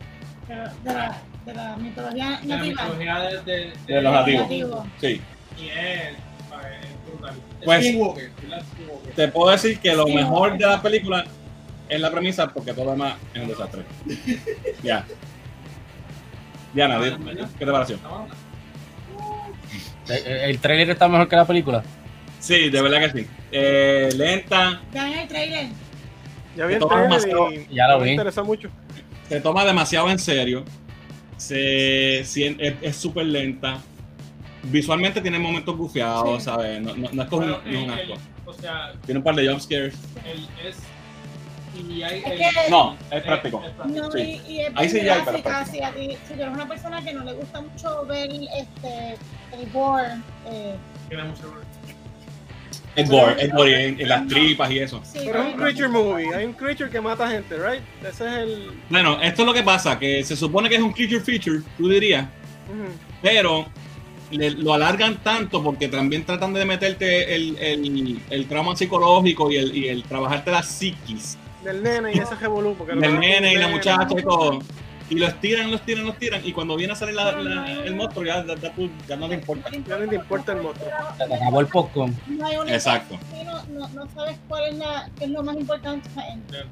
De la, de mitología de la nativa. mitología de, de, De los nativos. Nativo. sí, Y es, ¿sabes? es brutal. Pues- te puedo decir que lo mejor de la película es la premisa, porque todo lo demás es un desastre. Ya. Diana, di- ¿qué te pareció? El, el trailer está mejor que la película. Sí, de verdad que sí. Eh, lenta, Vean el trailer. Ya vi el Todo trailer y Ya lo me vi. interesa mucho. se toma demasiado en serio. Se, es súper lenta. Visualmente tiene momentos bufiados, Sí. ¿sabes? No, no, no es como un, Pero, no es un asco. el- o sea, Tiene un par de jumpscares. es. Y hay. Es el- que- No, es es- práctico. es práctico. No, Sí. y, y es Ahí sí ya hay para si, a ti- si tú eres una persona que no le gusta mucho ver este, el gore, eh, Tiene mucho. Es gore, es gore en, en las tripas y eso. sí, Pero es un creature movie. Hay un creature que mata gente, right? Ese es el. Bueno, esto es lo que pasa, que se supone que es un creature feature, tú dirías, pero le- lo alargan tanto porque también tratan de meterte el, el, el trauma psicológico y el, y el trabajarte la psiquis Del nene y ese revolú. del nene y la muchacha y todo. Y lo estiran, lo estiran, lo estiran. Y cuando viene a salir la- la- el monstruo, ya, ya, ya tú- ya no te importa. Ya no te importa el monstruo. Se te acabó el popcorn. No hay una Exacto. no, no, no sabes cuál es, la, qué es lo más importante.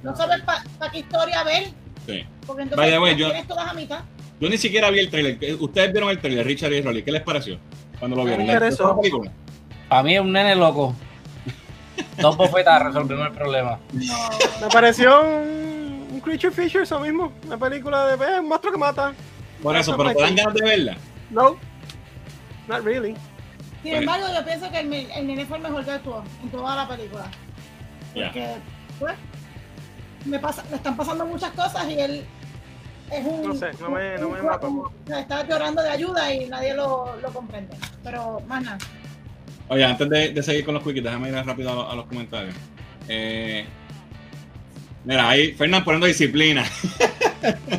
No sabes para qué historia ver, Sí. porque entonces way, las yo- tienes todas a mitad. Yo ni siquiera vi el trailer. Ustedes vieron el trailer, Richard y Rolly. ¿Qué les pareció cuando lo vieron? Para mí es un nene loco. Dos bofetas resolvimos el problema. No, Me pareció un, un creature feature, eso mismo. Una película de eh, un monstruo que mata. Por eso, pero te dan ganas de verla. No. Not really. sin embargo, yo pienso que el, nene fue el mejor que actuó en toda la película. Porque, pues, me, pasa, me están pasando muchas cosas y él es un. No sé, no me- no me mata. está llorando de ayuda y nadie lo, lo comprende. Pero, más nada. Oye, antes de, de seguir con los quickies, déjame ir rápido a, los- a los comentarios. Eh, mira, ahí Fernán poniendo disciplina.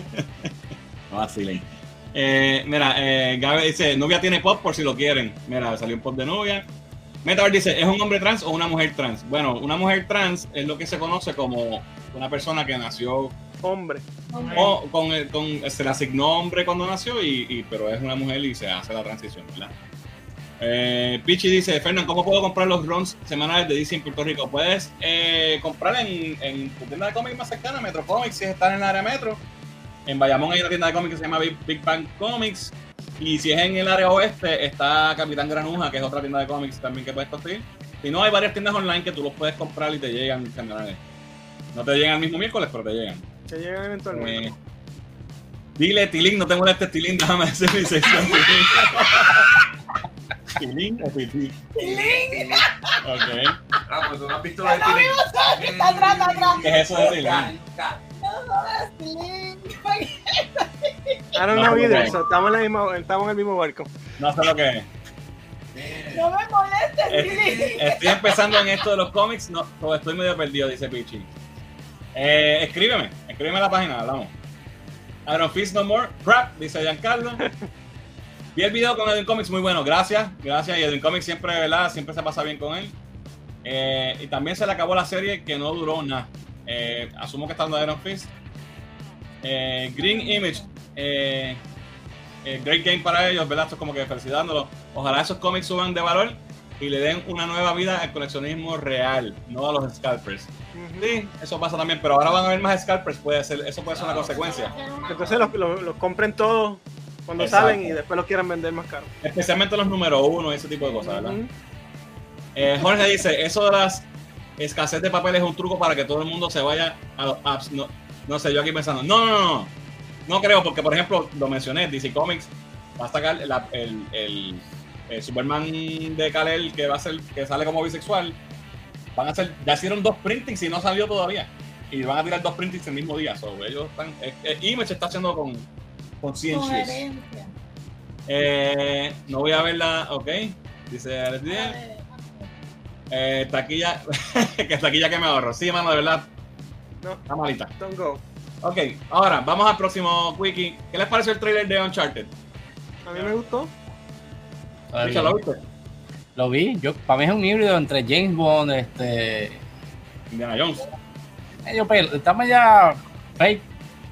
no vacilen. Eh, mira, eh, Gaby dice, novia tiene pop por si lo quieren. Mira, salió un pop de novia. Metavar dice, ¿es un hombre trans o una mujer trans? Bueno, una mujer trans es lo que se conoce como una persona que nació Hombre. O con, el- con- se le asignó hombre cuando nació, y, y- pero es una mujer y se hace la transición, ¿verdad? Eh, Pichi dice, Fernán, ¿cómo puedo comprar los runs semanales de DC en Puerto Rico? Puedes eh, comprar en, en tu tienda de cómics más cercana, Metro Comics, si están en el área metro. En Bayamón hay una tienda de cómics que se llama Big, Big Bang Comics. Y si es en el área oeste, está Capitán Granuja, que es otra tienda de cómics también que puedes conseguir. Si no, hay varias tiendas online que tú los puedes comprar y te llegan semanales. No te llegan el mismo miércoles, pero te llegan. Que llegan eventualmente. Eh, dile, Tilín, no te molestes, Tilín, déjame hacer mi sección. Tilín o Tilín. Ok. Ah, pues tú no has visto la de Está Tilín. vivo, está atrás, está atrás. ¿Qué es eso de Tilín? Tilín. I don't know either, so estamos, en la misma- estamos en el mismo barco. No sé lo que es. No me molestes, Tilín. Estoy empezando en esto de los cómics, no, todo estoy medio perdido, dice Pichi. Eh, escríbeme, escríbeme en la página, hablamos. Iron Fist No More, crap, dice Giancarlo. Vi el video con Edwin Comics, muy bueno, gracias, gracias. Y Edwin Comics siempre, ¿verdad? Siempre se pasa bien con él. Eh, y también se le acabó la serie que no duró nada. Eh, asumo que está de Iron Fist. Eh, Green Image, eh, great game para ellos, ¿verdad? Esto es como que felicitándolo. Ojalá esos cómics suban de valor y le den una nueva vida al coleccionismo real, no a los scalpers. Sí, eso pasa también, pero ahora van a haber más scalpers, puede ser, eso puede ser una consecuencia. Entonces los, los- los compren todos cuando Exacto. salen y después los quieran vender más caro. Especialmente los número uno y ese tipo de cosas, ¿verdad? Ujú. Eh, Jorge dice, eso de las escasez de papel es un truco para que todo el mundo se vaya a los apps. No, no sé, yo aquí pensando, no, no, no, no, no creo, porque por ejemplo, lo mencioné, DC Comics va a sacar la- el, el- el Superman de Kal-El que va a ser, que sale como bisexual. Van a hacer, ya hicieron dos printings y no salió todavía. Y van a tirar dos printings el mismo día. So, ellos están, eh, eh, Image está haciendo con. Coherencia. Eh, no voy a verla, ok. Dice Alex Díaz. Eh, taquilla, que taquilla que me ahorro. Sí, mano, de verdad. No. Está malita. Don't go. Ok, ahora vamos al próximo quickie. ¿Qué les pareció el trailer de Uncharted? A mí me gustó. ¿Lo viste? Lo vi. Yo, para mí es un híbrido entre James Bond, este. Indiana Jones. Medio pel- está media fake.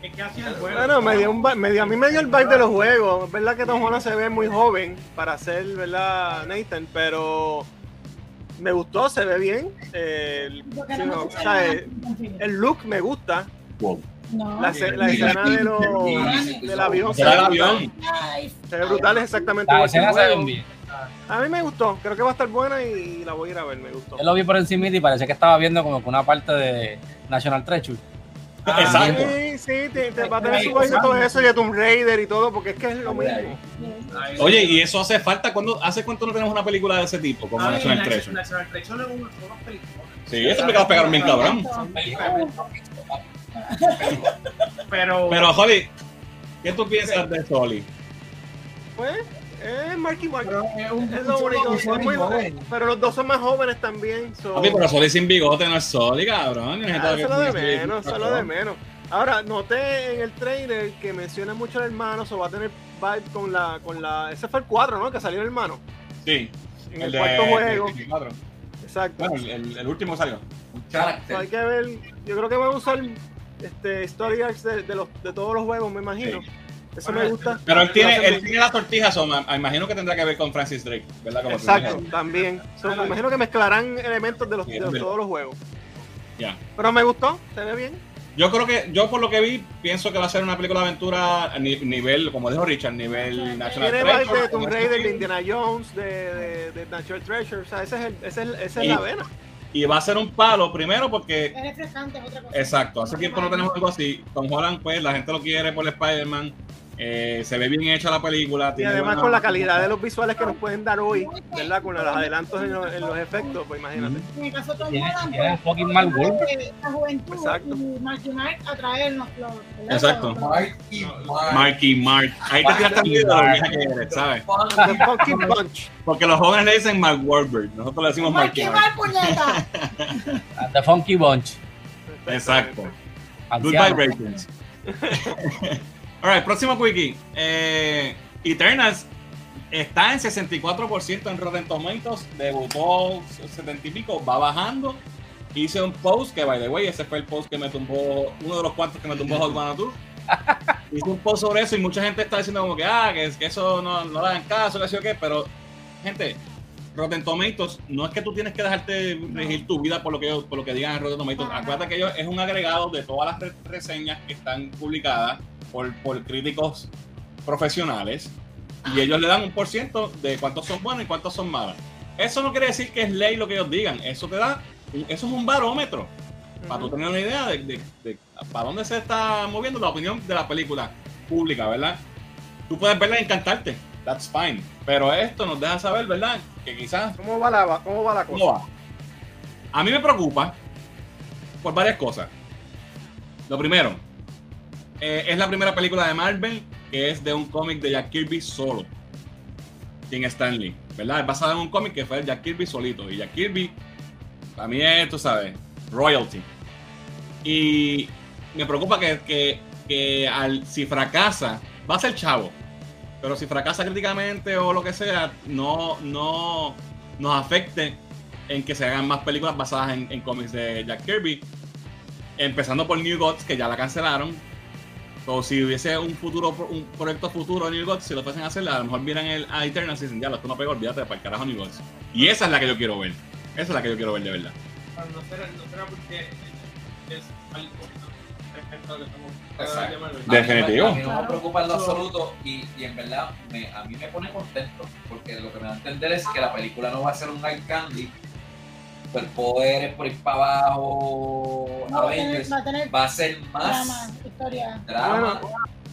Es que así es bueno. Bueno, me dio un me dio- a mí me dio el vibe de los juegos. Es verdad que Tom Holland se ve muy joven para ser, ¿verdad, Nathan? Pero me gustó, se ve bien. Eh, el, o sea, eh, el look me gusta. No. La, ce- la escena de los, del avión se ve, brutal. Ay, se ve brutal, es exactamente La escena se ven bien. A mí me gustó, creo que va a estar buena y la voy a ir a ver, me gustó. Yo lo vi por encima y parecía que estaba viendo como que una parte de National Treasure. Exacto. Sí, sí, te, te va a tener su y todo eso y de Tomb Raider y todo, porque es que es lo mismo. Oye, y eso hace falta. ¿Cuándo, ¿Hace cuánto no tenemos una película de ese tipo? Como Ah, National Treasure. National Treasure es un- son unas películas. Sí, esas películas pegaron bien cabrón. Pero, Pero, Holly, ¿qué tú piensas de Soli? Pues, es Marky Mark. pero es un Es lo único, es muy joven. Pero los dos son más jóvenes también. So, pero Soli sin bigote no es Soli, cabrón. ah, eso es lo de menos, eso es lo de menos. Ahora, noté en el trailer que menciona mucho al hermano, o va a tener vibe con la, con la. Ese fue el 4, ¿no? Que salió el hermano. Sí. En el, cuarto juego. de 24. Exacto. Bueno, el, último salió. Un So, hay que ver. Yo creo que van a usar este, story arcs de, de los, de todos los juegos, me imagino. Sí. Eso Bueno, me gusta. Pero él tiene, él tiene la tortija, so, me- me imagino que tendrá que ver con Francis Drake, ¿verdad? Como Exacto, también. So, me imagino que mezclarán elementos de, los, de los- todos los juegos. Ya. Pero me gustó, se ve bien. Yo creo que, yo por lo que vi, pienso que va a ser una película de aventura a ni- nivel, como dijo Richard, nivel National Tiene Treasure. de Tomb con Raider, este de Indiana Jones, de, de, de Natural Treasure. O sea, ese es el, ese es, el- esa es Y- la vena. Y va a ser un palo, primero porque, Es refrescante, es otra cosa. exacto, hace tiempo no tenemos algo así. Con Holland, pues, la gente lo quiere por Spider-Man. Eh, se ve bien hecha la película. Y tiene además con la calidad de los visuales que nos pueden dar hoy, ¿verdad? Con los adelantos en los, en los efectos, pues imagínate. En el caso de Tom Holland, pues, fucking Mark Wahlberg. la juventud Exacto. y Marky Mark atraernos. los- ¿verdad? Exacto. Los- Marky Mark. Marky Mark. Ahí te tiraste el video que eres, ¿sabes? The Funky Bunch. Porque los jóvenes le dicen Mark Wahlberg. Nosotros le decimos Marky Mark. Mark, puñeta. The Funky Bunch. Exacto. Good vibrations. Alright, próximo quickie. Eh, Eternals está en 64% en Rotten Tomatoes. Debutó 70 y pico, va bajando. hice un post que, by the way, ese fue el post que me tumbó, uno de los cuantos que me tumbó Hot Tour. Hice un post sobre eso y mucha gente está diciendo como que, ah, que, que eso no, no le hagan caso, que sé yo qué, pero, gente, Rotten Tomatoes, no es que tú tienes que dejarte regir tu vida por lo que, por lo que digan en Rotten Tomatoes. Acuérdate que ellos es un agregado de todas las re- reseñas que están publicadas por, por críticos profesionales y ellos le dan un por ciento de cuántos son buenos y cuántos son malos. Eso no quiere decir que es ley lo que ellos digan, eso te da, eso es un barómetro para tú tener una idea de, de- de para dónde se está moviendo la opinión de la película pública, ¿verdad? Tú puedes verla y encantarte, that's fine, pero esto nos deja saber, ¿verdad? Que quizás ¿Cómo va la, cómo va la cosa? ¿Cómo va? A mí me preocupa por varias cosas. Lo primero, eh, es la primera película de Marvel que es de un cómic de Jack Kirby solo, sin Stan Lee, ¿verdad? Es basada en un cómic que fue de Jack Kirby solito. Y Jack Kirby, para mí es, tú sabes, royalty. Y me preocupa que, que- que al, si fracasa, va a ser chavo. Pero si fracasa críticamente o lo que sea, no, no nos afecte en que se hagan más películas basadas en cómics de Jack Kirby. Empezando por New Gods, que ya la cancelaron. O si hubiese un futuro un proyecto futuro de New Gods, si lo fuesen a hacer, a lo mejor miran el, a Eternals y dicen, ya, esto no pegó, olvídate para el carajo New Gods. Y esa es la que yo quiero ver. Esa es la que yo quiero ver de verdad. No será, no será porque es algo Exacto. Definitivo. A mí no me preocupa en lo absoluto y, y en verdad me, a mí me pone contento porque lo que me da a entender es que la película no va a ser un eye candy, superpoderes por ir para abajo, No va a tener, Avengers, va a tener va a ser más drama, historia. drama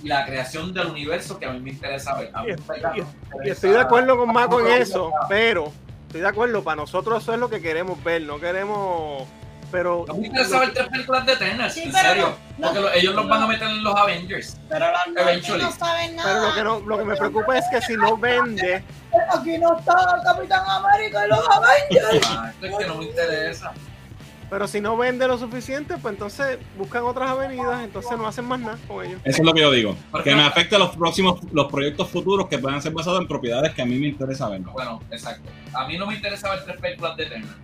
y la creación del universo que a mí me interesa ver. Mí Y, y- y estoy de acuerdo con Marco en eso, pero estoy de acuerdo, para nosotros eso es lo que queremos ver, no queremos, pero No me interesa ver tres películas de Eternals, Sí, en pero serio. no- porque lo- ellos los van a meter en los Avengers. Pero Eventually. no saben nada. pero lo que no, lo que me preocupa es que si no vende, Aquí no está Capitán América y los Avengers. Ah, esto es que no me interesa. pero si no vende lo suficiente, pues entonces buscan otras avenidas, entonces no hacen más nada con ellos. Eso es lo que yo digo. ¿Por Que me afecte los próximos, los proyectos futuros que puedan ser basados en propiedades que a mí me interesa ver. Bueno, exacto. A mí no me interesa ver tres películas de Eternals.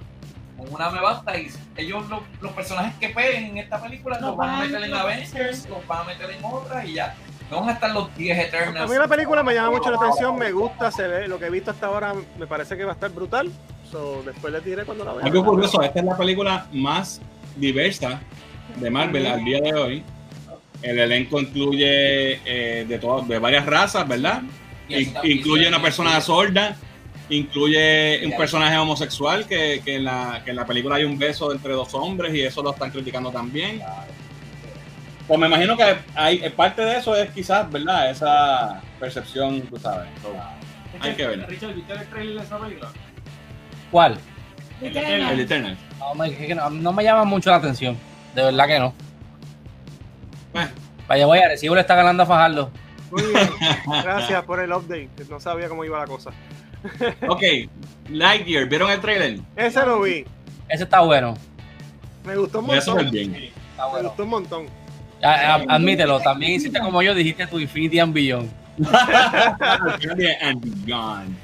Con una me basta y ellos, los, los personajes que peguen en esta película, Los los van a meter en Avengers, los van a meter en otra y ya. Van a estar los 10 A Eternals. mí la película me llama mucho la atención, me gusta, se ve, lo que he visto hasta ahora me parece que va a estar brutal. So, después les diré cuando la vea. Algo curioso, esta es la película más diversa de Marvel al día de hoy. El elenco incluye eh, de, todas de varias razas, ¿verdad? Y In- incluye una persona sorda, incluye un personaje homosexual que, que en la, que en la película hay un beso entre dos hombres y eso lo están criticando también. Pues me imagino que hay eh, parte de eso es quizás, ¿verdad? Esa percepción, tú sabes. Hay que ver. Richard, ¿viste el trailer de esa película? ¿Cuál? el. Eternal. No me, no, no me llama mucho la atención. De verdad que no. Bueno. Vaya, voy a Recibo le está ganando a Fajardo. Muy bien, gracias por el update, no sabía cómo iba la cosa. Ok, Lightyear, ¿vieron el trailer? Ese lo vi, Ese está bueno. me gustó un Me montón. bien. Está Me bueno. gustó un montón. A- admítelo, también hiciste como yo, dijiste tu Infinity and Beyond. and beyond.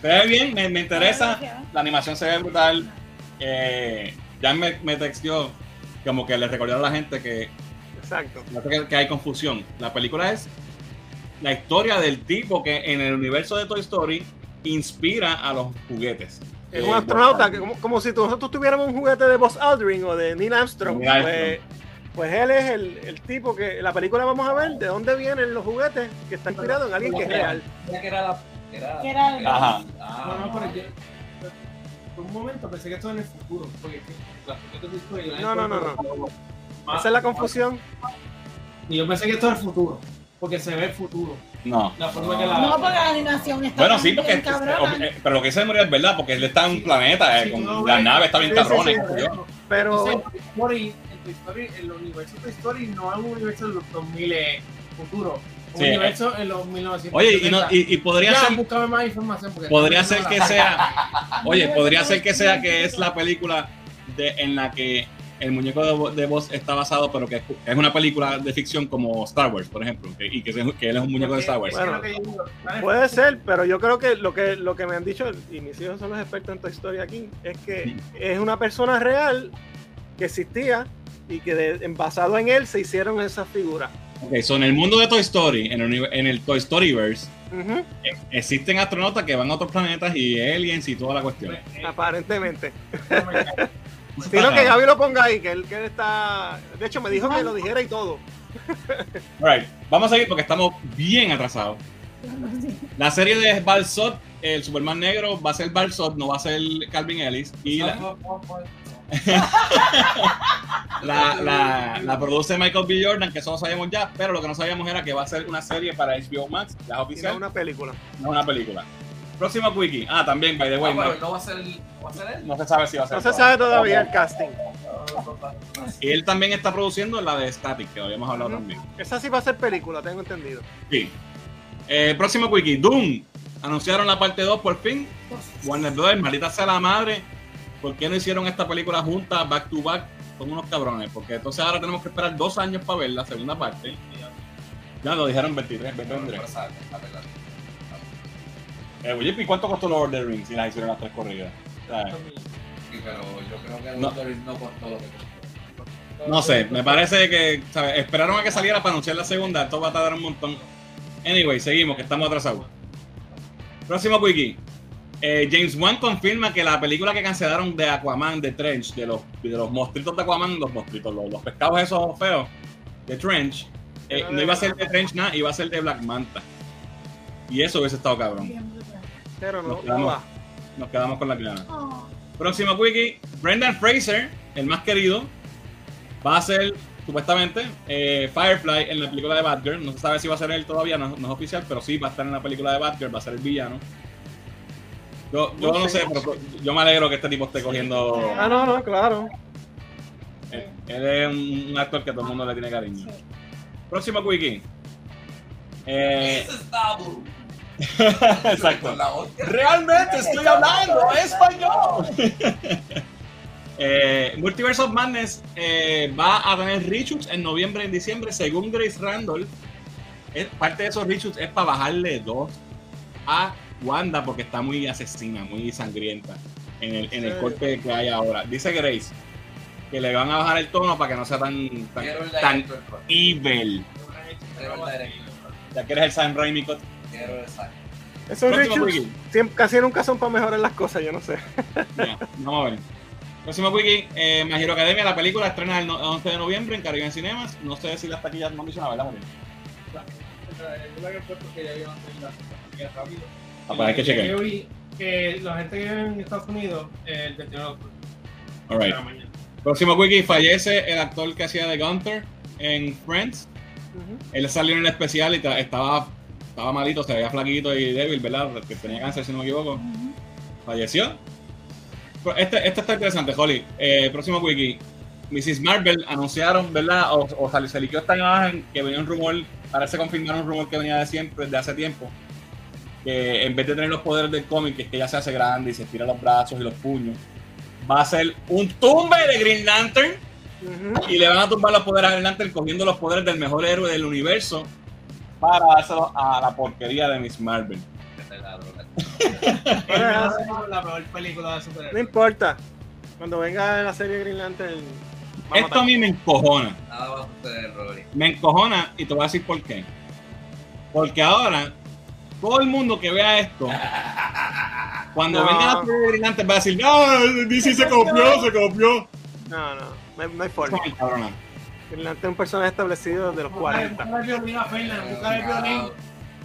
se ve bien, me, me interesa. La animación se ve brutal. Eh, ya me, me texteó como que le recordé a la gente que, Exacto. que, que hay confusión. La película es la historia del tipo que en el universo de Toy Story inspira a los juguetes. Es Eh, un astronauta, que como, como si nosotros tuviéramos un juguete de Buzz Aldrin o de Neil Armstrong. Neil Armstrong. Pues, pues él es el, el tipo que la película vamos a ver de dónde vienen los juguetes que está inspirado en alguien que es real. Ya que era la. que era- Que era el- Ajá. Ah, No, no, pero yo. Por un momento pensé que esto era en el futuro. Porque las de No, no, no, Más- Esa es la confusión. Y yo pensé que esto era el futuro. Porque se ve el futuro. No. La forma que la. No, porque la animación está Bueno, sí, porque. eh, Pero lo que dice María es verdad, porque él está en un planeta, eh, Sí, con lo la ves. nave está bien Sí, sí, cabrona. sí. yo. Pero Entonces, en Toy Story, en Toy Story, el universo de Toy Story no es un universo de los 2000 eh, futuro. Un Sí, universo en los 1970. Oye, y, no- y- y podría ya, ser búscame más información. Porque podría no ser que sea oye podría ser que sea que es la película de, en la que el muñeco de, Buzz está basado, pero que es, una película de ficción como Star Wars, por ejemplo, que- y que, él es un muñeco de Star Wars. Puede ser, pero yo creo que lo que lo que me han dicho, y mis hijos son los expertos en Toy Story aquí, es que es una persona real que existía y que de- basado en él se hicieron esas figuras. Ok, so en el mundo de Toy Story, en el, uni- en el Toy Storyverse, Ujú, existen astronautas que van a otros planetas y aliens y toda la cuestión. Pues, eh, Aparentemente. cae. Sino que Gaby lo ponga ahí, que él, que él está. De hecho, me dijo que lo dijera y todo. Alright, vamos a seguir porque estamos bien atrasados. La serie de Balsot, el Superman negro, va a ser Balsot, no va a ser Calvin Ellis. Y la, la, la- la produce Michael B. Jordan, que eso lo sabíamos ya, pero lo que no sabíamos era que va a ser una serie para HBO Max, es Y oficial, no una película. no una película. Próximo quickie. Ah, también, by the Ah, way, pero no, no va a ser, no va a ser él. no se sabe si va a ser. No se sabe todavía el casting. Y él también está produciendo la de Static, que habíamos hablado también. Esa sí va a ser película, tengo entendido. Sí. Eh, próximo quickie. Doom. Anunciaron la parte 2 por fin. Warner Brothers, maldita sea la madre. ¿Por qué no hicieron esta película juntas, back to back? Son unos cabrones. Porque entonces ahora tenemos que esperar dos años para ver la segunda parte. Ya lo dijeron 23, 23. Eh, oye, ¿y cuánto costó Lord of the Rings si las hicieron las tres corridas? ¿Sabes? Sí, pero yo creo que No. Of the Rings no costó lo que costó. No sé, me parece que ¿sabes? esperaron a que saliera para anunciar la segunda. Esto va a tardar un montón. Anyway, seguimos, que estamos atrasados. Próximo quickie. Eh, James Wan confirma que la película que cancelaron de Aquaman, de Trench, de los, de los monstruitos de Aquaman, los monstruitos, los, los pescados esos feos, de Trench, eh, no iba a ser de Trench nada, iba a ser de Black Manta. Y eso hubiese estado cabrón. Pero no, Nos no quedamos, va. nos quedamos con la gana. Oh, Próximo quickie, Brendan Fraser, el más querido, va a ser supuestamente eh, Firefly en la película de Batgirl. No se sabe si va a ser él todavía, no, no es oficial, pero sí va a estar en la película de Batgirl, va a ser el villano. Yo, yo No no sé. sé, pero yo me alegro que este tipo esté cogiendo. Ah, no, no, claro. Él, él es un, un actor que todo el mundo le tiene cariño. Próximo quickie. Eh. exacto. Con la hostia. Realmente estoy hablando español. eh, Multiverse of Madness eh, va a tener reshoots en noviembre y en diciembre, según Grace Randall. Es- parte de esos reshoots es para bajarle dos a Wanda porque está muy asesina, muy sangrienta en el, en el corte que hay ahora. Dice Grace que le van a bajar el tono para que no sea tan, tan, tan evil. Ya quieres el Sam Raimi Quiero el saco. Esos siempre- casi nunca son para mejorar las cosas, yo no sé. Ya, vamos a ver. Próximo wiki, eh, My Hero Academia, la película estrena el no- 11 de noviembre en Caribbean Cinemas. No sé si las taquillas no han dicho nada, ¿verdad, rápido. Ah, pues hay que chequear. Yo vi que la gente que vive en Estados Unidos, eh, el 21 de octubre, de mañana. Próximo wiki, fallece el actor que hacía de Gunther en Friends. Él salió en el especial y estaba, estaba malito, se veía flaquito y débil, ¿verdad? Que tenía cáncer, si no me equivoco. Falleció. Este, este está interesante, Holly. Eh, próximo wiki. Mrs. Marvel anunciaron, ¿verdad? O, o salió, se liqueó esta imagen que venía un rumor, parece confirmar un rumor que venía de siempre, de hace tiempo. Que en vez de tener los poderes del cómic, que es que ella se hace grande y se estira los brazos y los puños, va a ser un tumbe de Green Lantern y le van a tumbar los poderes a Green Lantern cogiendo los poderes del mejor héroe del universo para dárselo a la porquería de Miss Marvel. La peor película de No importa. Cuando venga la serie Green Lantern. vamos Esto a mí me encojona. Nada va a suceder, Rory. Me encojona y te voy a decir por qué. Porque ahora, todo el mundo que vea esto, cuando No. venga la serie de Green Lantern va a decir, no, DC se copió, se copió. No, no, no hay, no hay Eso forma. Es un personaje establecido desde los 40. Busca el violín a Fernan, busca el violín.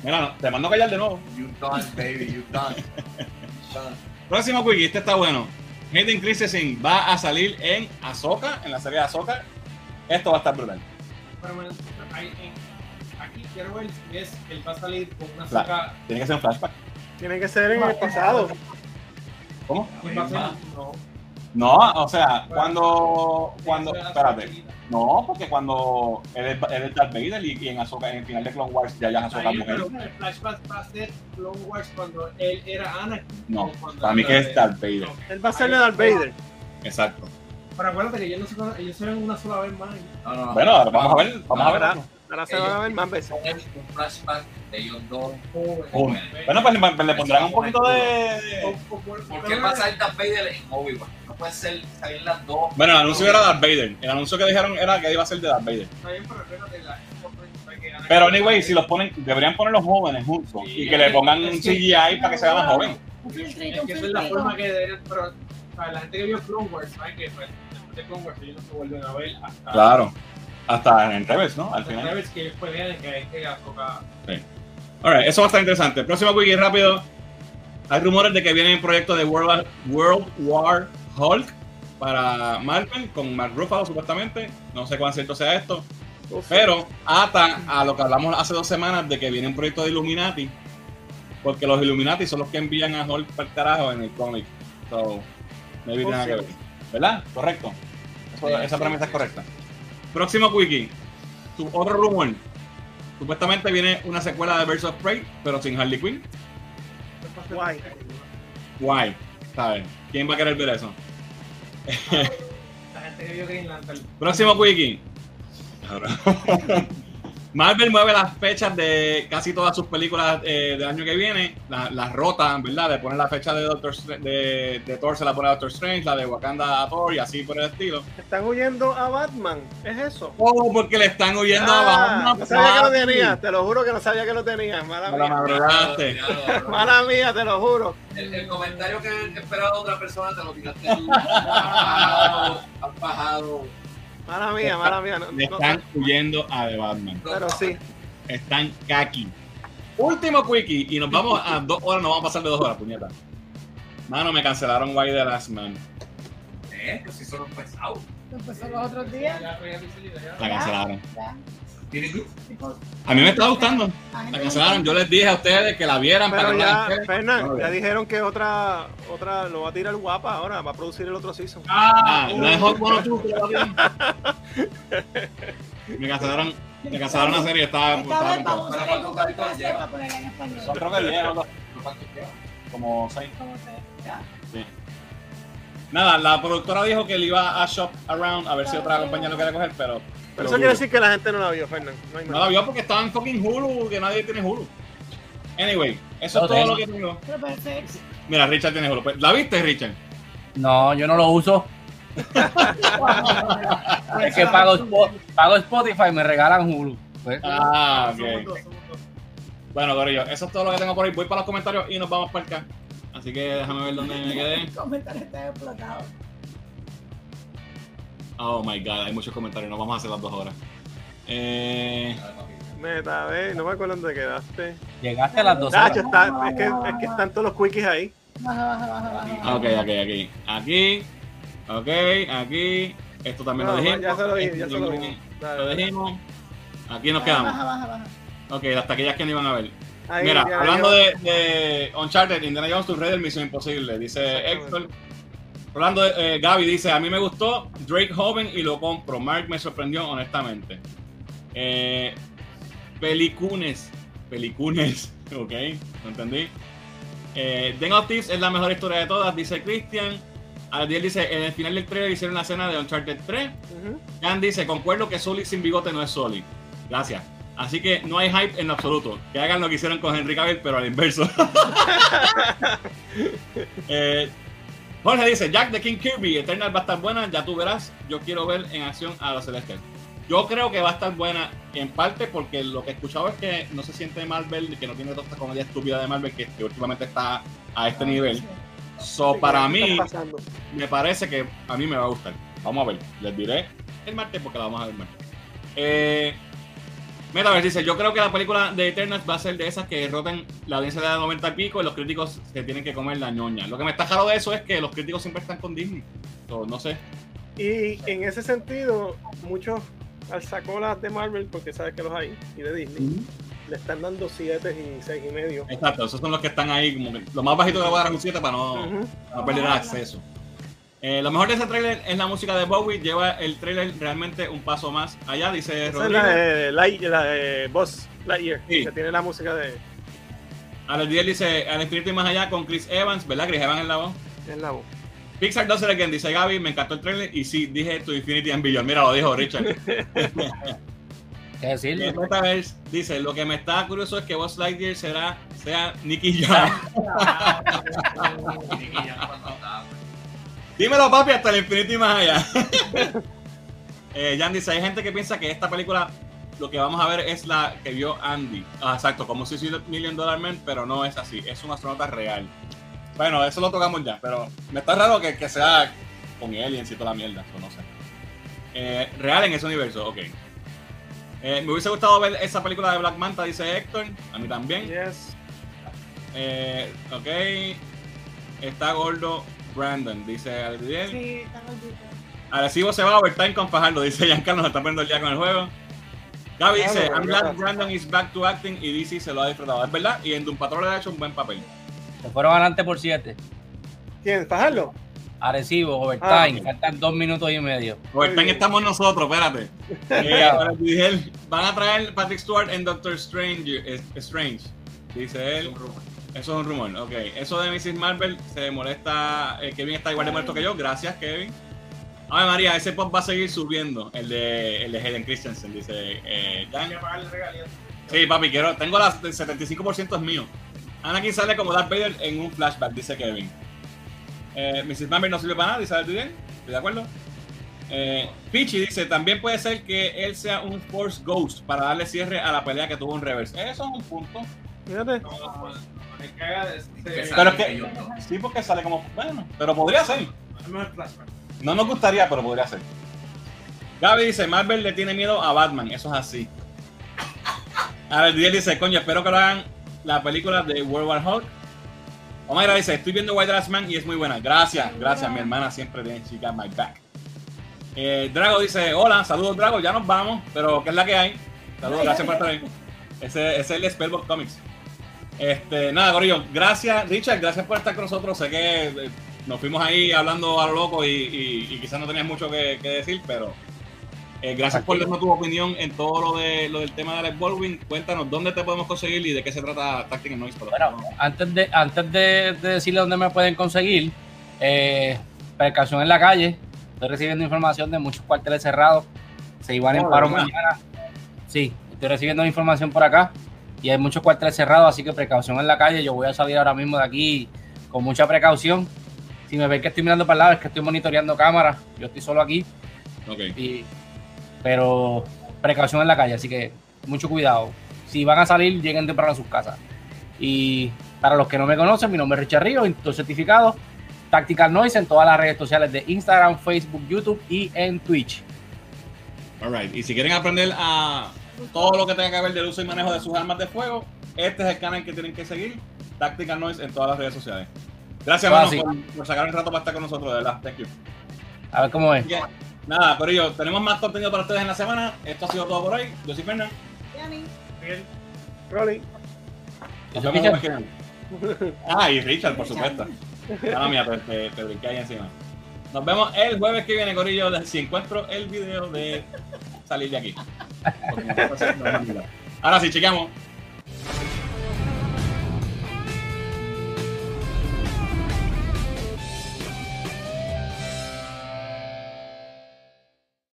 Mira, no, te mando a callar de nuevo. You done, baby, you done. You done. Próximo quickie, este está bueno. Hayden Christensen va a salir en Ahsoka, en la serie de Ahsoka. Esto va a estar brutal. Pero bueno, en- aquí quiero ver si es él va a salir con una saca. Tiene que ser un flashback. Tiene que ser en el pasado. ¿Cómo? No. No, o sea, cuando. cuando espérate. No, porque cuando él es, él es Darth Vader y, y en Ahsoka, en el final de Clone Wars, ya ya es Ahsoka mujer. pero el flashback va a ser Clone Wars cuando él era Anakin. No, para mí que es Darth Vader. Él va a ser Darth Vader. Exacto. pero acuérdate que ellos, no se, ellos se ven una sola vez más. No, no, no. Bueno, ahora vamos a ver, vamos a ver. Ahora, se van a ver más veces. Un flashback de ellos dos. Oh, Bueno, pues le, le pondrán un poquito de. ¿Por qué pasa el Darth Vader en Obi-Wan? No puede ser salir las dos. Bueno, el anuncio era Darth Vader. El anuncio que dijeron era que iba a ser de Darth Vader. Está bien, pero Pero, anyway, si los ponen, deberían poner los jóvenes juntos y que le pongan un CGI para que sea más joven. Un filtrito, Es que esa es la forma que deberían, pero sea, la gente que vio Clone Wars sabe que pues, después de Clone Wars ellos no se vuelven a ver hasta Claro. Hasta en Rebels, ¿no? Al final. Rebels que ellos pelean que hay que toca Alright, eso va a estar interesante. Próximo wiki rápido. Hay rumores de que viene un proyecto de World, World War Hulk para Marvel con Mark Ruffalo supuestamente. No sé cuán cierto sea esto. Uf. Pero ata a lo que hablamos hace dos semanas de que viene un proyecto de Illuminati. Porque los Illuminati son los que envían a Hulk para el carajo en el cómic. So, maybe tiene nada que ver. ¿Verdad? Correcto. Eso- Sí, esa sí, premisa es sí. correcta. Próximo wiki. Su- otro rumor. Supuestamente viene una secuela de Birds of Prey, pero sin Harley Quinn. Guay. Guay. ¿Sabes? ¿Quién va a querer ver eso? la gente que vio Green Lantern. Próximo wiki. Marvel mueve las fechas de casi todas sus películas eh, del año que viene. La- Las rotan, ¿verdad? De poner la fecha de, Doctor Str- de, de Thor se la pone a Doctor Strange, la de Wakanda a Thor y así por el estilo. Están huyendo a Batman. ¿Es eso? Oh, porque le están huyendo a Ah, Batman. no sabía que lo papi. tenía, te lo juro que no sabía que lo tenía. Mala Me la mía. madrugaste. Mala mía, te lo juro. El, el comentario que esperaba otra persona te lo tiraste has bajado. Mala mía, mala mía. No, Le no- están huyendo a The Batman. pero sí. Están kaki. Último quickie y nos vamos a dos horas, nos vamos a pasar de dos horas, puñeta. Mano, me cancelaron Why the Last Man. Eh, pues si solo empezado. Empezó los otros días. La cancelaron. Ya. A mí me está gustando. la cancelaron. Yo les dije a ustedes que la vieran Pero para que ya, la Fernan, No, ya dijeron que otra, otra lo va a tirar guapa ahora, va a producir el otro season. Ah, no es Hot 102 que lo tienen. Me cancelaron, me cancelaron la serie. Estaba, Esta estaba vez vamos a Pero usar el ¿cuántos Google capítulos Translate lleva? para ponerla en español. Son creo que 10 o ¿Cuánto queda? como 6. ¿Cómo se- ya. Nada, la productora dijo que le iba a shop around a ver si otra compañía lo quería coger, pero. Pero eso quiere decir que la gente no la vio, Fernan. No la vio porque estaba en fucking Hulu, que nadie tiene Hulu. Anyway, eso es todo tengo. lo que tengo. Mira, Richard tiene Hulu. ¿La viste, Richard? No, yo no lo uso. Es que pago, pago Spotify y me regalan Hulu. Pues, Ah, Somos ok. dos, somos dos. Bueno, Corillo, eso es todo lo que tengo por ahí. Voy para los comentarios y nos vamos para acá. Así que déjame ver dónde me quedé. El comentario está explotado. Oh my god, hay muchos comentarios. No vamos a hacer las dos horas. Eh, Meta, ve, no me acuerdo dónde quedaste. llegaste a las 12 Nacho, horas. está, es, que, es que están todos los quickies ahí. Baja, baja, baja, baja. ah, ok, ok, aquí. Aquí. Ok, aquí. Esto también No, lo dijimos. ya se lo dije, ya se lo dije. Lo dijimos. Aquí nos quedamos. baja, baja, baja. Ok, las taquillas que no iban a ver. Ahí, Mira, ya, hablando ya. de, de Uncharted, Indiana Jones, tu Raider, Misión Imposible, dice Héctor. Hablando de eh, Gaby, dice, a mí me gustó Drake joven y lo compro. Mark me sorprendió honestamente. Eh, pelicunes. Pelicunes. Ok, no entendí. Eh, Den of Thieves es la mejor historia de todas, dice Christian. Adiel dice, en el final del trailer hicieron la escena de Uncharted 3. Ujú. Jan dice, concuerdo que Sully sin bigote no es Sully. Gracias. Así que no hay hype en absoluto. Que hagan lo que hicieron con Henry Cavill, pero al inverso. Eh, Jorge dice, Jack de King Kirby, Eternal va a estar buena, ya tú verás. Yo quiero ver en acción a los Celestials. Yo creo que va a estar buena en parte porque lo que he escuchado es que no se siente Marvel, que no tiene toda esta comedia estúpida de Marvel que, últimamente está a este nivel. So, Sí, para ¿qué mí, me parece que a mí me va a gustar. Vamos a ver. Les diré el martes porque la vamos a ver el martes. Eh, Metaverse dice, yo creo que la película de Eternals va a ser de esas que roten la audiencia de 90 y pico y los críticos se tienen que comer la ñoña. Lo que me está jaro de eso es que los críticos siempre están con Disney. So, no sé. Y en ese sentido, muchos alzacolas de Marvel, porque sabes que los hay, y de Disney, le están dando 7 y 6 y medio. Exacto, esos son los que están ahí, como que lo más bajito que voy a dar un 7 para no, no perder el acceso. Eh, lo mejor de ese trailer es la música de Bowie. Lleva el trailer realmente un paso más allá, dice Esa es Rodrigo. la de, Light, la de Boss Lightyear, Sí. que tiene la música de Alex Díaz dice al infinito y más allá con Chris Evans, ¿verdad? Chris Evans en la voz. es la voz. Pixar 12 Again, dice Gaby, me encantó el trailer y sí, dije tu Infinity and Beyond. Mira, lo dijo Richard. ¿Qué decirle? Metaverse dice, lo que me está curioso es que Buzz Lightyear será, sea Nicky Jam. Dímelo, papi, hasta el infinito y más allá. eh, Jan dice, hay gente que piensa que esta película lo que vamos a ver es la que vio Andy. Ah, exacto, como si fuera Million Dollar Man, pero no es así, es un astronauta real. Bueno, eso lo tocamos ya, pero me está raro que, que sea con aliens y toda la mierda, eso no sé. Eh, real en ese universo, ok. Eh, me hubiese gustado ver esa película de Black Manta, dice Héctor. A mí también. Yes. Eh, ok. Está gordo Brandon, dice Adriel. Sí. Arecibo se va a overtime con Fajardo, dice Giancarlo, nos está poniendo el día con el juego. Gaby Claro, dice, I'm glad. Brandon is back to acting y DC se lo ha disfrutado. Es verdad, y en Doom Patrol le ha hecho un buen papel. Se fueron adelante por 7. ¿Quién? ¿Fajardo? Arecibo, overtime, Ah, ok. faltan dos minutos y medio. Overtime bien. estamos nosotros, espérate. Eh, van a traer Patrick Stewart en Doctor Strange, eh, Strange, dice él. Eso es un rumor, ok. Eso de Mrs. Marvel se molesta. eh, Kevin está igual de muerto que yo. Gracias, Kevin. Ay, María, ese pop va a seguir subiendo. El de, el de Hayden Christensen, dice eh, regalías. Sí, papi, quiero. Tengo las el 75% es mío. Anakin sale como Darth Vader en un flashback, dice Kevin. Eh, Mrs. Marvel no sirve para nada, dice Adriel. Estoy de acuerdo. Eh, Pichi dice: También puede ser que él sea un Force Ghost para darle cierre a la pelea que tuvo en Reverse. Eso es un punto. Fíjate. No, no, no, me caga de Que este. Pero es que-. Sí, porque sale como. Bueno, pero podría ser. No es nos gustaría, pero podría ser. Gaby dice, Marvel le tiene miedo a Batman, eso es así. Ahora el día dice, coño, espero que lo hagan la película de World War Hulk. Omaira dice, estoy viendo White Last Man y es muy buena. Gracias, gracias, mi hermana siempre tiene chica my back. Eh, Drago dice, hola, saludos Drago, ya nos vamos, pero ¿qué es la que hay? Saludos, gracias por estar ahí. Ese, ese es el Spellbook Comics. Este, nada, Gorillo, gracias, Richard, gracias por estar con nosotros. Sé que eh, nos fuimos ahí hablando a lo loco y, y- y quizás no tenías mucho que, que decir, pero eh, gracias por darnos tu opinión en todo lo, de, lo del tema de Alex Baldwin. Cuéntanos dónde te podemos conseguir y de qué se trata Tactic Noise. Bueno, antes de, antes de, de decirle dónde me pueden conseguir, eh, precaución en la calle. Estoy recibiendo información de muchos cuarteles cerrados. Se iban en Oh, paro mañana. Sí, estoy recibiendo información por acá. Y hay muchos cuarteles cerrados, así que precaución en la calle. Yo voy a salir ahora mismo de aquí con mucha precaución. Si me ven que estoy mirando para el lado, es que estoy monitoreando cámaras. Yo estoy solo aquí. Ok. Y, pero precaución en la calle, así que mucho cuidado. Si van a salir, lleguen temprano a sus casas. Y para los que no me conocen, mi nombre es Richard Ríos, estoy certificado. Tactical Noise en todas las redes sociales de Instagram, Facebook, YouTube y en Twitch. Alright. Y si quieren aprender a todo lo que tenga que ver del uso y manejo de sus armas de fuego, este es el canal que tienen que seguir. Tactical Noise en todas las redes sociales. Gracias, sí. por, por sacar un rato para estar con nosotros, de verdad. Thank you. A ver cómo es. Nada, pero yo, tenemos más contenido para ustedes en la semana. Esto ha sido todo por hoy. Yo soy Fernan. Yanni. Miguel, Rolly. Richard. Ah, y Richard, por supuesto. Ah, mía, te, te, te brinqué ahí encima. Nos vemos el jueves que viene, Corillo, si encuentro el video de salir de aquí. Ahora sí, chequeamos.